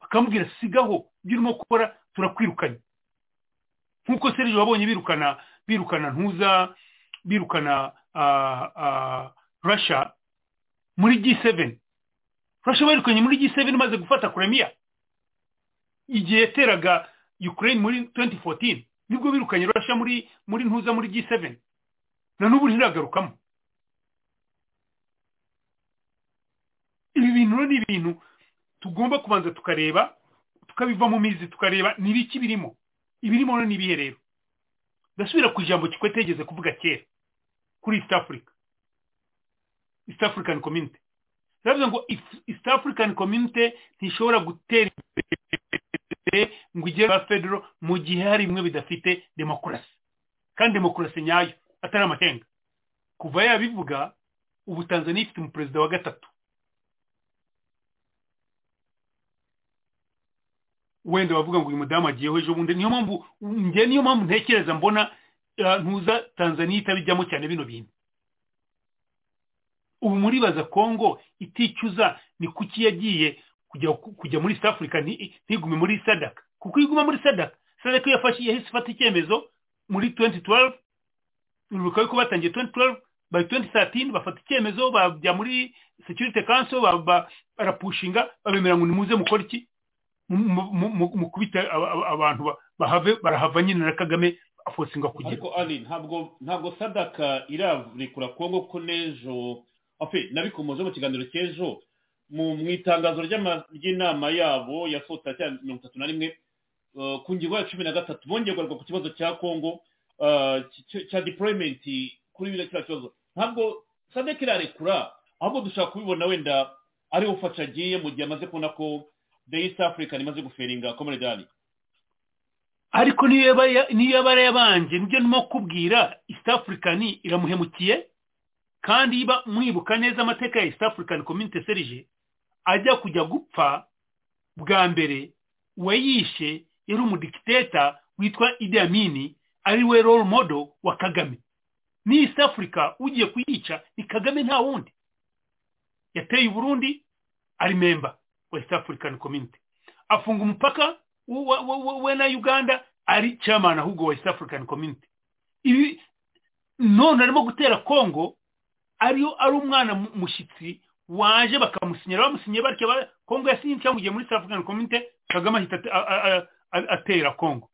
Bakamubwira sigaho ibyo urimo gukora turakwirukanye. Nk'uko serije wabonye birukana birukana ntuza birukana russia muri g7 russia birukanye muri g7 imaze gufata kuremiya igihe yateraga ukraine muri 2014 ni bwo birukanye russia muri muri ntuza muri g7 na n'ubu ntiragarukamo ibi bintu ni ibintu tugomba kubanza tukareba tukabiva mu mizi tukareba ni ibiki birimo. Ibirimo ni ibihe rero? Ndasubira ku ijambo kikwete yigeze kuvuga kera kuri east africa. East african community. Baravuga ngo east african community ntishobora gutera imbere. Ngo igere ba federo mu gihe hari bimwe bidafite demokarasi. Kandi demokarasi nyayo atari amakenga kuva yabivuga ubu tanzania ifite umuperezida wa gatatu. Wenda bavuga ngo uyu mudamu agiyeho ejo bundi. Niyo mpamvu njye niyo mpamvu ntekereza mbona ntuza tanzania itabijyamo cyane bino bintu. Ubu muribaza kongo iticuza ni kuki yagiye kujya muri east africa ntigume muri sadaka kuko iyo iguma muri sadaka sadaka iyo yafashe yahise ifata icyemezo muri 2012 uribuka yuko batangiye 2012 by 2013 bafata icyemezo bajya muri security council barapushinga babemera ngo nimuze mukora iki? Mukubita abantu bahave barahava nyine na kagame afosinga kugira. Ariko ari ntabwo ntabwo sadaka irarekura kongo ko n'ejo nabikomoje mu kiganiro cy'ejo mu itangazo ry'inama yabo ya sota cya mirongo itatu na rimwe ku ngingo ya cumi na gatatu kugaruka ku kibazo cya kongo cya deployment kuri biriya kiriya kibazo. Ntabwo sadaka irarekura ahubwo dushaka kubibona wenda ari we ufasha agiye mu gihe amaze kubona ko the east african imaze guferinga komeredani ariko niyo yaba yabanje ni byo ndimo kubwira east african iramuhemukiye kandi iba mwibuka neza amateka ya east african community serije ajya kujya gupfa bwa mbere uwayishe yari umudikiteta witwa idi amini ari we role model wa kagame. Ni east africa ugiye kuyica ni kagame nta wundi. Yateye uburundi ari memba wa east african community. Afunga umupaka we na uganda ari chairman ahubwo wa east african community. Ibi none arimo gutera congo ariyo ari umwana mushyitsi waje bakamusinyira. Bamusinyiye batya kongo yasinye cyangwa ugiye muri south african community kagame ahita atera kongo.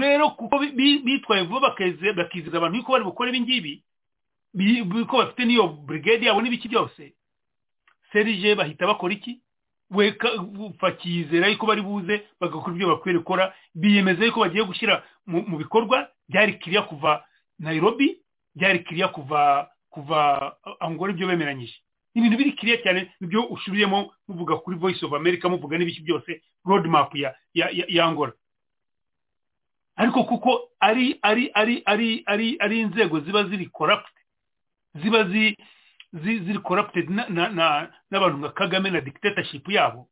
Rero kuko bitwaye vuba bakiziza abantu yuko bari bukore ibi ngibi ko bafite n'iyo brigade yabo n'ibiki byose. Serije bahita bakora iki? We fakizera yuko bari buze bagakora ibyo bakwiye gukora. Biyemeza yuko bagiye gushyira mu bikorwa byari kiriya kuva nairobi byari kiriya kuva kuva angora ibyo bemeranyije. Ibintu biri kiriya cyane ni byo usubiyemo muvuga kuri voice of america muvuga n'ibiki byose road map ya ya angora ariko kuko ari ari ari ari ari ari inzego ziba ziri corrupt ziba zi ziri corrupted n'abantu nka kagame na dictatorship yabo.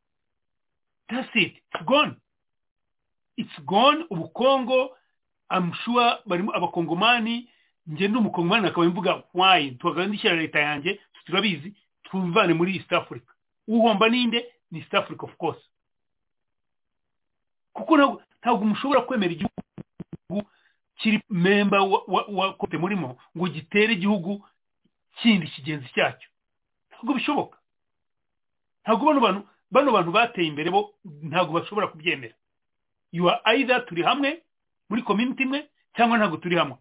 That's it. It's gone. It's gone. Ubukongo i'm sure barimo abakongomani njye ndi umukongomani akaba mvuga why twagandikira leta yanjye turabizi tubivane muri east africa. Uhomba ninde? Ni east africa of course. Kuko ntabwo mushobora kwemera igihugu kiri memba wa kote murimo ngo gitere igihugu kindi kigenzi cyacyo. Ntabwo bishoboka. Ntabwo bano bantu bano bantu bateye imbere bo ntabwo bashobora kubyemera. Are either turi hamwe muri community imwe cyangwa ntabwo turi hamwe.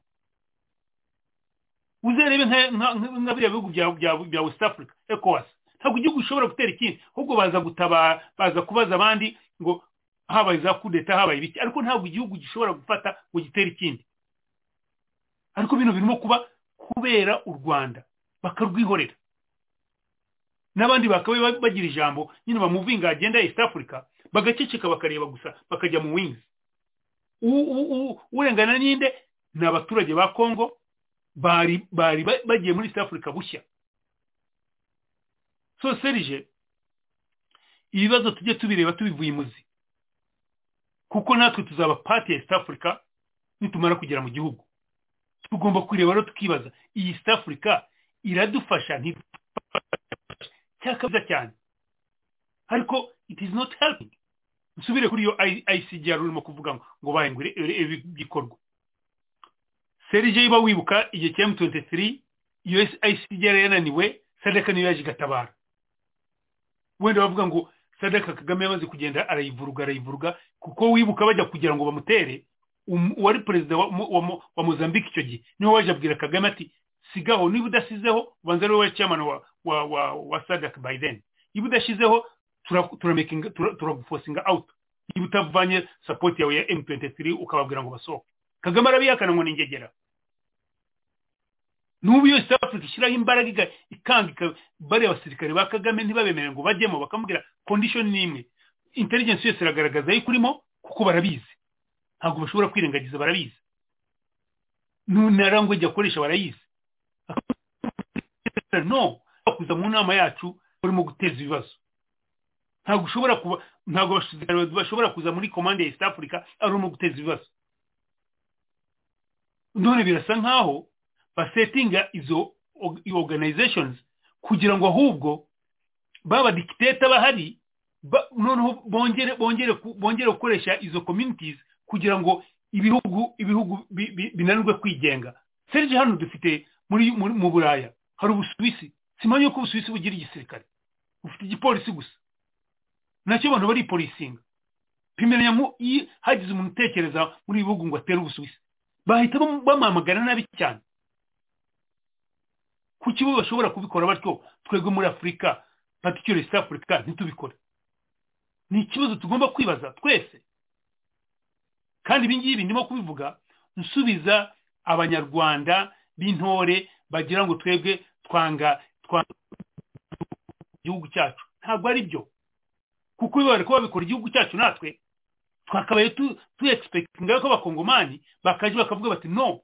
Uzerebe nka biriya bihugu bya west africa. Ecowas. Ntabwo igihugu gishobora gutera ikindi. Ahubwo baza gutaba baza kubaza abandi ngo habaye za kudeta habaye ibiki. Ariko ntabwo igihugu gishobora gufata ngo gitere ikindi. Ariko bino birimo kuba kubera u rwanda. Bakarwihorera. N'abandi bakaba bagira ijambo nyine bamuvinga agenda east africa bagaceceka bakareba gusa bakajya mu wings. Urengana n'inde? Ni abaturage ba congo bari bari bagiye muri east africa bushya so serije ibibazo tujye tubireba tubivuye imuzi kuko natwe tuzaba pati ya east africa nitumara kugera mu gihugu tugomba kureba rero tukibaza iyi east africa iradufasha cyakabuza cyane ariko it is not helping nsubire kuri iyo icgr urimo kuvuga ngo ngo bahengure ibi bikorwa serije yiba wibuka igihe cya m23 iyo icgr yananiwe sadaka niyo yaje igatabara wenda bavuga ngo sadaka kagame yamaze kugenda arayivuruga arayivuruga kuko wibuka bajya kugira ngo bamutere uwari perezida wa mozambique icyo gihe. Niwe waje abwira kagame ati sigaho niba udasizeho ubanza ari we chairman wa wa wa wa sadak by then niba udashyizeho turagufosinga out. Niba utavanye support yawe ya m23 ukababwira ngo basohoke. Kagame arabihakana ngo ningegera n'ubu iyo south africa ishyiraho imbaraga ikanga bariya abasirikare ba kagame ntibabemere ngo bajyemo bakamubwira condition n'imwe intelligence yose iragaragaza yuko urimo kuko barabizi. Ntabwo bashobora kwirengagiza barabizi. Nunarangwa ijya akoresha barayizi. No kuza mu nama yacu urimo guteza ibibazo. Ntabwo ushobora kuba ntabwo bashobora kuza muri komande ya east africa ari urimo guteza ibibazo. None birasa nkaho basetinga izo organizations kugira ngo ahubwo baba dikiteta bahari noneho bongere bongere bongere gukoresha izo communities kugira ngo ibihugu ibihugu binanirwe kwigenga. Serge hano dufite muri mu buraya hari ubusuwisi. Simanye ko ubusuwisi bugira igisirikare? Bufite igipolisi gusa. Nacyo abantu baripolisinga pimeranya hagize umuntu utekereza muri ibi bihugu ngo atere ubusuwisi. Bahita bamamagana nabi cyane. Kuki bo bashobora kubikora batyo twebwe muri afurika patikiyore east africa ntitubikore. Ni ikibazo tugomba kwibaza twese. Kandi ibi ngibi ndimo kubivuga nsubiza abanyarwanda b'intore bagira ngo twebwe twanga igihugu cyacu. Ntabwo ari byo kuko iyo bari kuba babikora igihugu cyacu natwe twakabaye tu egispekitinga ko abakongomani bakajya bakavuga bati no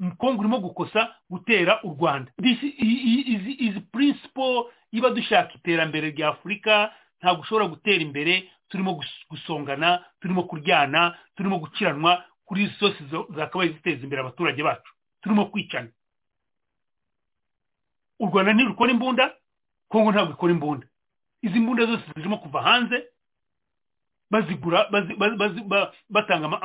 umukongo urimo gukosa gutera u rwanda. Izi principle iba dushaka iterambere rya afurika ntabwo ushobora gutera imbere turimo gusongana turimo kuryana turimo gukiranwa kuri izi zose zakabaye ziteza imbere abaturage bacu. Turimo kwicana. U rwanda ntirukora imbunda kongo ntabwo ikora imbunda. Izi mbunda zose zirimo kuva hanze bazigura batanga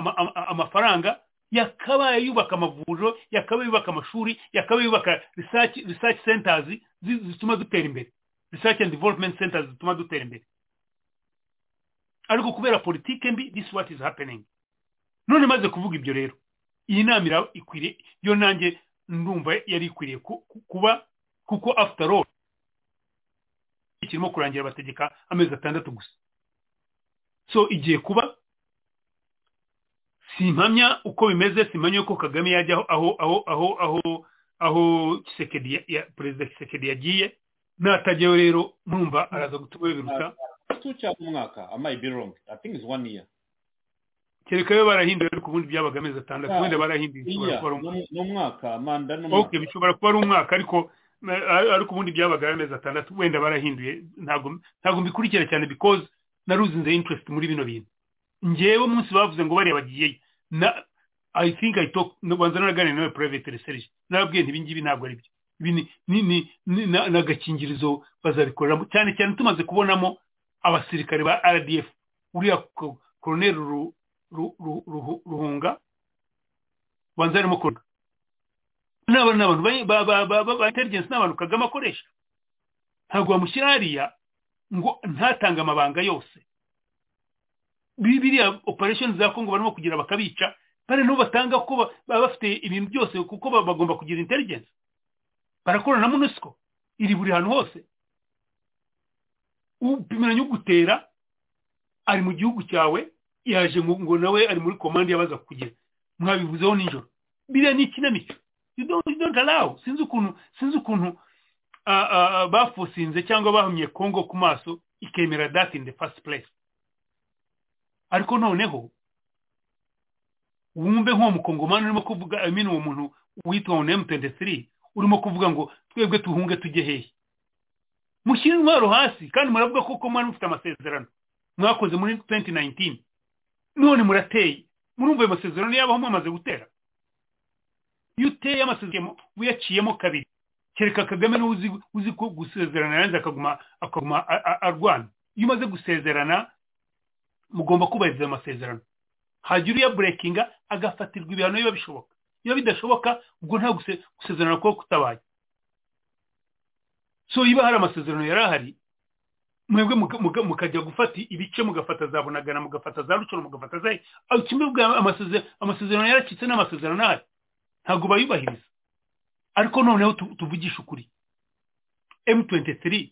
amafaranga yakabaye yubaka amavuriro yakabaye yubaka amashuri yakabaye yubaka research centers zituma dutera imbere. Research and development centers zituma dutera imbere. Ariko kubera politike mbi this what is happening. None maze kuvuga ibyo rero. Iyi nama ikwiriye yo nanjye ndumva yari ikwiriye kuba kuko after all kirimo kurangira bategeka amezi atandatu gusa. So igiye kuba simpamya uko bimeze simpamya uko kagame yajya aho aho aho aho aho Tshisekedi ya- perezida Tshisekedi yagiye natajyayo rero mwumva araza gutuma biruta kereka yo barahinduye ariko ubundi byabaga amezi atandatu. Ah, wenda barahinduye bishobora kuba ari umwaka. Ariko ariko ubundi byabaga amezi atandatu. Wenda barahinduye. Ntabwo ntabwo mbikurikira cyane because naruzinze interest muri bino bintu ngewe umunsi bavuze ngo bariya bagiyeyo na i think i talk banza naraganira nawe private research. Narabwiye nti ibingibi ntabwo ari byo. Ibi ni ni ni na- n'agakingirizo bazabikoreramo. Cyane cyane tumaze kubonamo abasirikare ba rdf uriya ko- colonel Ru- Ru- Ru- Ruhu- ruhunga. Banza arimo n'aba ni abantu ba- ba- ba- ba- ba intelligence ni abantu kagame akoresha. Ntabwo bamushyira hariya. Ngo ntatange amabanga yose. Bi- biriya operation za kongo barimo kugira bakabica bari n'ubu batanga ko ba- baba bafite ibintu byose kuko ba- bagomba kugira intelligence. Barakorana na monusco iri buri hantu hose. Upimiranya ugutera ari mu gihugu cyawe yaje ngo nawe ari muri komande yabaza kugira mwabivuzeho nijoro. Biriya ni ikinamico. You don't, allow. Sinzi ukuntu sinzi ukuntu bafusinze cyangwa bahumye kongo ku maso ikemera that in the first place ariko noneho wumve nk'uwo mukongomani urimo kuvuga mean uwo muntu witwa ni M23 urimo kuvuga ngo twebwe tuhunge tujye hehe mushyire intwaro hasi kandi muravuga ko mwari mufite amasezerano mwakoze muri 2019 none murateye murumva ayo masezerano yabaho mwamaze gutera iyo uteye amasezerano uyaciyemo kabiri kereka kagame ni we uzi ko gusezerana yanze akaguma akaguma arwana. Iyo umaze gusezerana mugomba kubahiriza ayo masezerano. Hajya uriya burekinga agafatirwa ibihano biba bishoboka. Iyo bidashoboka ubwo nta guse- gusezerana kuba kutabaye. So niba hari amasezerano yari ahari mwebwe muka- muka- mukajya gufata ibice mugafata za bunagana mugafata za rucoro mugafata za kimwe amasezerano amasezerano yaracitse n'amasezerano ahari. Ntabwo bayubahiriza. Ariko noneho tu- tuvugishe ukuri. M23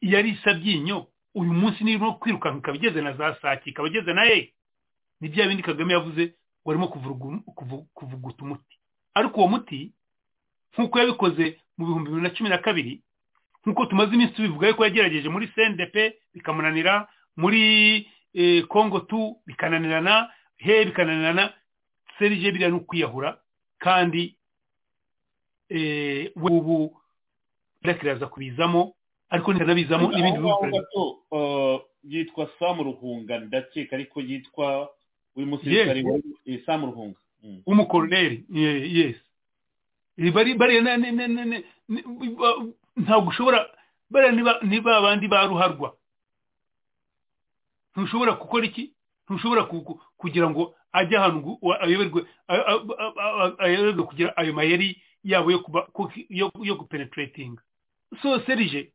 yari isabyinyo uyu munsi nirimo kwirukanka ikaba igeze na za sake ikaba igeze na ye ni bya bindi kagame yavuze ngo arimo kuvurugu- kuvu- kuvuguta umuti. Ariko uwo muti nk'uko yabikoze mu bihumbi bibiri na cumi na kabiri nk'uko tumaze iminsi tubivuga yuko yagerageje muri cndp bikamunanira muri eh, congo tu bikananirana he bikananirana serije biriya ni ukwiyahura kandi ubu birakiraza kubizamo ariko ntikanabizamo n'ibindi bihugu uh, yitwa samu ruhunga ndakeka ariko yitwa uyu musirikare eh, samu ruhunga. Mm. w'umukoroneri ye- yes. Eh, bari bariya ni- ba- ntabwo ushobora bariya niba niba abandi ba ruharwa. Ntushobora gukora iki? Ntushobora ku- ku- kugira ngo ajye ahantu ayoberwe ayoberwe kugira ayo mayeri yabo yo kuba ku- yo yo gupenetrating so serije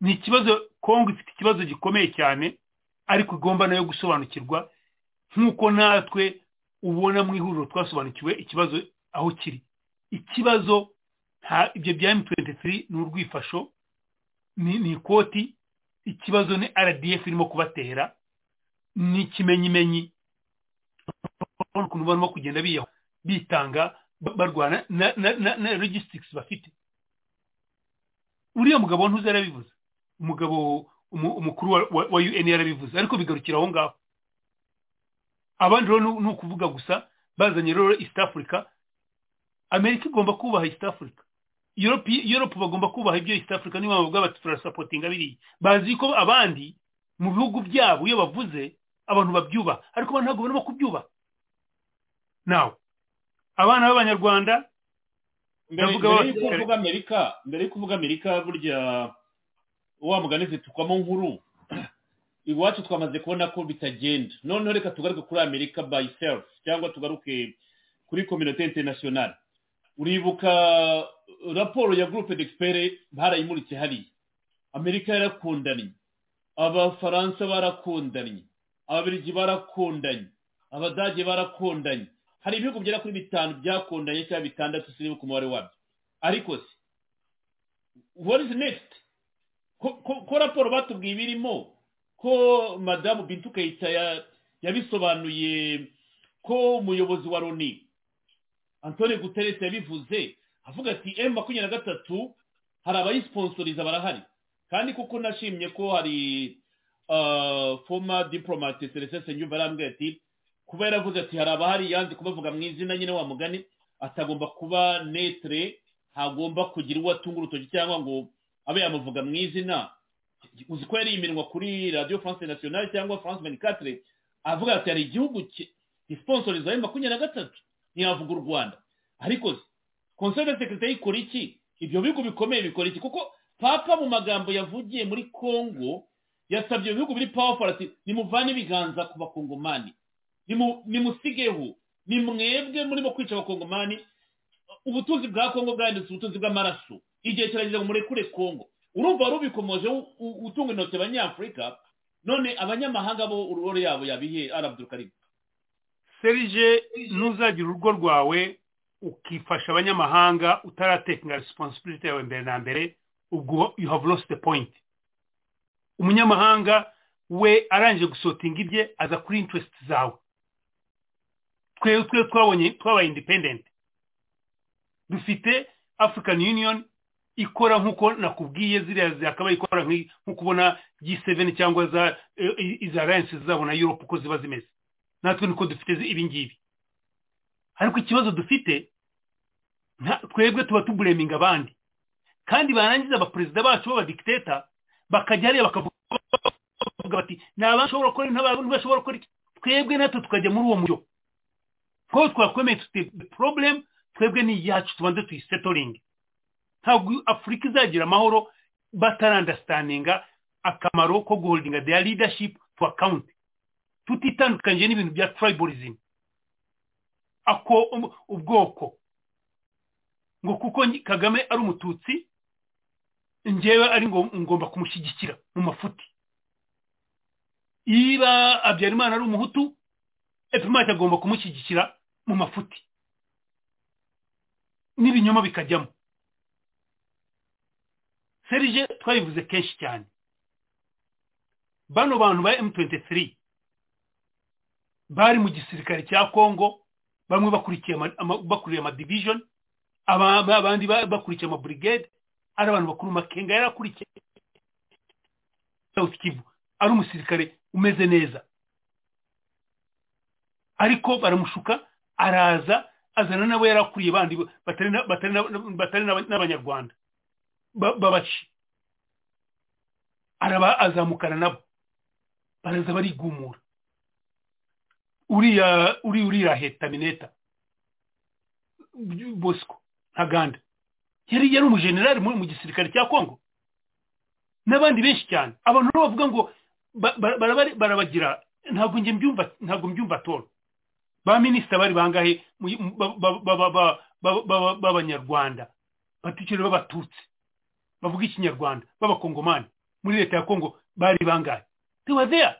ni ikibazo kongo ifite ikibazo gikomeye cyane ariko igomba na yo gusobanukirwa nk'uko natwe ubona mu ihuriro twasobanukiwe ikibazo aho kiri. Ikibazo nta ibyo bya M23 ni urwifasho ni ikoti ikibazo ni RDF irimo kubatera ni ikimenyimenyi ukuntu barimo kugenda biyaho bitanga barwana na, logistics bafite. Uriya mugabo ntuzi yarabivuze umugabo umu- umukuru wa, UN yarabivuze ariko bigarukira aho ngaho. Abandi rero ni- ukuvuga gusa bazanye rero East Africa. Amerika igomba kubaha East Africa. Europe bagomba kubaha ibyo East Africa. Niba bavuga bati turasapotinga biriya bazi ko abandi mu bihugu byabo iyo bavuze abantu babyubaha. Ariko ntabwo barimo kubyubaha. Nawe abana b'abanyarwanda mbere y'uko uvuga amerika mbere y'uko uvuga amerika burya wa mugani zitukwamo nkuru. Iwacu twamaze kubona ko bitagenda. Noneho reka tugaruke kuri amerika by self cyangwa tugaruke kuri communauté internationale. Uribuka raporo ya groupe d'expert barayimuritse hariya. Amerika yarakundanye. Abafaransa barakundanye. Ababiligi barakundanye. Abadage barakundanye. Hari ibihugu bigera kuri bitanu byakundanye cyangwa bitandatu sinibuka umubare wabyo. Ariko se what is next? Ko, raporo batubwiye ibirimo ko madamu bintu kayita ya- yabisobanuye ko umuyobozi wa loni antoni guterres yabivuze avuga ati emu makumyabiri na gatatu hari abayisiposoriza barahari. Kandi kuko nashimye ko hari foma diporomate serivisi senyumva arambwira ati kuba yaravuze ati hari abahari yanze kubavuga mu izina nyine wa mugani atagomba kuba netere ntagomba kugira uwo atunga urutoki cyangwa ngo abe yamuvuga mu izina. Uzi ko yari iminwa kuri radiyo france nationale cyangwa france venikatire avuga ati hari igihugu gisiponsoriza ayo makumyabiri na gatatu. Ntiyavuga u rwanda. Ariko konseri sekirite ikora iki? Ibyo bihugu bikomeye bikora iki? Kuko papa mu magambo yavugiye muri congo yasabye ibihugu biri powerful ati nimuvane ibiganza ku bakongomani. Nimusigeho. Ni mwebwe murimo kwica abakongomani ubutunzi bwa kongo bwahindutse ubutunzi bw'amaraso. Igihe kirageze ngo murekure kongo. Urumva wari ubikomoje utunga intoki abanyafurika none abanyamahanga bo urore yabo yabihe arabudurukarimu serije nuzagira urugo rwawe ukifasha abanyamahanga utaratekinga responsibility yawe mbere na mbere ubwo you have lost the point. Umunyamahanga we arangije gusotinga ibye aza kuri interest zawe. Twe twe twabonye twabaye independent. Dufite african union ikora nk'uko nakubwiye ziriya zakabaye ikora nk'uko ubona G7 cyangwa za iza alliance zabo na Europe uko ziba zimeze. Natwe niko dufite ibi ngibi. Ariko ikibazo dufite twebwe tuba tubureminga abandi. Kandi barangiza abaperezida bacu b'abadikiteta bakajya hariya bakavuga bati ni abashobora gukora n'abantu bashobora gukora twebwe natwe tukajya muri uwo mujyo kuko twakwemeye dufite problem twebwe ni iyacu tubanze tuyisetoringe ntabwo afurika izagira amahoro batarandasitaninga akamaro ko guholdinga their leadership to account. Tutitandukanyije n'ibintu bya tribalism. Ako ubwoko. Ngo kuko kagame ari umututsi njyewe ari ngomba kumushyigikira mu mafuti. Niba habyarimana ari umuhutu epimati agomba kumushyigikira mu mafuti. N'ibinyoma bikajyamo. Serije twabivuze kenshi cyane. Bano bantu ba M23 bari mu gisirikare cya Kongo bamwe bakurikiye bakuriye ama division abandi bakurikiye ama brigade ari abantu bakuru makenga yarakurikiye. South Kivu ari umusirikare umeze neza. Ariko baramushuka araza azana nabo yarakuriye bandi batari n'abanyarwanda. Babaci araba azamukana nabo baraza barigumura. Uriya uri uriya hetamineta bosco ntaganda. Yari yari umujenerali mu gisirikare cya kongo n'abandi benshi cyane. Abantu bavuga ngo barabagira ntabwo njye mbyumva ntabwo mbyumva toro ba minisita bari bangahe b'abanyarwanda batikire b'abatutsi bavuga ikinyarwanda. B'abakongomani muri leta ya kongo bari bangahe? Tubazeya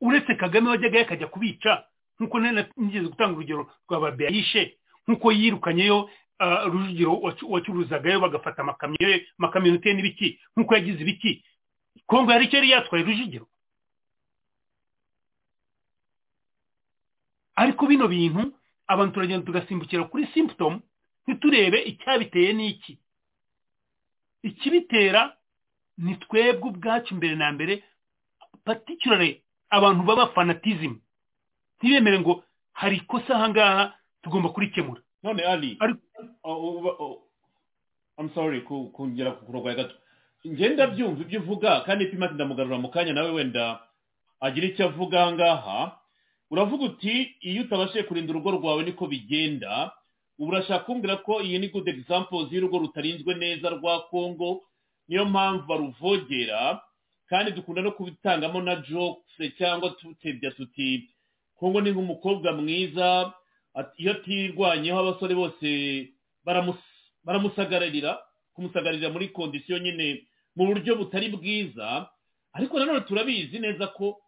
uretse kagame wajyaga akajya kubica nk'uko nigeze gutanga urugero rwa babeya yishe nk'uko yirukanyeyo rujugiro wacuruzagayo bagafata amakamyo ye amakamyonete n'ibiki nk'uko yagize ibiki? Kongo yari icyo yari yatwaye rujugiro ariko bino bintu abantu turagenda tugasimbukira kuri symptom ntiturebe icyabiteye n'iki. Ikibitera ni twebwe ubwacu mbere na mbere particularly abantu baba fanatism. Ntibemere ngo hari ikosa ahangaha tugomba kurikemura. None ali I'm sorry kongera kurogoya gato. Ngenda byumva ibyo uvuga kandi ipima ndamugarura mu kanya nawe wenda agira icyo avuga ahangaha uravuga uti iyo utabashije kurinda urugo rwawe niko bigenda ubu urashaka kumbwira ko iyi ni good examples y'urugo rutarinzwe neza rwa congo? Niyo mpamvu baruvogera kandi dukunda no kubitangamo na jokes cyangwa tutebya tuti kongo ni nk'umukobwa mwiza iyo atirwanyeho abasore bose baramusagararira kumusagararira muri kondisiyo nyine mu buryo butari bwiza ariko nanone turabizi neza ko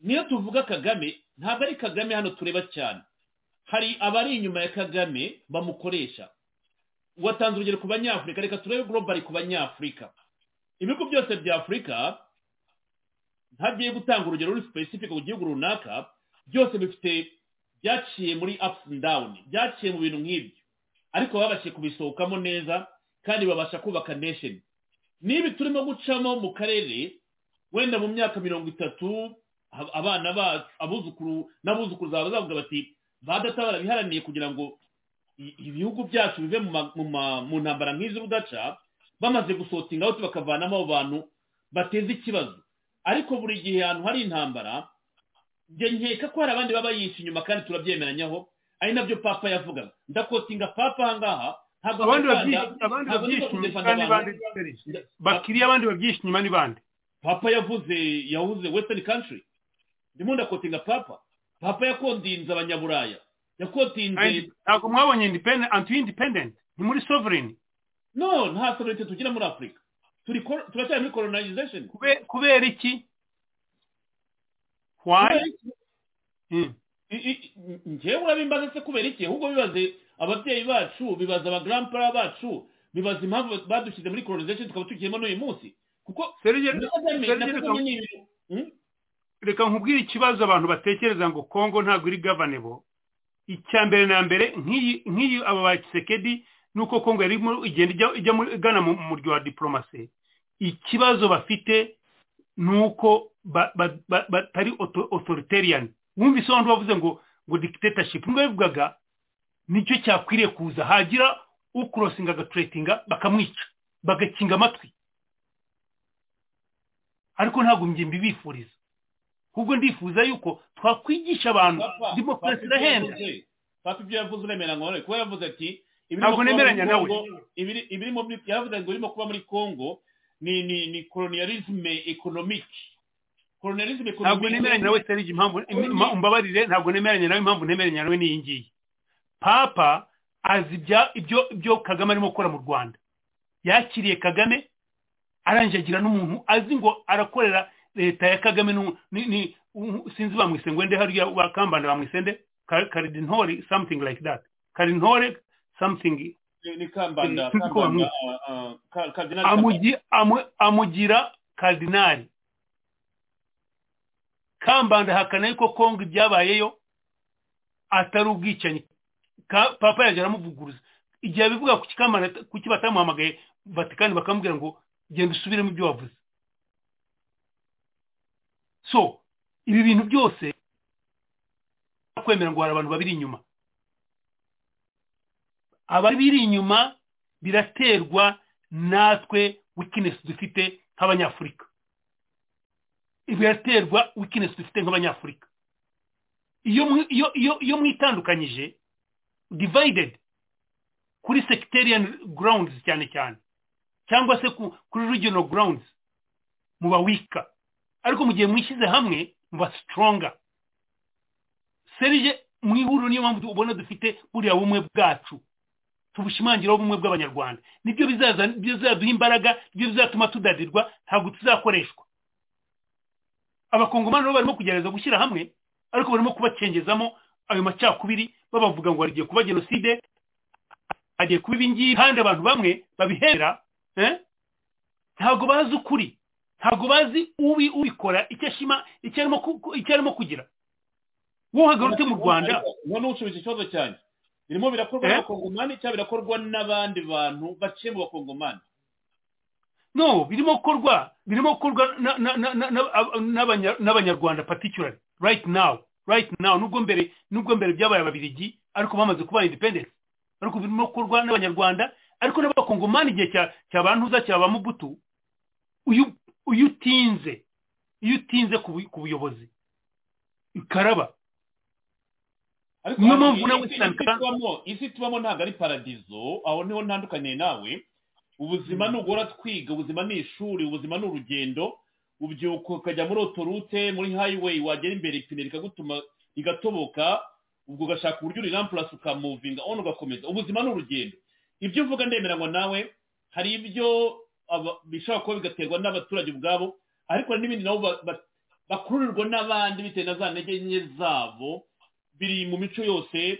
niyo tuvuga kagame ntabwo ari kagame hano tureba cyane. Hari abari inyuma ya kagame bamukoresha. Watanze urugero ku banyafurika reka turebe global ku banyafurika. Ibihugu byose bya afurika ntagiye gutanga urugero ruri specific ku gihugu runaka byose bifite byaciye muri ups and down byaciye mu bintu nk'ibyo. Ariko babashije kubisohokamo neza kandi babasha kubaka nation. Niba turimo gucamo mu karere wenda mu myaka mirongo itatu abana bacu abuzukuru n'abuzukuru zaba bazavuga bati ba data barabiharaniye kugira ngo ibihugu byacu bive mu ntambara nk'izo udaca bamaze gusohotinga aho bakavanamo abo bantu bateza ikibazo. Ariko buri gihe ahantu hari intambara njye nkeka ko hari abandi baba yishe inyuma kandi turabyemeranyaho ari na byo papa yavugaga. Ndakotinga papa ahangaha abandi babyishe inyuma ni bande bakiriya abandi babyishe inyuma ni bande papa yavuze yavuze western country. Ndimo ndakotinga papa. Papa yakondinze abanyaburaya yakotinze ntabwo mwabonye anti independent ni muri sovereign. No nta sovereignty tugira muri afurika turacyari muri colonization. Kubera iki? Why? Njyewe urabimbaza se kubera iki? Ahubwo bibaze ababyeyi bacu bibaza abagarampara bacu bibaza impamvu badushyize muri colonization tukaba tukirimo n'uyu munsi. Kuko reka nkubwire ikibazo abantu batekereza ngo kongo ntabwo iri gavanebo icya mbere na mbere nk'iyi aba ba kisekedi nuko kongo yari igenda ijya igana mu muryo wa diporomasi ikibazo bafite ni uko batari otoriteriyani wumvise wandi wavuze ngo ngo dictatorship. Ngo bivugaga ni cyo cyakwiriye kuza. Hagira ukurosinga agaturetinga bakamwica bagakinga amatwi. Ariko ntabwo njye mbibifuriza ahubwo ndifuza yuko twakwigisha abantu. Demokarasi irahenda. papa ibyo yavuze uremera ngo kuba yavuze ati ntabwo nemeranya nawe. Ibirimo yavuze ngo irimo kuba muri congo ni ni ni colonialisme economique colonialisme economique ntabwo nemeranya nawe serije impamvu umbabarire ntabwo nemeranya nawe. Impamvu nemeranya nawe ni iyi ngiyi. Papa azi ibyo ibyo kagame arimo gukora mu rwanda. Yakiriye kagame arangije agira n'umuntu azi ngo arakorera leta ya kagame ni sinzi bamwisenge wende hariya bakambanda bamwisende karidintori something like that. Karidintori something ni kambanda amugira karidinari kambanda hakana yuko kongo ibyabayeyo atari ubwicanyi. Papa yaje aramuvuguruza igihe abivuga ku kikambanda kuki batamuhamagaye? Vatikani bakamubwira ngo genda usubiremo ibyo wavuze so ibi bintu byose kwemera ngo hari abantu babiri inyuma. Ababiri inyuma biraterwa natwe wikinesi dufite nk'abanyafurika. Biraterwa wikinesi dufite nk'abanyafurika. Iyo mwitandukanyije divided kuri sectarian grounds cyane cyane cyangwa se kuri regional grounds muba wika ariko mu gihe mwishyize hamwe muba stronger. Serije mu ihuriro niyo mpamvu ubona dufite buriya bumwe bwacu. Tubushimangiraho ubumwe bw'abanyarwanda. Nibyo bizaduha imbaraga ni byo bizatuma tudadirwa ntabwo tuzakoreshwa. Abakongomani nabo barimo kugerageza gushyira hamwe ariko barimo kubacengezamo ayo macakubiri babavuga ngo hagiye kuba jenoside hagiye kuba ibingibi kandi abantu bamwe babihera ntabwo bazi ukuri. Ntabwo bazi ubi ubikora icyo ashima icyo arimo kugira. Wowe uhagarutse mu rwanda. Uwo ni usubiza ikibazo cyanjye birimo birakorwa n'abakongomani cyangwa birakorwa n'abandi bantu baciye mu bakongomani. No birimo gukorwa birimo gukorwa n'abanyarwanda particularly. Right now right now. Nubwo mbere nubwo mbere byabaye ababirigi ariko bamaze kuba independence ariko birimo gukorwa n'abanyarwanda ariko n'abakongomani igihe cya bantuza cya ba mubutu. Uyu utinze iyo utinze ku buyobozi. Ikaraba. Niyo mpamvu nawe isi tubamo ntabwo ari paradizo aho ni ho ntandukaniye nawe. Ubuzima ni ugora twiga ubuzima ni ishuri ubuzima ni urugendo. Ubyuka ukajya muri otorute muri hayiweyi wagera imbere ipine rikagutuma rigatoboka ubwo ugashaka uburyo urirampurasi ukamuvinga ono ugakomeza. Ubuzima ni urugendo. Ibyo uvuga ndemeranywa nawe hari ibyo bishobora kuba bigaterwa n'abaturage ubwabo ariko n'ibindi nabo bakururirwa n'abandi bitewe na za ntege nke zabo biri mu mico yose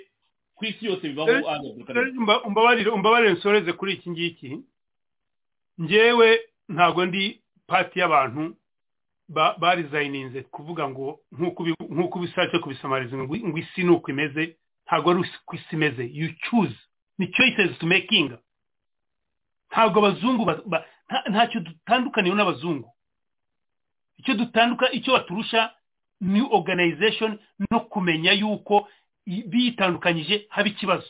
ku isi yose bibaho umbabarire nsoreze kuri iki ngiki. Ngewe ntabwo ndi pati y'abantu barizayininze kuvuga ngo nk'uko ubishatse kubisamariza ngo isi ni uko imeze ntabwo ari uko isi imeze. You choose. Ni choices to making. Ntabwo abazungu ntacyo dutandukaniyeho n'abazungu. Icyo dutanduka icyo baturusha ni organization no kumenya yuko bitandukanyije haba ikibazo.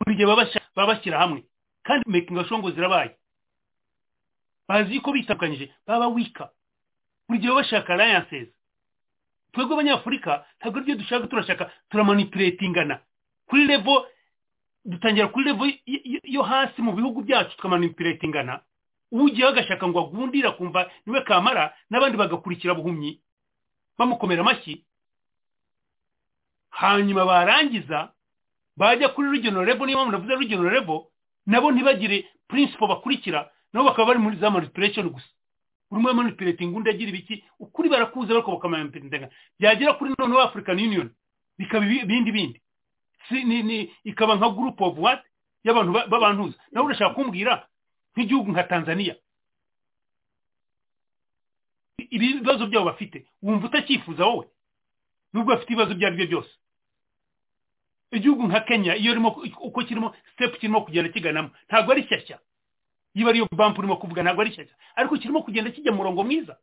Buri gihe baba bashyira hamwe. Kandi making sure ngo zirabaye. Bazi ko bitandukanyije baba wika buri gihe bashaka alliances. Twebwe abanyafurika ntabwo ari byo dushaka turashaka turamanipuletingana kuri level dutangira kuri level yo hasi mu bihugu byacu tukamanipuletingana ugiyeho agashaka ngo agundire akumva ni we kamara n'abandi bagakurikira buhumyi bamukomera amashyi. Hanyuma barangiza bajya kuri regional level niyo mpamvu navuze regional level nabo ntibagire principle bakurikira nabo bakaba bari muri za manipulation gusa. Urimo manipulating undi agira ibiki ukuri barakuze ariko bakamanipuletinga byagera kuri noneho African Union bikaba ibindi bindi ikaba nka group of what? Y'abantu b'abantuza. Nawe urashaka kumbwira? Nk'igihugu nka Tanzania. Ibibazo byabo bafite. Wumva utakifuza wowe? Nubwo bafite ibibazo ibyo ari byo byose. Igihugu nka kenya iyo urimo uko kirimo sitepu kirimo kugenda kiganamo ntabwo ari shyashya. Niba ariyo bampu urimo kuvuga ntabwo ari shyashya. Ariko kirimo kugenda kijya mu murongo mwiza.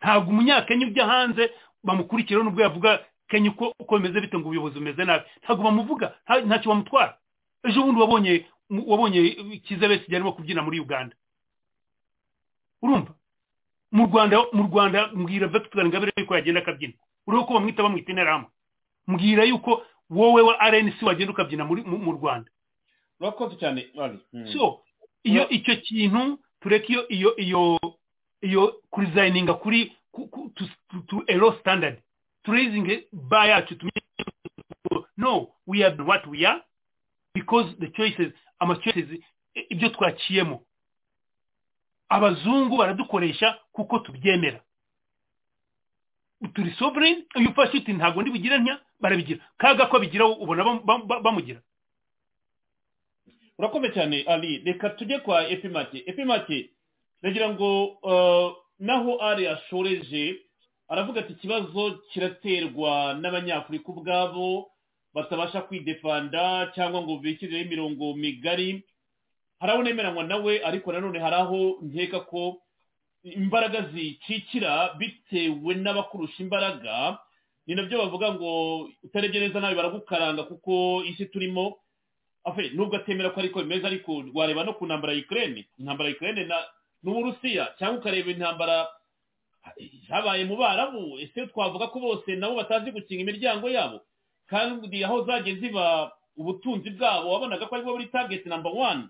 Ntabwo umunyakenya ujya hanze bamukurikira nubwo yavuga kenya uko bimeze bite ngo ubuyobozi bumeze nabi. Ntabwo bamuvuga ntacyo bamutwara. Ejo bundi wabonye wabonye kiza besi arimo kubyina muri uganda. Urumva? Mu rwanda mu rwanda mbwira victoire ingabire yuko yagenda akabyina. Urebe ko bamwita bamwita interahamwe. Mbwira yuko wowe wa rnc wagenda ukabyina mu rwanda. Urakoze cyane so iyo icyo kintu tureke iyo iyo iyo iyo kurizayininga kuri tu ero standard. Turayizinge ba yacu no we are what we are. Because the choices ama choices ibyo twaciyemo. Abazungu baradukoresha kuko tubyemera. Turi sovereign iyo ufashe uti ntabwo ndibugira ntya barabigira. Kaga ko bigira ubona bamugira. Urakomeye cyane ari reka tujye kwa epimake epimake ndagira ngo naho ari ashoreje aravuga ati ikibazo kiraterwa n'abanyafurika ubwabo batabasha kwidefanda cyangwa ngo bishyireho imirongo migari hari aho nemeranywa nawe ariko nanone hari aho nkeka ko imbaraga zicikira bitewe n'abakurusha imbaraga ni na byo bavuga ngo utarebye neza nawe baragukaranga kuko isi turimo. Nubwo atemera ko ariko bimeze ariko wareba no ku ntambara ya ikirere intambara ya ikirere n'uburusiya cyangwa ukareba intambara zabaye mu barabu. Ese twavuga ko bose nabo batazi gukinga imiryango yabo? Kandi aho zagiye ziba ubutunzi bwabo wabonaga ko ari bwo buri tageti namba wani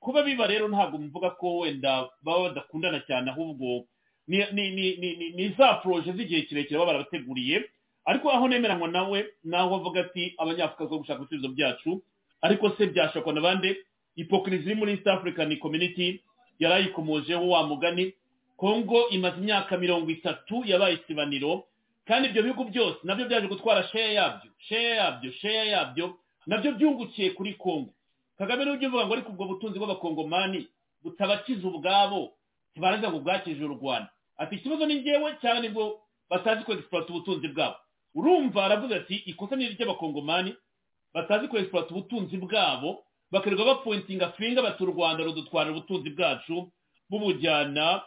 kuba biba rero ntabwo mvuga ko wenda baba badakundana cyane ahubwo ni za poroje z'igihe kirekire baba barabateguriye. Ariko aho nemeranywa nawe naho avuga ati abanyafurika zo gushaka ibisubizo byacu. Ariko se byashakwa na bande? Ipokirizi iri muri east african community yarayikomojeho wa mugani. Kongo imaze imyaka mirongo itatu yabaye isibaniro. Kandi ibyo bihugu byose na byo byaje gutwara sheya yabyo sheya yabyo sheya yabyo na byo byungukiye kuri kongo kagame n'ujya uvuga ngo ariko ubwo butunzi bw'abakongomani butabakiza ubwabo ntibaraza ngo bwakije u rwanda. Ati ikibazo ni ngewe cyane ni bwo batazi kwegisipurata ubutunzi bwabo? Urumva aravuga ati ikosa ni iry'abakongomani batazi kwegisipurata ubutunzi bwabo bakirirwa bapointinga finga bati u rwanda rudutwara ubutunzi bwacu bubujyana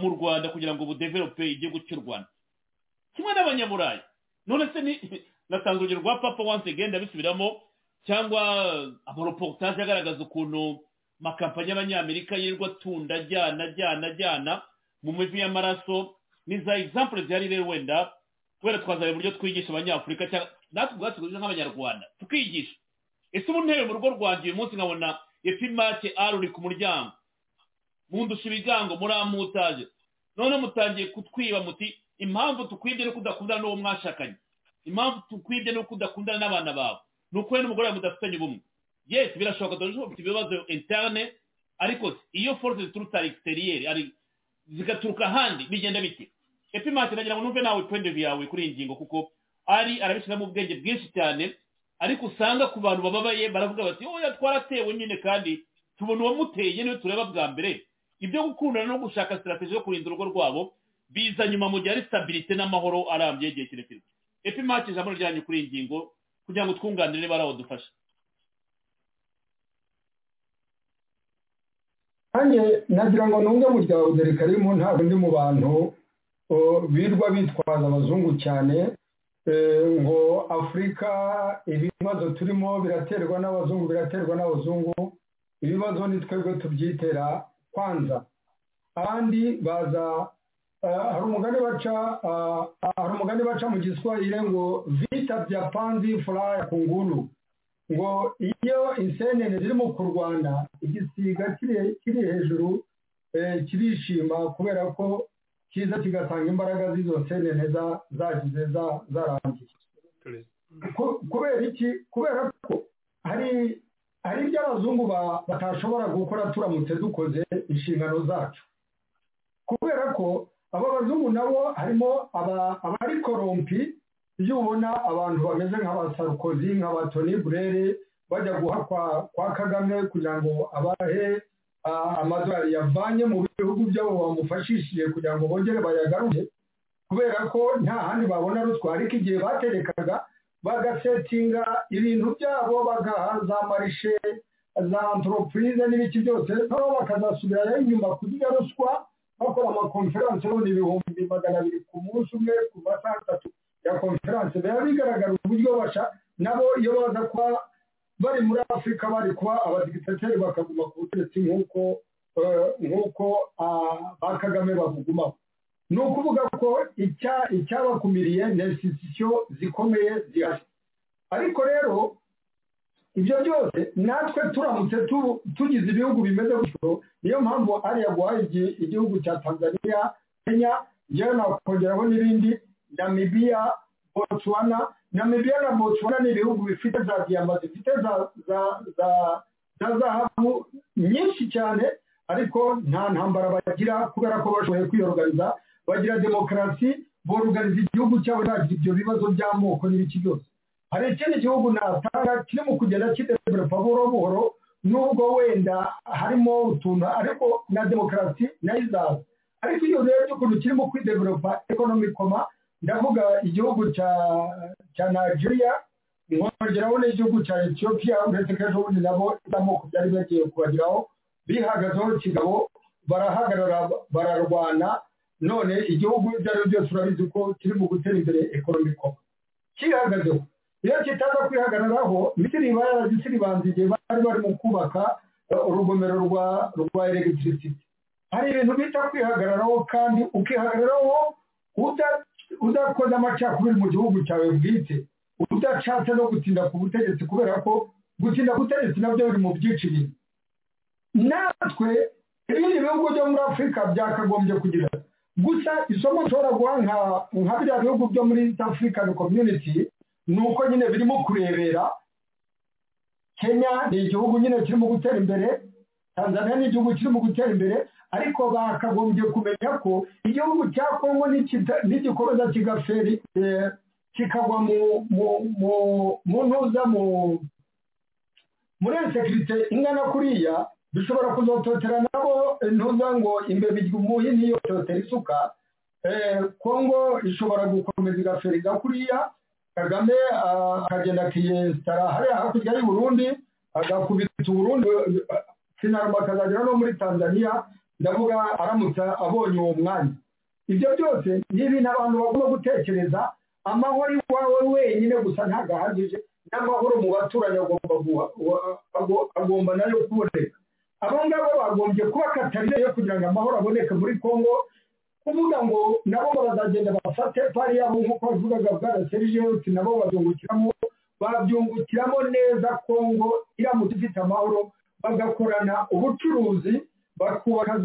mu rwanda kugira ngo budevelope igihugu cy'u rwanda kimwe n'abanyaburayi none se natanze urugero rwa papa once again ndabisubiramo cyangwa amareportage agaragaza ukuntu makampani y'abanyamerika yirirwa atunda ajyana ajyana ajyana mu mivi y'amaraso. Ni za example zihari rero wenda kubera twazanye uburyo twigisha abanyafurika cyangwa natwe ubwacu twigisha nk'abanyarwanda tukigisha. Ese ubu ntebe mu rugo rwanjye uyu munsi nkabona epimake ari uri ku muryango. Mundusha ibigango muramutaje none mutangiye kutwiba muti impamvu tukwibye nuko udakundana n'uwo mwashakanye. Impamvu tukwibye nuko udakundana n'abana bawe. Ni uko n'umugore wawe mudafitanye ubumwe. Yes birashoboka dore ufite ibibazo interne ariko iyo force ziturutse ari exterieur zigaturuka ahandi bigenda bite? Epimake nagira ngo numve nawe of yawe kuri iyi ngingo kuko ari arabishyiramo ubwenge bwinshi cyane ariko usanga ku bantu bababaye baravuga bati oya twaratewe nyine kandi tubona uwamuteye ni we tureba bwa mbere. Ibyo gukundana no gushaka sitarateji yo kurinda urugo rwabo biza nyuma mu gihe ari stabilite n'amahoro arambye igihe kirekire. Epi maki ijambo ryanyu kuri iyi ngingo kugira ngo twunganire niba ari aho dufasha nanjye nagira ngo nunge mu rya karimu ntabwo ndi mu bantu birwa bitwaza abazungu cyane ngo afurika ibibazo turimo biraterwa n'abazungu biraterwa n'abazungu ibibazo ni twebwe tubyitera kwanza. Abandi baza hari umugani baca hari umugani baca mu giswahili ngo vita bya panzi furaya ku nguru ngo iyo insenene zirimo kurwana igisiga kiri hejuru kirishima kubera ko kiza kigatanga imbaraga z'izo nsenene zagize zarangiye kubera iki? Kubera ko hari hari ibyo abazungu batashobora gukora turamutse dukoze inshingano zacu. Kubera ko aba bazungu nabo harimo abari korompi iyo ubona abantu bameze nk'aba sarukozi nk'aba toni burere bajya guha kwa kagame kugira ngo abahe amadolari yavanye mu bihugu byabo bamufashishije kugira ngo bongere bayagarure kubera ko nta handi babona ruswa. Ariko igihe baterekaga bagasetinga ibintu byabo bagaha za marishe za antoropurize n'ibiki byose noneho bakazasubirayo inyuma kurya ruswa. Bakora amakonferanse none ibihumbi magana abiri ku munsi umwe ku masaha atatu ya konferanse biba bigaragara uburyo basha nabo iyo baza kuba bari muri afurika bari kuba abadigitateri bakaguma ku butegetsi nk'uko nk'uko ba kagame babugumaho ni ukuvuga ko icyabakumiriye ni insitisiyo zikomeye zihari. Ariko rero ibyo byose natwe turamutse tugize ibihugu bimeze gutyo niyo mpamvu ariya guhaye igihugu cya tanzania kenya njyewe nakongeraho n'ibindi namibiya botswana namibiya na botswana ni ibihugu bifite za diyama zifite za zahabu nyinshi cyane ariko nta ntambara bagira kubera ko bashoboye kwiyoruganiza bagira demokarasi boruganiza igihugu cyabo ntagira ibyo bibazo by'amoko n'ibiki byose. Hari ikindi gihugu natanga kirimo kugenda kidevelopa buhoro buhoro nubwo wenda harimo utuntu ariko na demokarasi na yo izaza ariko iyo urebye ukuntu kirimo kwidevelopa ekonomikoma ndavuga igihugu cya nigeria nkongeraho n'igihugu cya etiyopiya uretse ko ejo bundi nabo amoko byari bagiye kubageraho bihagazeho kigabo barahagarara bararwana none igihugu ibyo ari byo byose urabizi ko kiri mu gutera imbere ekonomikoma kihagazeho. Iyo kitaza kwihagararaho misiri iba yarazisiribanza igihe bari bari mu kubaka urugomero rwa rwa elegitirisiti hari ibintu bita kwihagararaho kandi ukihagararaho udakoze amacakubiri mu gihugu cyawe bwite. Udashatse no gutinda ku butegetsi kubera ko gutinda ku butegetsi na byo biri mu byica ibintu natwe ibindi bihugu byo muri afurika byakagombye kugira. Gusa isomo ushobora guha nka biriya bihugu byo muri east african community ni uko nyine birimo kurebera. Kenya ni igihugu nyine kirimo gutera imbere tanzania ni igihugu kirimo gutera imbere ariko bakagombye kumenya ko igihugu cya kongo nigikomeza kigaferi kikagwa mu ntuza muri sekirite ingana kuriya dushobora kuzototera nabo ntuza ngo imbeba umuhini yototera isuka. Kongo ishobora gukomeza igaferi kuriya kagame akagenda akiyesitara hariya hakurya y'u Burundi agakubita uburundi sinaruma akazagera no muri tanzania ndavuga aramutse abonye uwo mwanya. Ibyo byose ni ibintu abantu bagomba gutekereza amahoro iwawe wenyine gusa ntabwo ahagije n'amahoro mu baturanyi agomba na yo kuboneka. Abo bagombye kuba katarire kugira ngo amahoro aboneke muri congo kuvuga ngo nabo bazagenda bafate pari yabo nk'uko bavugaga bwana serije nabo bazungukiramo babyungukiramo neza kongo iramutse ifite amahoro bagakorana ubucuruzi bakubaka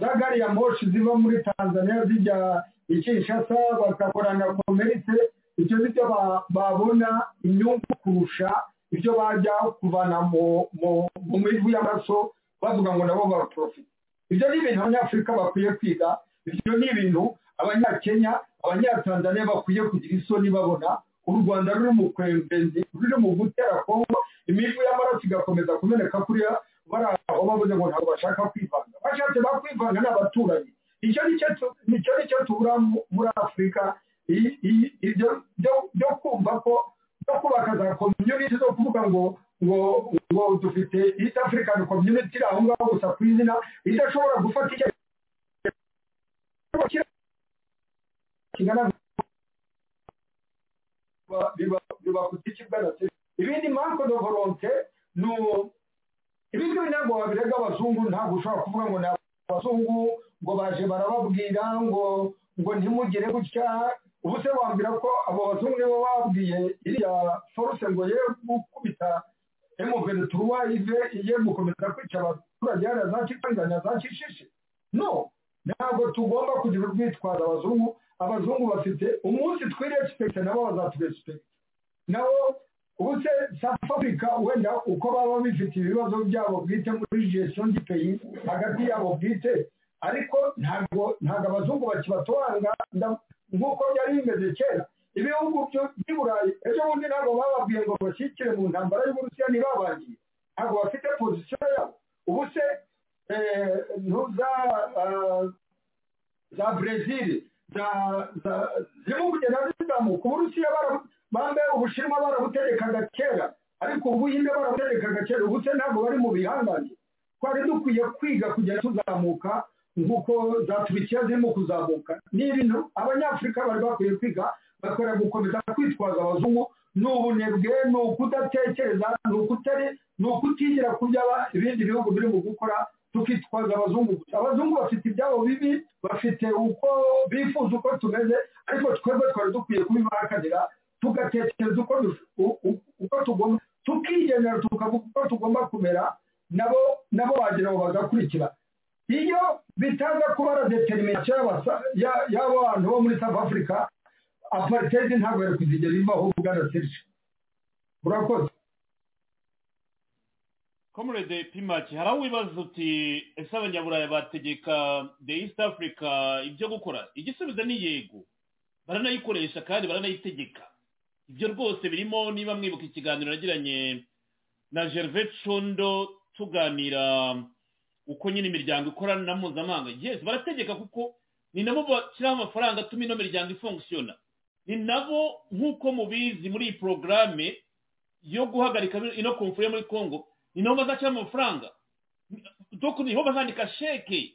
za gari ya moshi ziva muri tanzania zijya i kinshasa bagakorana komerite ibyo ni byo babona inyungu kurusha ibyo bajya kuvana mu mivu y'amaraso bavuga ngo nabo baraporofite ibyo ni ibintu abanyafurika bakwiye kwiga. Ibyo ni ibintu abanyakenya abanyatanzania bakwiye kugira isoni babona. U rwanda ruri mu kwembenzi ruri mu gutera kongo. Imivu y'amaraso igakomeza kumeneka kuriya. Bari aho bavuze ngo ntabwo bashaka kwivanga. Bashatse bakwivanga ni icyo ni cyo ni cyo tubura muri afurika ibyo byo kumva ko byo kubaka za komyuniti zo kuvuga ngo ngo dufite east african community aho ngaho gusa ku izina idashobora gufata icyo biba ku giti bw'agatsi ibindi manko de volonte ni ibindi ntabwo wabirega abazungu ntabwo ushobora kuvuga ngo ni abazungu ngo baje barababwira ngo ngo ntimugire gutya. Ubu se wambwira ko abo bazungu nibo babwiye iriya force ngo ye gukubita emuventuruwa ive ye gukomeza kwica abaturage hariya za kikanganya za kishishi no ntabwo tugomba kugira urwitwazo abazungu. Abazungu bafite umunsi twirespekite nabo bazaturespekite nabo ubu se south africa wenda uko baba bifite ibibazo byabo bwite muri gestion gipeyi hagati yabo bwite ariko ntabwo ntabwo abazungu bakibatwanga nk'uko byari bimeze kera ibihugu by'i burayi ejo bundi ntabwo bababwiye ngo bashyikire mu ntambara y'uburusiya ntibabangiye ntabwo bafite pozisiyo yabo. Ubu se za za brezil zirimo kugenda zizamuka uburusiya bambe ubushinwa barabutegekaga kera ariko ubuhinde barabutegekaga kera. Ubu se ntabwo bari mu bihangange twari dukwiye kwiga kugenda tuzamuka nk'uko za turikiya zirimo kuzamuka. Ni ibintu abanyafurika bari bakwiye kwiga bakwiriye gukomeza kwitwaza abazungu ni ubunebwe ni ukudatekereza ni ukutari ni ukutigira ku ibindi bihugu biri mu gukora tukitwaza abazungu abazungu bafite ibyabo bibi bafite uko bifuza uko tumeze ariko twebwe twari dukwiye kubibahakanira tugatekereza uko tugomba tukigenera tukavuga uko tugomba kumera nabo nabo wagira ngo bagakurikira. Iyo bitaza kuba determination y'abo bo muri south africa apartheid ntabwo yari kuzigera ivaho bwana serge urakoze comrade pimaki hari aho wibaza uti ese abanyaburayi bategeka the east africa ibyo gukora? Igisubizo ni yego. Baranayikoresha kandi baranayitegeka ibyo rwose birimo niba mwibuka ikiganiro nagiranye na gervais condo tuganira uko nyine imiryango ikorana na mpuzamahanga. Yes barategeka kuko ni nabo bashyiraho amafaranga atuma ino miryango ifungusiyona ni nabo nk'uko mubizi muri iyi porogaramu yo guhagarika ino komfure muri congo ni nabo bazashyiramo amafaranga. Nibo bazandika sheke.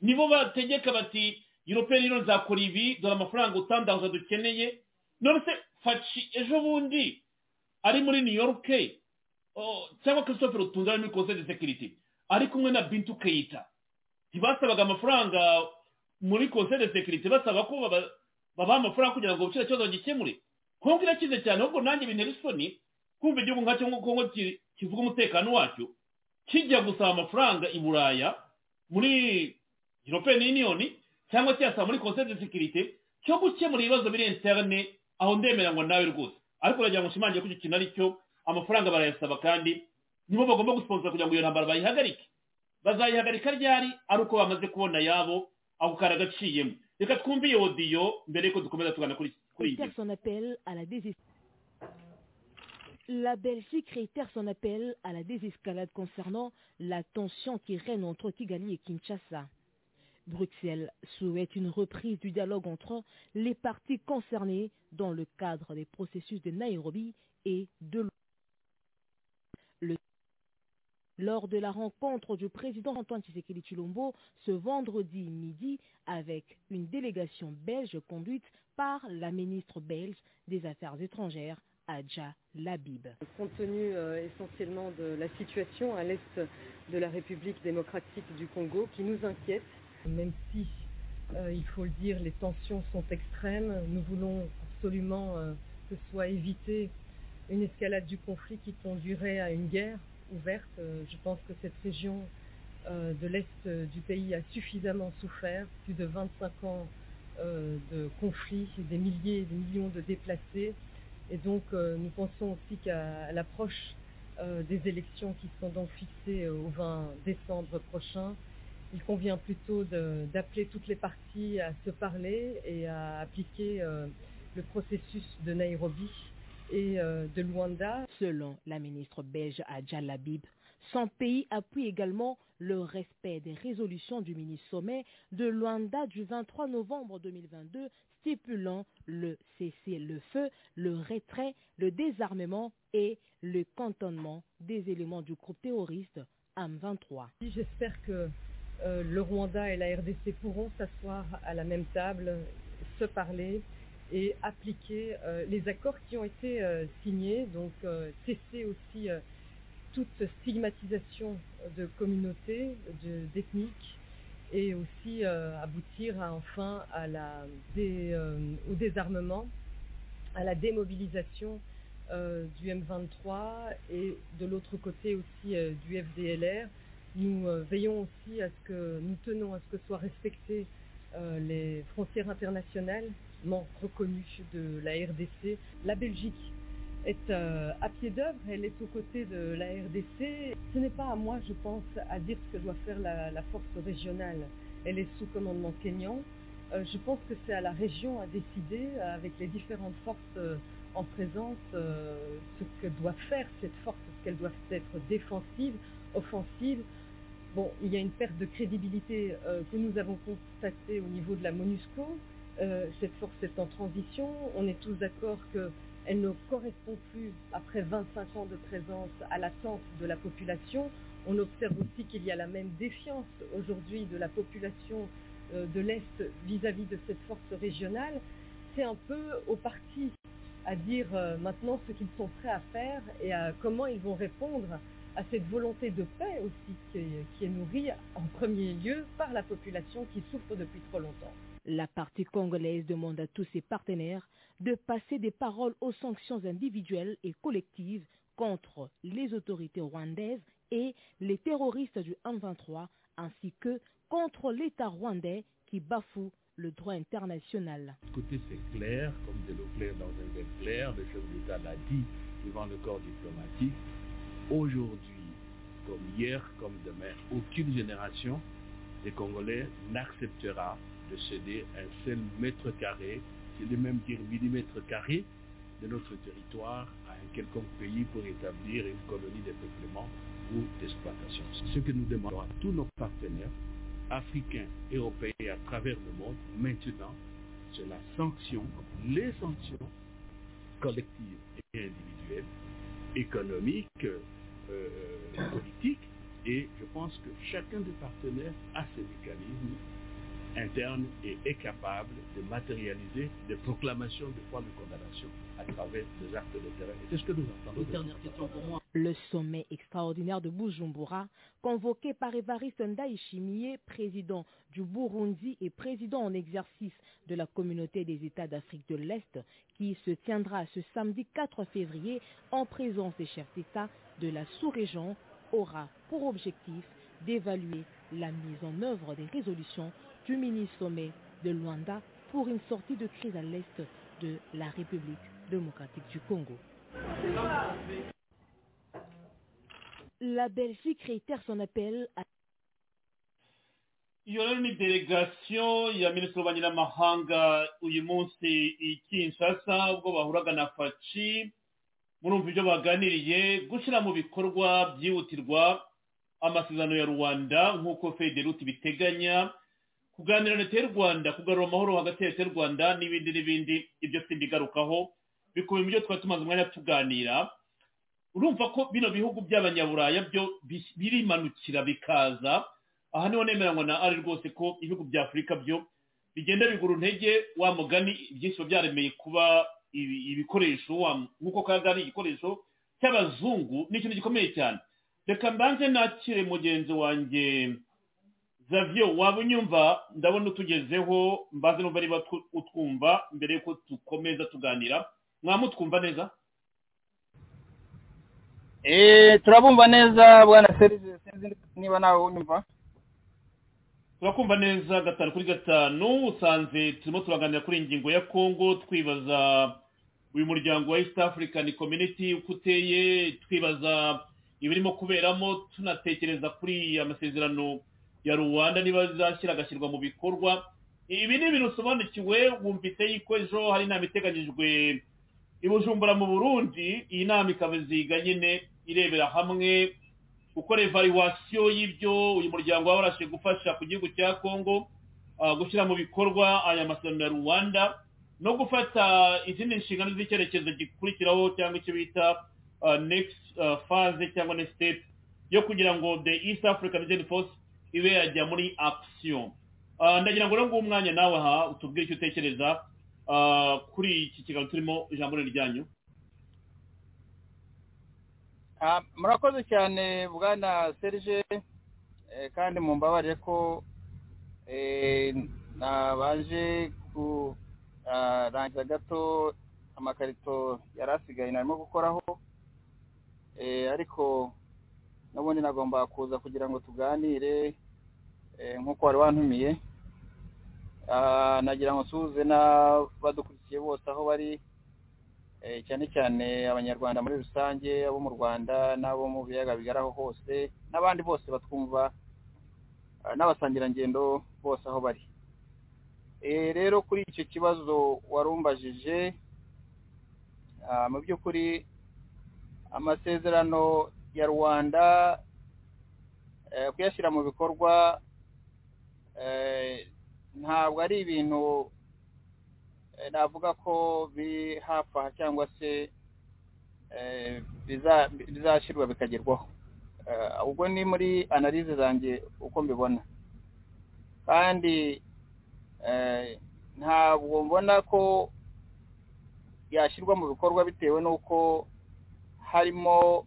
Nibo bategeka bati european union nzakora ibi dore amafaranga utandahuza dukeneye. None se faci ejo bundi ari muri new york cyangwa christophe rutunze ari muri conseil de sécurité ari kumwe na bintu keyita ntibasabaga amafaranga muri conseil de sécurité basaba ko babaha amafaranga kugira ngo kiriya kibazo gikemure kongo irakize cyane ahubwo nanjye bintera isoni kumva igihugu nka cyo kongo kivuga umutekano wacyo. Kijya gusaba amafaranga i buraya muri european union cyangwa kiyasaba muri conseil de sécurité cyo gukemura ibibazo biri interne aho ndemera ngo nawe rwose. Ariko uragira ngo ushimangire ko icyo kintu ari cyo amafaranga barayasaba kandi nibo bagomba gusponsora kugira ngo iyo ntambara bayihagarike. Bazayihagarika ryari? Ari uko bamaze kubona yabo ako kari agaciyemo. Reka twumve iyo odiyo mbere yuko dukomeza tugana kuri iyi La Belgique réitère son appel à la désescalade concernant la tension qui règne entre Kigali et Kinshasa. Bruxelles souhaite une reprise du dialogue entre les parties concernées dans le cadre des processus de Nairobi et de le lors de la rencontre du président Antoine Tshisekedi Chilombo ce vendredi midi avec une délégation belge conduite par la ministre belge des Affaires étrangères, Adja Labib. Compte tenu euh, essentiellement de la situation à l'est de la République démocratique du Congo qui nous inquiète, même si, euh, il faut le dire, les tensions sont extrêmes, nous voulons absolument euh, que soit évité une escalade du conflit qui conduirait à une guerre ouverte. je pense que cette région de l'est du pays a suffisamment souffert, plus de 25 ans de conflits, des milliers et des millions de déplacés. Et donc nous pensons aussi qu'à l'approche des élections qui sont donc fixées au 20 décembre prochain, il convient plutôt d'appeler toutes les parties à se parler et à appliquer le processus de Nairobi et de Luanda. Selon la ministre belge Adja Labib, Son pays appuie également le respect des résolutions du mini-sommet de Luanda du 23 novembre 2022 stipulant le cessez-le-feu, le retrait, le désarmement et le cantonnement des éléments du groupe terroriste AM23. J'espère que euh, le Rwanda et la RDC pourront s'asseoir à la même table, se parler et appliquer euh, les accords qui ont été euh, signés, donc cesser aussi toute stigmatisation de communautés, d'ethniques, et aussi euh, aboutir à, enfin la euh, au désarmement, à la démobilisation euh, du M23 et de l'autre côté aussi du FDLR. Nous veillons aussi à ce que nous tenons à ce que soient respectées les frontières internationales reconnues de la RDC. La Belgique est euh, à pied d'œuvre, elle est aux côtés de la RDC. Ce n'est pas à moi, je pense, à dire ce que doit faire la, force régionale. Elle est sous commandement kényan. Euh, je pense que c'est à la région à décider, avec les différentes forces euh, en présence, ce que doit faire cette force, est-ce qu'elle doit être défensive, offensive. Bon, il y a une perte de crédibilité que nous avons constatée au niveau de la MONUSCO. Cette force est en transition. On est tous d'accord que elle ne correspond plus, après 25 ans de présence, à l'attente de la population. On observe aussi qu'il y a la même défiance aujourd'hui de la population euh, de l'Est vis-à-vis de cette force régionale. C'est un peu au parti à dire euh, maintenant ce qu'ils sont prêts à faire et à comment ils vont répondre à cette volonté de paix aussi qui est nourrie en premier lieu par la population qui souffre depuis trop longtemps. La partie congolaise demande à tous ses partenaires de passer des paroles aux sanctions individuelles et collectives contre les autorités rwandaises et les terroristes du 1-23, ainsi que contre l'État rwandais qui bafoue le droit international. Côté c'est clair, comme de l'eau claire dans un verre clair, le chef d'État l'a dit devant le corps diplomatique. Aujourd'hui, comme hier, comme demain, aucune génération des Congolais n'acceptera de céder un seul mètre carré, c'est de même dire millimètre carré, de notre territoire à un quelconque pays pour établir une colonie de peuplement ou d'exploitation. Ce que nous demandons à tous nos partenaires, africains, européens et à travers le monde, maintenant, c'est la sanction, les sanctions collectives et individuelles, économiques, euh, politiques, et je pense que chacun des partenaires a ses mécanismes interne et est capable de matérialiser des proclamations de foi de condamnation à travers des actes de terrain. C'est ce que nous attendons. Une dernière question pour moi. Le sommet extraordinaire de Bujumbura, convoqué par Évariste Ndayishimiye, président du Burundi et président en exercice de la communauté des États d'Afrique de l'Est, qui se tiendra ce samedi 4 février en présence des chefs d'État de la sous-région, aura pour objectif d'évaluer la mise en œuvre des résolutions du mini-sommet de Luanda pour une sortie de crise à l'est de la République démocratique du Congo. La Belgique réitère son appel à ni delegasiyo ya minisitiri w'ububanyi n'amahanga uyu munsi i kinshasa ubwo bahuraga na faci murumva ibyo baganiriye gushyira mu bikorwa byihutirwa amasezerano ya rwanda nk'uko federuti biteganya kuganira na leta y'u rwanda kugarura amahoro hagati ya leta y'u rwanda n'ibindi n'ibindi ibyo simbigarukaho bikubiye mu byo twari tumaze umwanya tuganira. Urumva ko bino bihugu by'abanyaburaya byo birimanukira bikaza. Aha ni ho nemeranywa na ari rwose ko ibihugu bya afurika byo bigenda bigura intege wa mugani byinshi biba byaremeye kuba ibikoresho nk'uko kaga ari igikoresho cy'abazungu ni ikintu gikomeye cyane. Reka mbanze nakire mugenzi wanjye zavyo waba unyumva? Ndabona utugezeho mbaze numva niba utwumva mbere yuko dukomeza tuganira. Mwamutwumva neza? Eee turabumva neza bwana serize sinzi niba nawe unyumva. Turakumva neza gatanu kuri gatanu usanze turimo turaganira kuri iyi ngingo ya kongo twibaza uyu muryango wa east african community uko uteye twibaza ibirimo kuberamo tunatekereza kuri amasezerano ya rwanda niba zashyira agashyirwa mu bikorwa ibi ni ibintu usobanukiwe wumvise yuko ejo hari inama iteganyijwe i bujumbura mu burundi. Iyi nama ikaba ziga nyine irebera hamwe gukora evaluation y'ibyo uyu muryango waba warashe gufasha ku gihugu cya congo gushyira mu bikorwa aya masezerano ya rwanda no gufata izindi nshingano z'icyerekezo gikurikiraho cyangwa icyo bita next phase cyangwa next step yo kugira ngo the east african region force ibe yajya muri action. Ndagira ngo rero umwanya nawe aha utubwire icyo utekereza. Kuri iki kiganiro turimo ijambo ryanyu. Murakoze cyane bwana serge. Kandi mumbabarire ko nabanje kurangiza gato amakarito yari asigaye narimo gukoraho. Ariko n'ubundi nagomba kuza kugira ngo tuganire. Nk'uko wari wantumiye nagira ngo nsuhuze n'abadukurikiye bose aho bari cyane cyane abanyarwanda muri rusange abo mu rwanda n'abo mu biyaga bigari aho hose n'abandi bose batwumva n'abasangirangendo bose aho bari. Rero kuri icyo kibazo warumbajije mu by'ukuri amasezerano ya rwanda kuyashyira mu bikorwa ntabwo ari ibintu navuga ko biri hafi aha cyangwa se bizashyirwa bikagerwaho. Ubwo ni muri analize zanjye uko mbibona. Kandi ntabwo mbona ko yashyirwa mu bikorwa bitewe n'uko harimo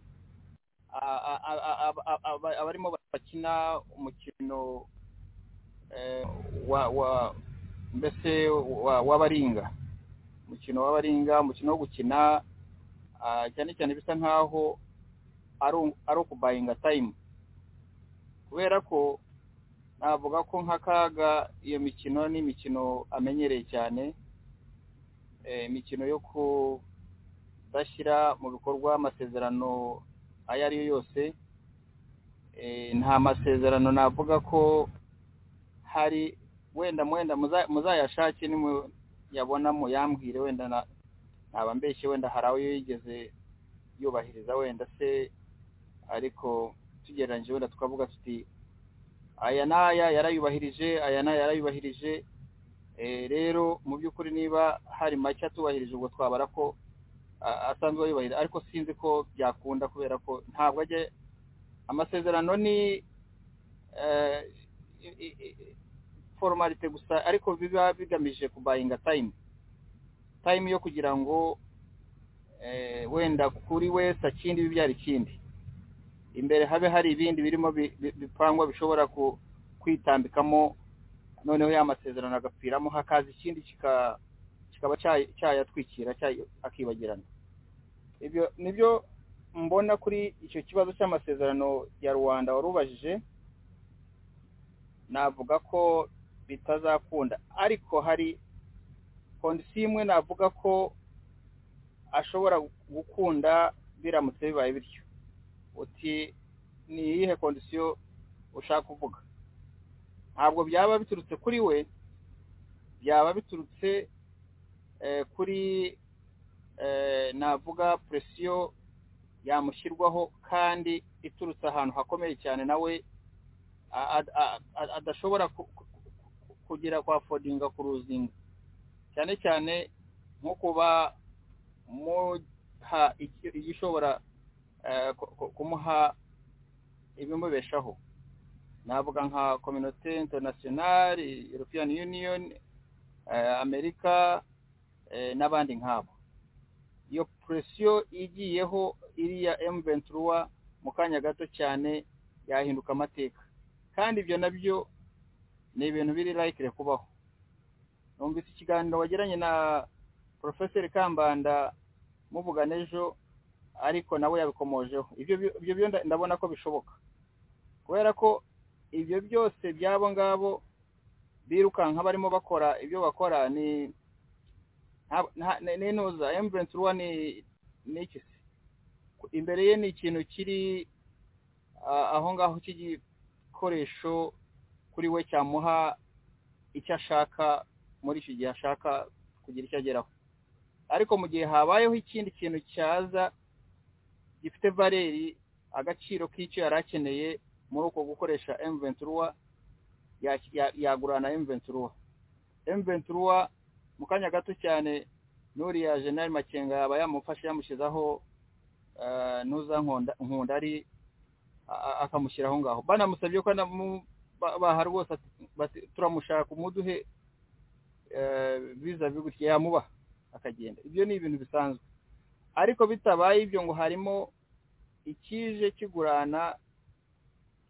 abarimo bakina umukino mbese w'abaringa. Umukino w'abaringa umukino wo gukina cyane cyane bisa nk'aho ari ukubayinga tayimu kubera ko navuga ko nk'akaga iyo mikino ni imikino amenyereye cyane imikino yo kudashyira mu bikorwa amasezerano ayo ari yo yose nta masezerano navuga ko hari wenda mwenda muzayashake nimuyabona muyambwire wenda naba mbeshye wenda hari aho yigeze yubahiriza wenda se ariko tugereranyije wenda tukavuga tuti aya n'aya yarayubahirije aya n'aya yarayubahirije rero mu by'ukuri niba hari make atubahirije ubwo twabara ko asanzwe yubahiriza ariko sinzi ko byakunda kubera ko ntabwo ajya amasezerano ni formalite gusa ariko biba bigamije kubayinga tayimu tayimu yo kugira ngo wenda kuri wese akindi bibyara ikindi imbere habe hari ibindi birimo bipangwa bishobora kwitambikamo noneho ya masezerano agapfiramo hakaza ikindi kikaba cyayatwikira akibagirana. Ibyo ni byo mbona kuri icyo kibazo cy'amasezerano ya rwanda warubajije. Navuga ko bitazakunda. Ariko hari kondisiyo imwe navuga ko ashobora gukunda biramutse bibaye bityo. Uti ni iyihe kondisiyo ushaka kuvuga? Ntabwo byaba biturutse kuri we byaba biturutse kuri navuga puresiyo yamushyirwaho kandi iturutse ahantu hakomeye cyane nawe adashobora kugira kwa fodinga ku ruzinga cyane cyane nko kuba muha igishobora kumuha ibimubeshaho navuga nka kominote interinasiyonari european union amerika n'abandi nk'abo. Iyo puresiyo igiyeho iriya emu ventura mu kanya gato cyane yahinduka amateka. Kandi ibyo na byo ni ibintu biri layikire kubaho. Numvise ikiganiro wagiranye na porofeseri kambanda muvugana ejo ariko nawe yabikomojeho. Ibyo byo ndabona ko bishoboka. Kubera ko ibyo byose by'abo ngabo birukanka barimo bakora ibyo bakora ni n'intuza emuventi ruwa ni iki se? Imbere ye ni ikintu kiri aho ngaho cy'igikoresho kuri we cyamuha icyo ashaka muri icyo gihe ashaka kugira icyo ageraho. Ariko mu gihe habayeho ikindi kintu cyaza gifite valeri agaciro k'icyo yari akeneye muri uko gukoresha M23 ya- ya- yagurana M23 M23 mu kanya gato cyane n'uriya General Makenga yaba yamufashe yamushyizeho eh, ntuza nkunda ari akamushyira aho ngaho. Banamusabye ko anamu- ba- baha rwose ati- bati turamushaka umuduhe biza gutya yamubaha akagenda. Ibyo ni ibintu bisanzwe. Ariko bitabaye ibyo ngo harimo ikije kigurana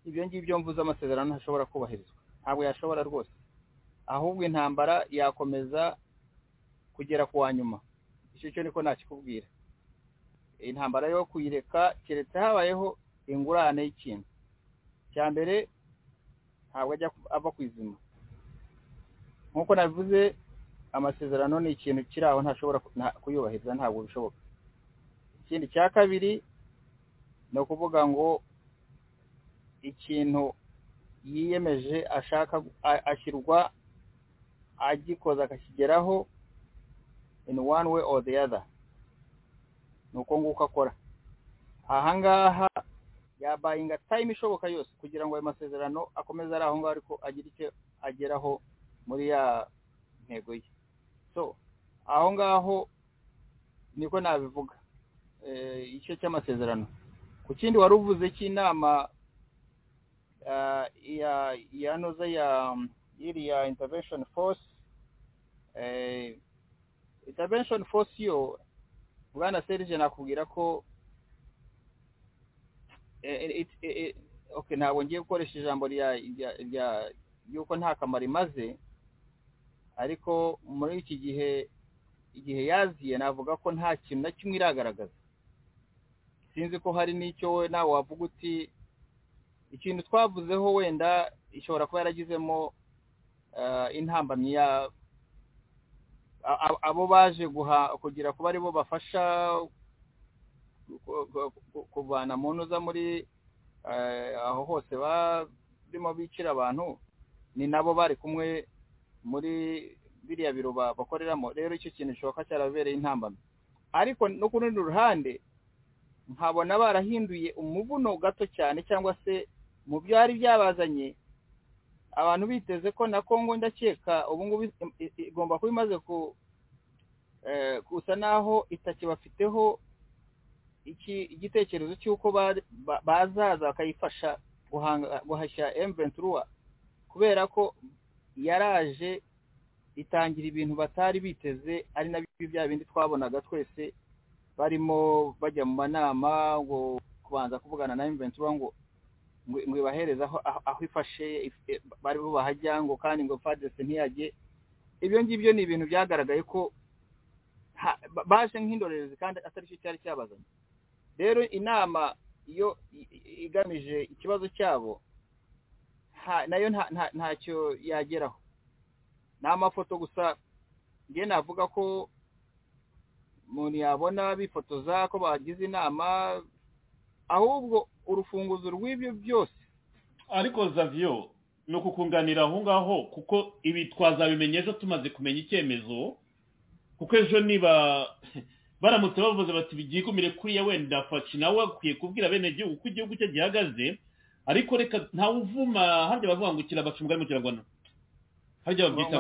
ibyo ngibyo mvuze amasezerano ntashobora kubahirizwa. Ntabwo yashobora rwose. Ahubwo intambara yakomeza kugera ku wa nyuma. Icyo cyo niko nakikubwira. Intambara yo kuyireka keretse habayeho ingurane y'ikintu. Cya mbere ntabwo ajya ava ku izima. Nk'uko nabivuze amasezerano ni ikintu kiri aho ntashobora ku- nta- kuyubahiriza ntabwo bishoboka. Ikindi cya kabiri ni ukuvuga ngo ikintu yiyemeje ashaka ashyirwa agikoza akakigeraho in one way or the other. Ni uko nguko akora. Ahangaha yabayinga time ishoboka yose kugira ngo ayo masezerano akomeze ari aho ngaho ariko agire icyo ageraho muri ya ntego ye. So aho ngaho niko nabivuga Eh, igice cy'amasezerano ku kindi wari uvuze cy'inama ah, ya yanoza ya iriya intervention force eh, intervention force yo bwana serge nakubwira ko ntabwo ngiye gukoresha ijambo rya rya rya yuko nta kamaro imaze ariko muri iki gihe igihe yaziye navuga ko nta kintu na kimwe iragaragaza. Sinzi ko hari n'icyo we nawe wavuga uti ikintu twavuzeho wenda ishobora kuba yaragizemo eh, intambamyi ya abo baje guha kugira kuba ari bo bafasha kuvana mu ntuza muri eh, aho hose barimo bicira abantu ni nabo bari kumwe muri biriya biro ba- bakoreramo. Rero icyo kintu gishoboka cyarabereye intambamyi ariko no ku rundi ruhande nkabona barahinduye umuvuno gato cyane cyangwa se mu byari byabazanye abantu biteze ko na kongo ndakeka ubu ngubu i- i- igomba kuba imaze eh, gusa naho itakibafiteho igitekerezo cy'uko ba- ba- bazaza bakayifasha guhashya M23 kubera ko yaraje itangira ibintu batari biteze ari na bya bindi twabonaga twese barimo bajya mu manama ngo kubanza kuvugana na M23 ngo ngo ibahereze aho aho- ifashe if- eh, bari bo bahajya ngo kandi ngo FARDC ntiyajye ibyo ngibyo ni ibintu byagaragaye ko baje nk'indorerezi kandi atari cyo cyari cyabazanye. Rero inama iyo igamije ikibazo cyabo na yo nta- nta- ntacyo yageraho. Ni amafoto gusa. Njye navuga ko umuntu yabona bifotoza ko bagize inama ahubwo urufunguzo rw'ibyo byose. Ariko zavio ni ukukunganira aho ngaho kuko ibi twazabimenye ejo tumaze kumenya icyemezo kuko ejo niba baramutse bavuze bati bigigumire kuriya wenda faci nawe akwiye kubwira bene igihugu ko igihugu cye gihagaze ariko reka ntawe uvuma harya bavuga ngo kirabaca umugani mu kinyarwanda. Harya babyita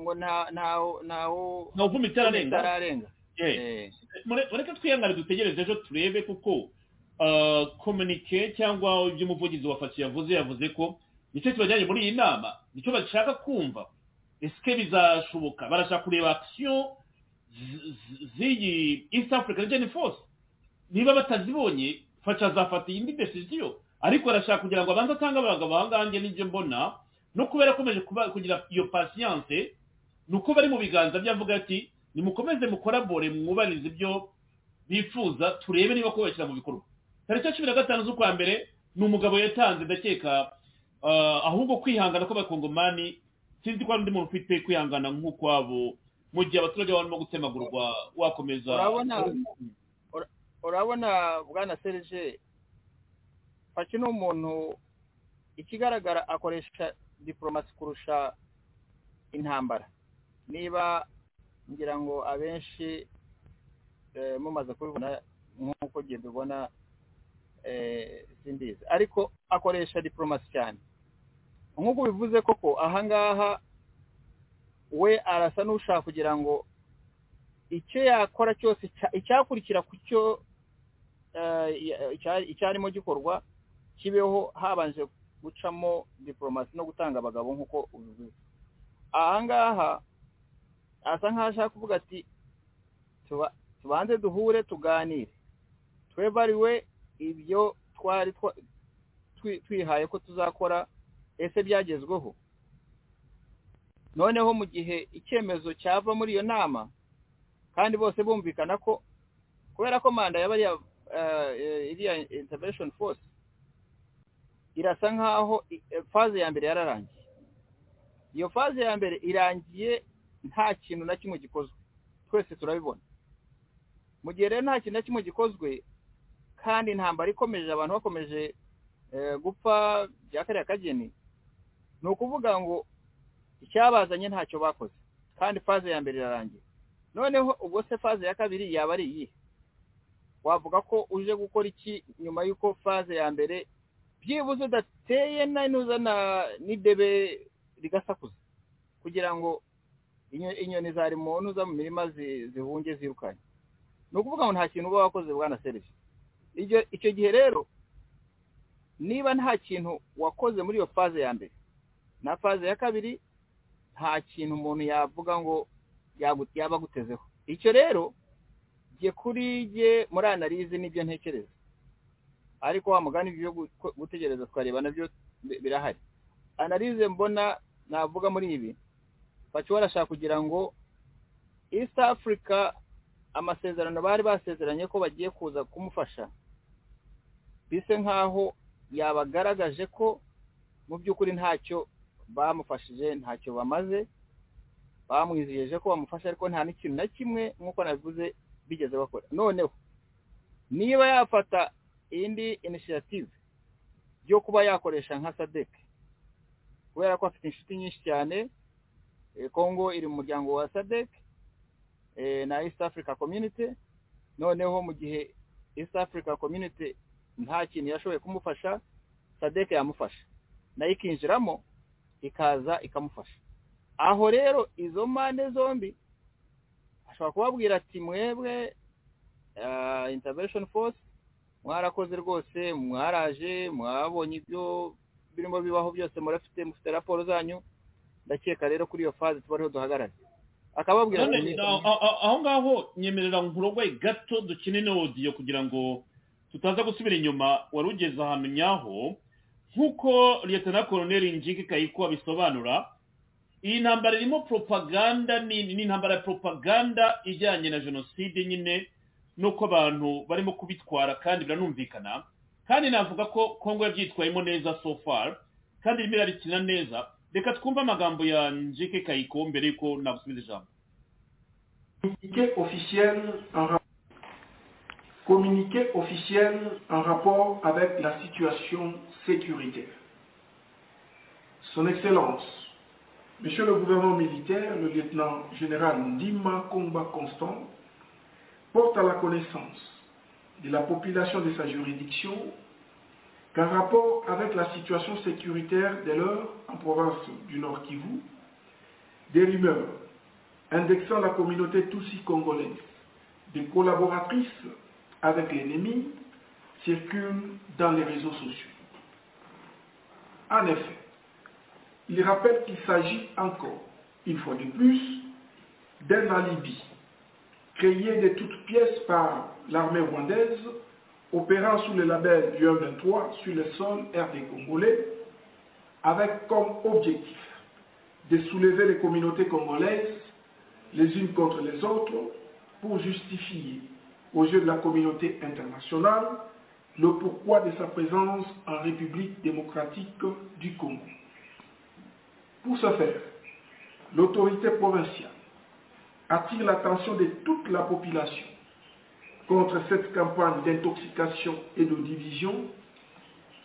ngo ntawe uvuma itararenga. itararenga. Eh. Twihangane dutegereze ejo turebe kuko komunike cyangwa ibyo umuvugizi wa faci yavuze yavuze ko ni cyo kibajyanye muri iyi nama ni cyo bashaka kumva esike bizashoboka? Barashaka kureba akisiyo z'iyi east african region force. Niba batazibonye faci azafata iyindi decision. Ariko arashaka kugira ngo abanze atange abagabo ahangange n'ibyo mbona no kuba yarakomeje kuba- kugira iyo patience ni uko bari mu biganza bye avuga ati nimukomeze mukorabore mwubahirize ibyo bifuza turebe niba ko bashyira mu bikorwa. Tariki ya cumi na gatanu z'ukwa mbere ni umugabo yatanze ndakeka ah, ahubwo kwihangana kw'abakongomani sinzi ko hari undi muntu ufite kwihangana nk'ukwabo. Mu gihe abaturage barimo gutemagurwa wakomeza urabona ura- urabona bwana serge faki ni umuntu ikigaragara akoresha diporomasi kurusha intambara. Niba ngira ngo abenshi eh, mumaze kubibona nk'uko njye mbibona simbizi ariko akoresha diporomasi cyane. Nk'uko bivuze koko ahangaha we arasa n'ushaka kugira ngo icyo yakora cyose icyakurikira ku cyo icyarimo gikorwa kibeho habanje gucamo diporomasi no gutanga abagabo nk'uko ubivuze ahangaha asa nk'aho ashaka kuvuga ati tubanze duhure tuganire. Twebariwe ibyo twari twihaye ko tuzakora ese byagezweho? Noneho mu gihe icyemezo cyava muri iyo nama kandi bose bumvikana ko kubera ko manda yaba iriya intervention force irasa nk'aho faze ya mbere yararangiye. Iyo faze ya mbere irangiye nta kintu na kimwe gikozwe. Twese turabibona. Mu gihe rero nta kintu na kimwe gikozwe kandi intambara ikomeje abantu bakomeje gupfa bya kariya kageni ni ukuvuga ngo icyabazanye ntacyo bakoze. Kandi faze ya mbere irarangiye noneho ubwo se faze ya kabiri yaba ari iyihe? Wavuga ko uje gukora iki nyuma y'uko faze ya mbere byibuze udateye n'uzana n'idebe rigasakuza? Kugira ngo inyoni zari mu ntuza mu mirima zihunge zirukanye. Ni ukuvuga ngo nta kintu uba wakoze bwana serivisi icyo gihe rero niba nta kintu wakoze muri iyo faze ya mbere na faze ya kabiri nta kintu umuntu yavuga ngo yaba agutezeho icyo rero jye kuri jye muri analize n'ibyo ntekereza. Ariko wa mugani byo gutegereza twareba na byo birahari. Analize mbona navuga muri ibi. Baca barashaka kugira ngo east africa amasezerano bari basezeranye ko bagiye kuza kumufasha bise nk'aho yabagaragaje ko mu by'ukuri ntacyo bamufashije ntacyo bamaze bamwizijeje ko bamufasha ariko nta n'ikintu na kimwe nk'uko nabivuze bigeze bakora. Noneho niba yafata indi inisiyative yo kuba yakoresha nka sadek kubera ko afite inshuti nyinshi cyane kongo iri mu muryango wa sadek na east africa community noneho mu gihe east africa community nta kintu yashoboye kumufasha sadek yamufasha na yo ikinjiramo ikaza ikamufasha. Aho rero izo mpande zombi ashobora kubabwira ati mwebwe intervention force mwarakoze rwose mwaraje mwabonye ibyo birimo bibaho byose murafite mufite raporo zanyu. Ndakeka rero kuri iyo faze tuba ariho duhagarare. Akababwira aho ngaho nyemerera nkurogoye gato dukine n'odiyo kugira ngo tutaza gusubira inyuma wari ugeze ahantu nyaho nk'uko leta koroneri njike kayiko abisobanura iyi ntambara irimo propaganda ni intambara ya propaganda ijyanye na jenoside nyine nuko abantu barimo kubitwara kandi biranumvikana. Kandi navuga ko kongo yabyitwayemo neza so far kandi irimo irarikina neza. Reka twumve amagambo ya njike kayiko mbere y'uko nagusubiza ijambo. Communiqué officiel en rapport avec la situation sécuritaire. Son Excellence, Monsieur le gouverneur militaire, le lieutenant général Ndima Komba Constant, porte à la connaissance de la population de sa juridiction qu'en rapport avec la situation sécuritaire de l'heure en province du Nord Kivu, des rumeurs indexant la communauté Tutsi congolaise, des collaboratrices avec l'ennemi, circulent dans les réseaux sociaux. En effet, il rappelle qu'il s'agit encore, une fois de plus, d'un alibi créé de toutes pièces par l'armée rwandaise opérant sous le label du 123 sur le sol RD congolais avec comme objectif de soulever les communautés congolaises les unes contre les autres pour justifier aux yeux de la communauté internationale le pourquoi de sa présence en République démocratique du Congo. Pour ce faire, l'autorité provinciale attire l'attention de toute la population contre cette campagne d'intoxication et de division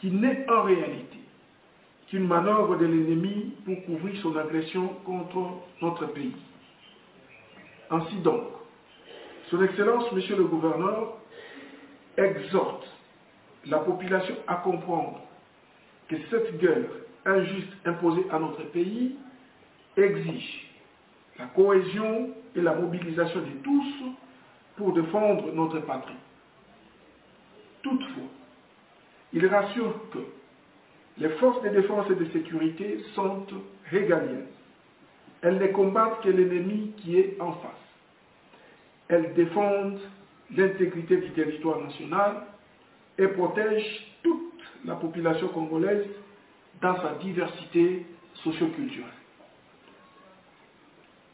qui n'est en réalité qu'une manœuvre de l'ennemi pour couvrir son agression contre notre pays. Ainsi donc, Son Excellence, Monsieur le Gouverneur, exhorte la population à comprendre que cette guerre injuste imposée à notre pays exige la cohésion et la mobilisation de tous pour défendre notre patrie. Toutefois, il rassure que les forces de défense et de sécurité sont régaliennes. Elles ne combattent que l'ennemi qui est en face. Elles défendent l'intégrité du territoire national et protègent toute la population congolaise dans sa diversité socioculturelle.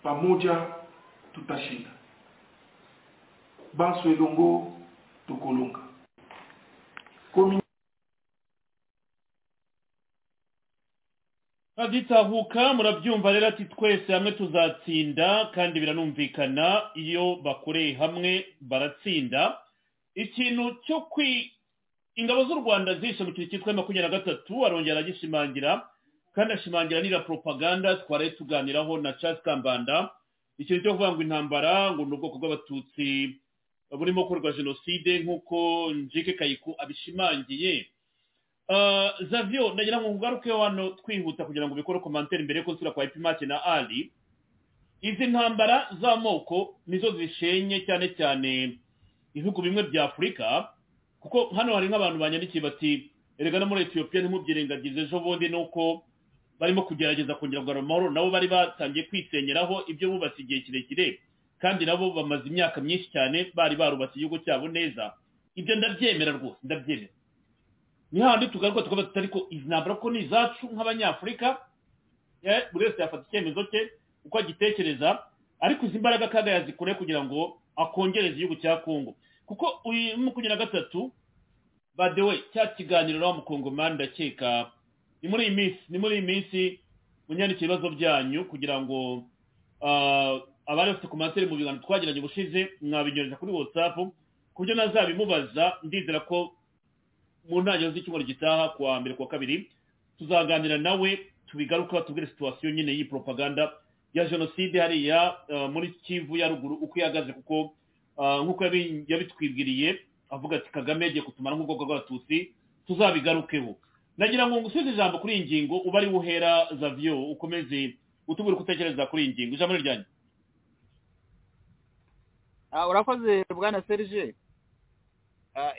Pamoja tutashinda. Banso elongo tokolonga. aditahuka murabyumva rero ati twese hamwe tuzatsinda kandi biranumvikana iyo bakoreye hamwe baratsinda ikintu cyo ingabo z'u rwanda zishe mu cyitwa makumyabiri na gatatu arongera agishimangira kandi ashimangira n'ira propaganda twaraye tuganiraho na Charles kambanda. Ikintu cyo kuvuga ngo intambara ngo ni ubwoko bw'abatutsi burimo gukorwa jenoside nk'uko njike kayiku abishimangiye. Zavyo ndagira ngo ngarukeho hano twihuta kugira ngo bikore komantere mbere yuko nsubira kwa epimake na ali. Izi ntambara z'amoko nizo zishenye cyane cyane ibihugu bimwe bya afurika kuko hano hari nk'abantu banyandikiye bati erega no muri etiyopiya ntimubyirengagize ejo bundi ni uko barimo kugerageza kongera kugarura amahoro. Nabo bari batangiye kwisenyeraho ibyo bubatse igihe kirekire kandi nabo bamaze imyaka myinshi cyane bari barubatse igihugu cyabo neza. Ibyo ndabyemera rwose ndabyemera. Ni hahandi tugaruka tukavuga tutari ko izi ntambara ko ni izacu nk'abanyafurika buri wese yafata icyemezo cye uko agitekereza ariko izi mbaraga kaga yazikore kugira ngo akongereze igihugu cya kongo kuko uyu makumyabiri na gatatu badewe cya kiganiro nawe mukongomani ndakeka ni muri iyi minsi ni muri iyi minsi munyandike ibibazo byanyu kugira ngo abari bafite komantere mu biganiro twagiranye ubushize mwabinyohereza kuri whatsapp ku buryo nazabimubaza ndizera ko mu ntangiriro z'icyumweru gitaha ku wa mbere ku wa kabiri tuzaganira nawe tubigaruka batubwire situwasiyo nyine y'iyi propaganda ya jenoside hariya muri kivu ya ruguru uko ihagaze kuko nk'uko yabitwibwiriye avuga ati kagame yagiye kutumara nk'ubwoko bw'abatutsi tuzabigarukeho. Nagira ngo ngusubize ijambo kuri iyi ngingo uba ari uhera zavyo ukomeze utubwire uko utekereza kuri iyi ngingo. Ijambo ryanyu urakoze bwana serge.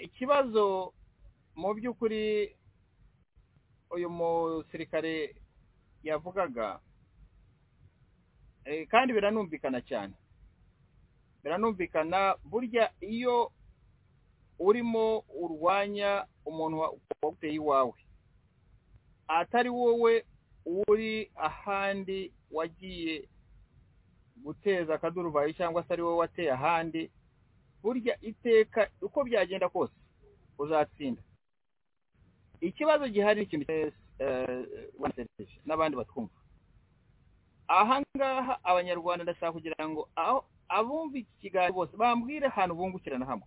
Ikibazo mu by'ukuri uyu musirikare yavugaga kandi biranumvikana cyane. Biranumvikana burya iyo urimo urwanya umuntu waguteye iwawe atari wowe uri ahandi wagiye guteza akaduruvayo cyangwa se ari wowe wateye ahandi burya iteka uko byagenda kose uzatsinda. Ikibazo gihari ikintu n'abandi batwumva. Aha ngaha abanyarwanda ndashaka kugira ngo aho abumva iki kiganiro bose bambwire ahantu bungukirana hamwe.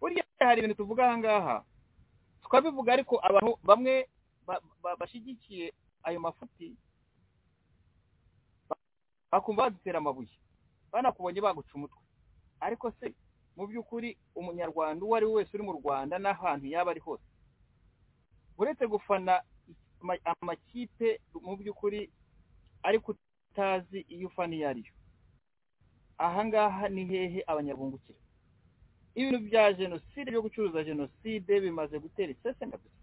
Burya hari ibintu tuvuga aha ngaha tukabivuga ariko abantu bamwe bashyigikiye ayo mafuti bakumva badutera amabuye banakubonye baguca umutwe. Ariko se mu by'ukuri umunyarwanda uwo ari we wese uri mu rwanda n'ahantu yaba ari hose uretse gufana amakipe mu by'ukuri ariko utazi iyo ufana iyo ari yo. Aha ngaha ni hehe abanyabungukira ibintu bya jenoside byo gucuruza jenoside bimaze gutera iseseme gusa.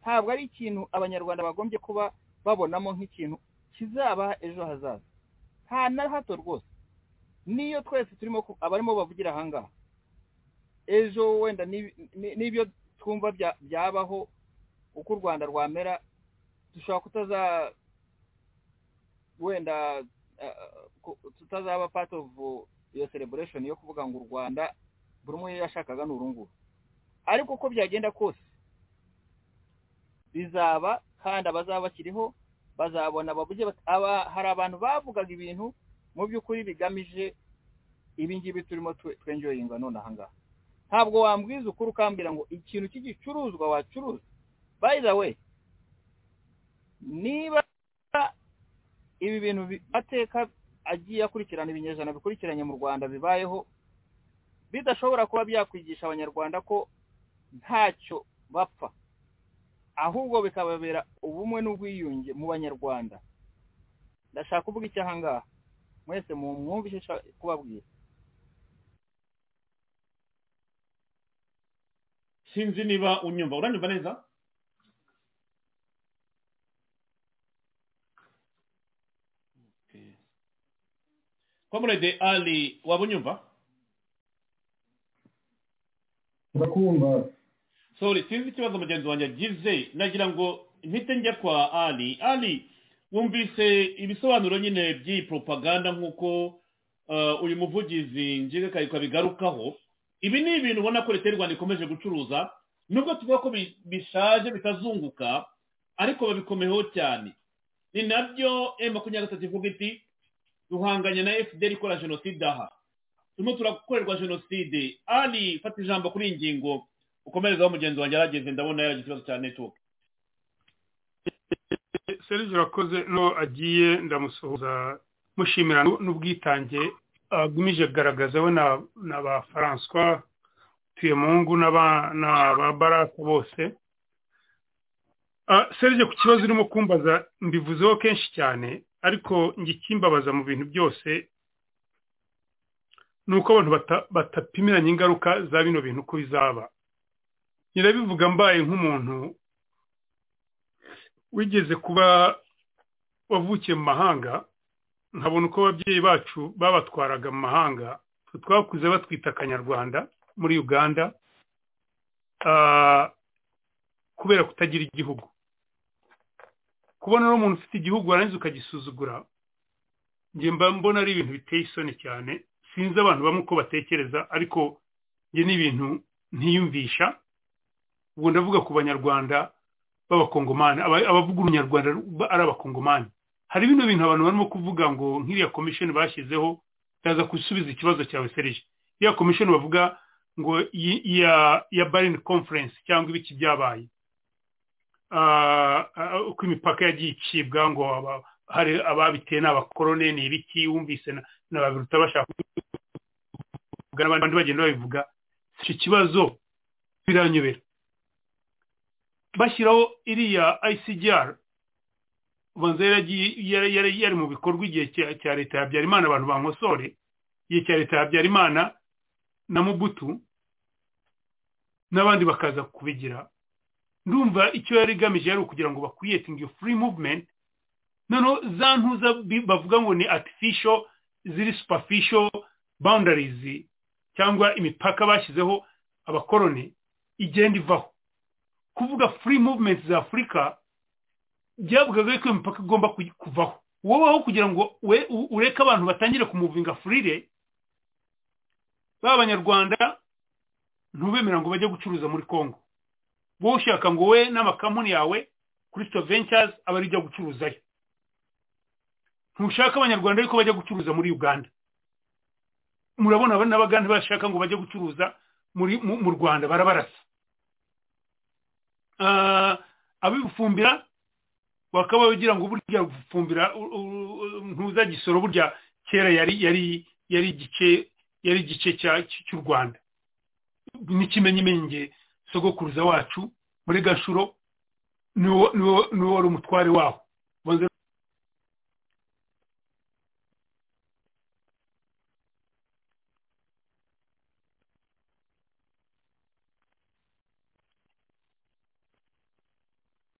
Ntabwo ari ikintu abanyarwanda bagombye kuba babonamo nk'ikintu kizabaha ejo hazaza. Nta na hato rwose. Niyo twese turimo abarimo bavugira aha ngaha. Ejo wenda n'ibyo twumva byabaho uko u rwanda rwamera dushobora kutaza wenda tutazaba part of iyo celebration yo kuvuga ngo u rwanda buri umwe yashakaga ni urunguru ariko uko byagenda kose bizaba kandi abazaba bakiriho bazabona hari abantu bavugaga ibintu mu by'ukuri bigamije ibi ngibi turimo twenjoyinga none aha ngaha. Ntabwo wambwiza ukuri ukambwira ngo ikintu cy'igicuruzwa wacuruza. By the way niba ibi bintu ateka agiye akurikirana ibinyejana bikurikiranye mu rwanda bibayeho bidashobora kuba byakwigisha abanyarwanda ko ntacyo bapfa. Ahubwo bikababera ubumwe n'ubwiyunge mu banyarwanda. Ndashaka kuvuga icyo aha ngaha? Mwese mu mwumva nshaka kubabwira. Sinzi niba unyumva. Uranyumva neza? Komurede ali waba unyumva ndakumva sorry sinzi ikibazo mugenzi wanjye agize nagira ngo mpite njya kwa ali. Ali wumvise ibisobanuro nyine by'iyi propaganda nk'uko uh, uyu muvugizi njye kayikwa bigarukaho ibi ni ibintu ubona ko leta y'u rwanda ikomeje gucuruza nubwo tuvuga ko bi- bishaje bitazunguka. Ariko babikomeyeho cyane ni na byo makumyabiri gatatu ivuga iti duhanganye na fdr ikora jenoside aha? Turimo turakorerwa jenoside. Ali fata ijambo kuri iyi ngingo ukomerezaho mugenzi wanjye yarageze ndabona yaragize ikibazo cya network. Serije urakoze no agiye ndamusuhuza mushimira nu- n'ubwitange agamije kugaragaza we na ba francois tuyemungu na ba baraka bose. Ah, serije ku kibazo urimo kumbaza mbivuzeho kenshi cyane ariko ikimbabaza mu bintu byose ni uko abantu bata- batapimiranya ingaruka za bino bintu uko bizaba. Nyirabivuga mbaye nk'umuntu wigeze kuba wavukiye mu mahanga nkabona uko ababyeyi bacu babatwaraga mu mahanga. Twakuze batwita akanyarwanda muri uganda ah, kubera kutagira igihugu. Kubona n'umuntu ufite igihugu warangiza ukagisuzugura njye mba mbona ari ibintu biteye isoni cyane sinzi abantu bamwe uko batekereza ariko njye ni ibintu ntiyumvisha. Ubwo ndavuga ku banyarwanda b'abakongomani aba- abavuga urunyarwanda ari abakongomani. Hari bino bintu abantu barimo kuvuga ngo nk'iriya komishoni bashyizeho yaza gusubiza ikibazo cyawe serije iriya komishoni bavuga ngo ya barini conference cyangwa ibiki byabaye. Uko imipaka yagiye icibwa ngo hari ababiteye ni abakorone ni ibiki wumvise na na ba biruta bashaka kuvuga n'abandi bagenda babivuga. Icyo kibazo biranyobera. Bashyiraho iriya ICGR ubanza yari yari mu bikorwa igihe cya leta ya Habyarimana abantu bankosore igihe cya leta ya Habyarimana na Mubutu n'abandi bakaza kubigira. Ndumva icyo yari igamije yari ukugira ngo bakwiyetinge iyo free movement. Noneho za ntuza bavuga ngo ni artificial ziri superficial boundaries cyangwa imipaka bashyizeho abakoroni igenda ivaho. Kuvuga free movement za afurika byavugaga ko imipaka igomba ku- kuvaho. Wowe aho kugira ngo ureke abantu batangire kumuvinga furire ba banyarwanda ntubemera ngo bajye gucuruza muri congo. Wowe ushaka ngo we n'amakampani yawe kristo ventures aba ari ijya gucuruzayo ntushaka abanyarwanda ariko bajya gucuruza muri uganda? Murabona aba n'abaganda bashaka ngo bajye gucuruza muri mu rwanda barabarasa. Ah, abibufumbira wakaba ugira ngo burya gufumbira ntuza gisoro burya kera yari yari yari igice yari igice cy'u rwanda. N'ikimenyimenge sogokuruza wacu muri gashuro niwo wari umutware waho.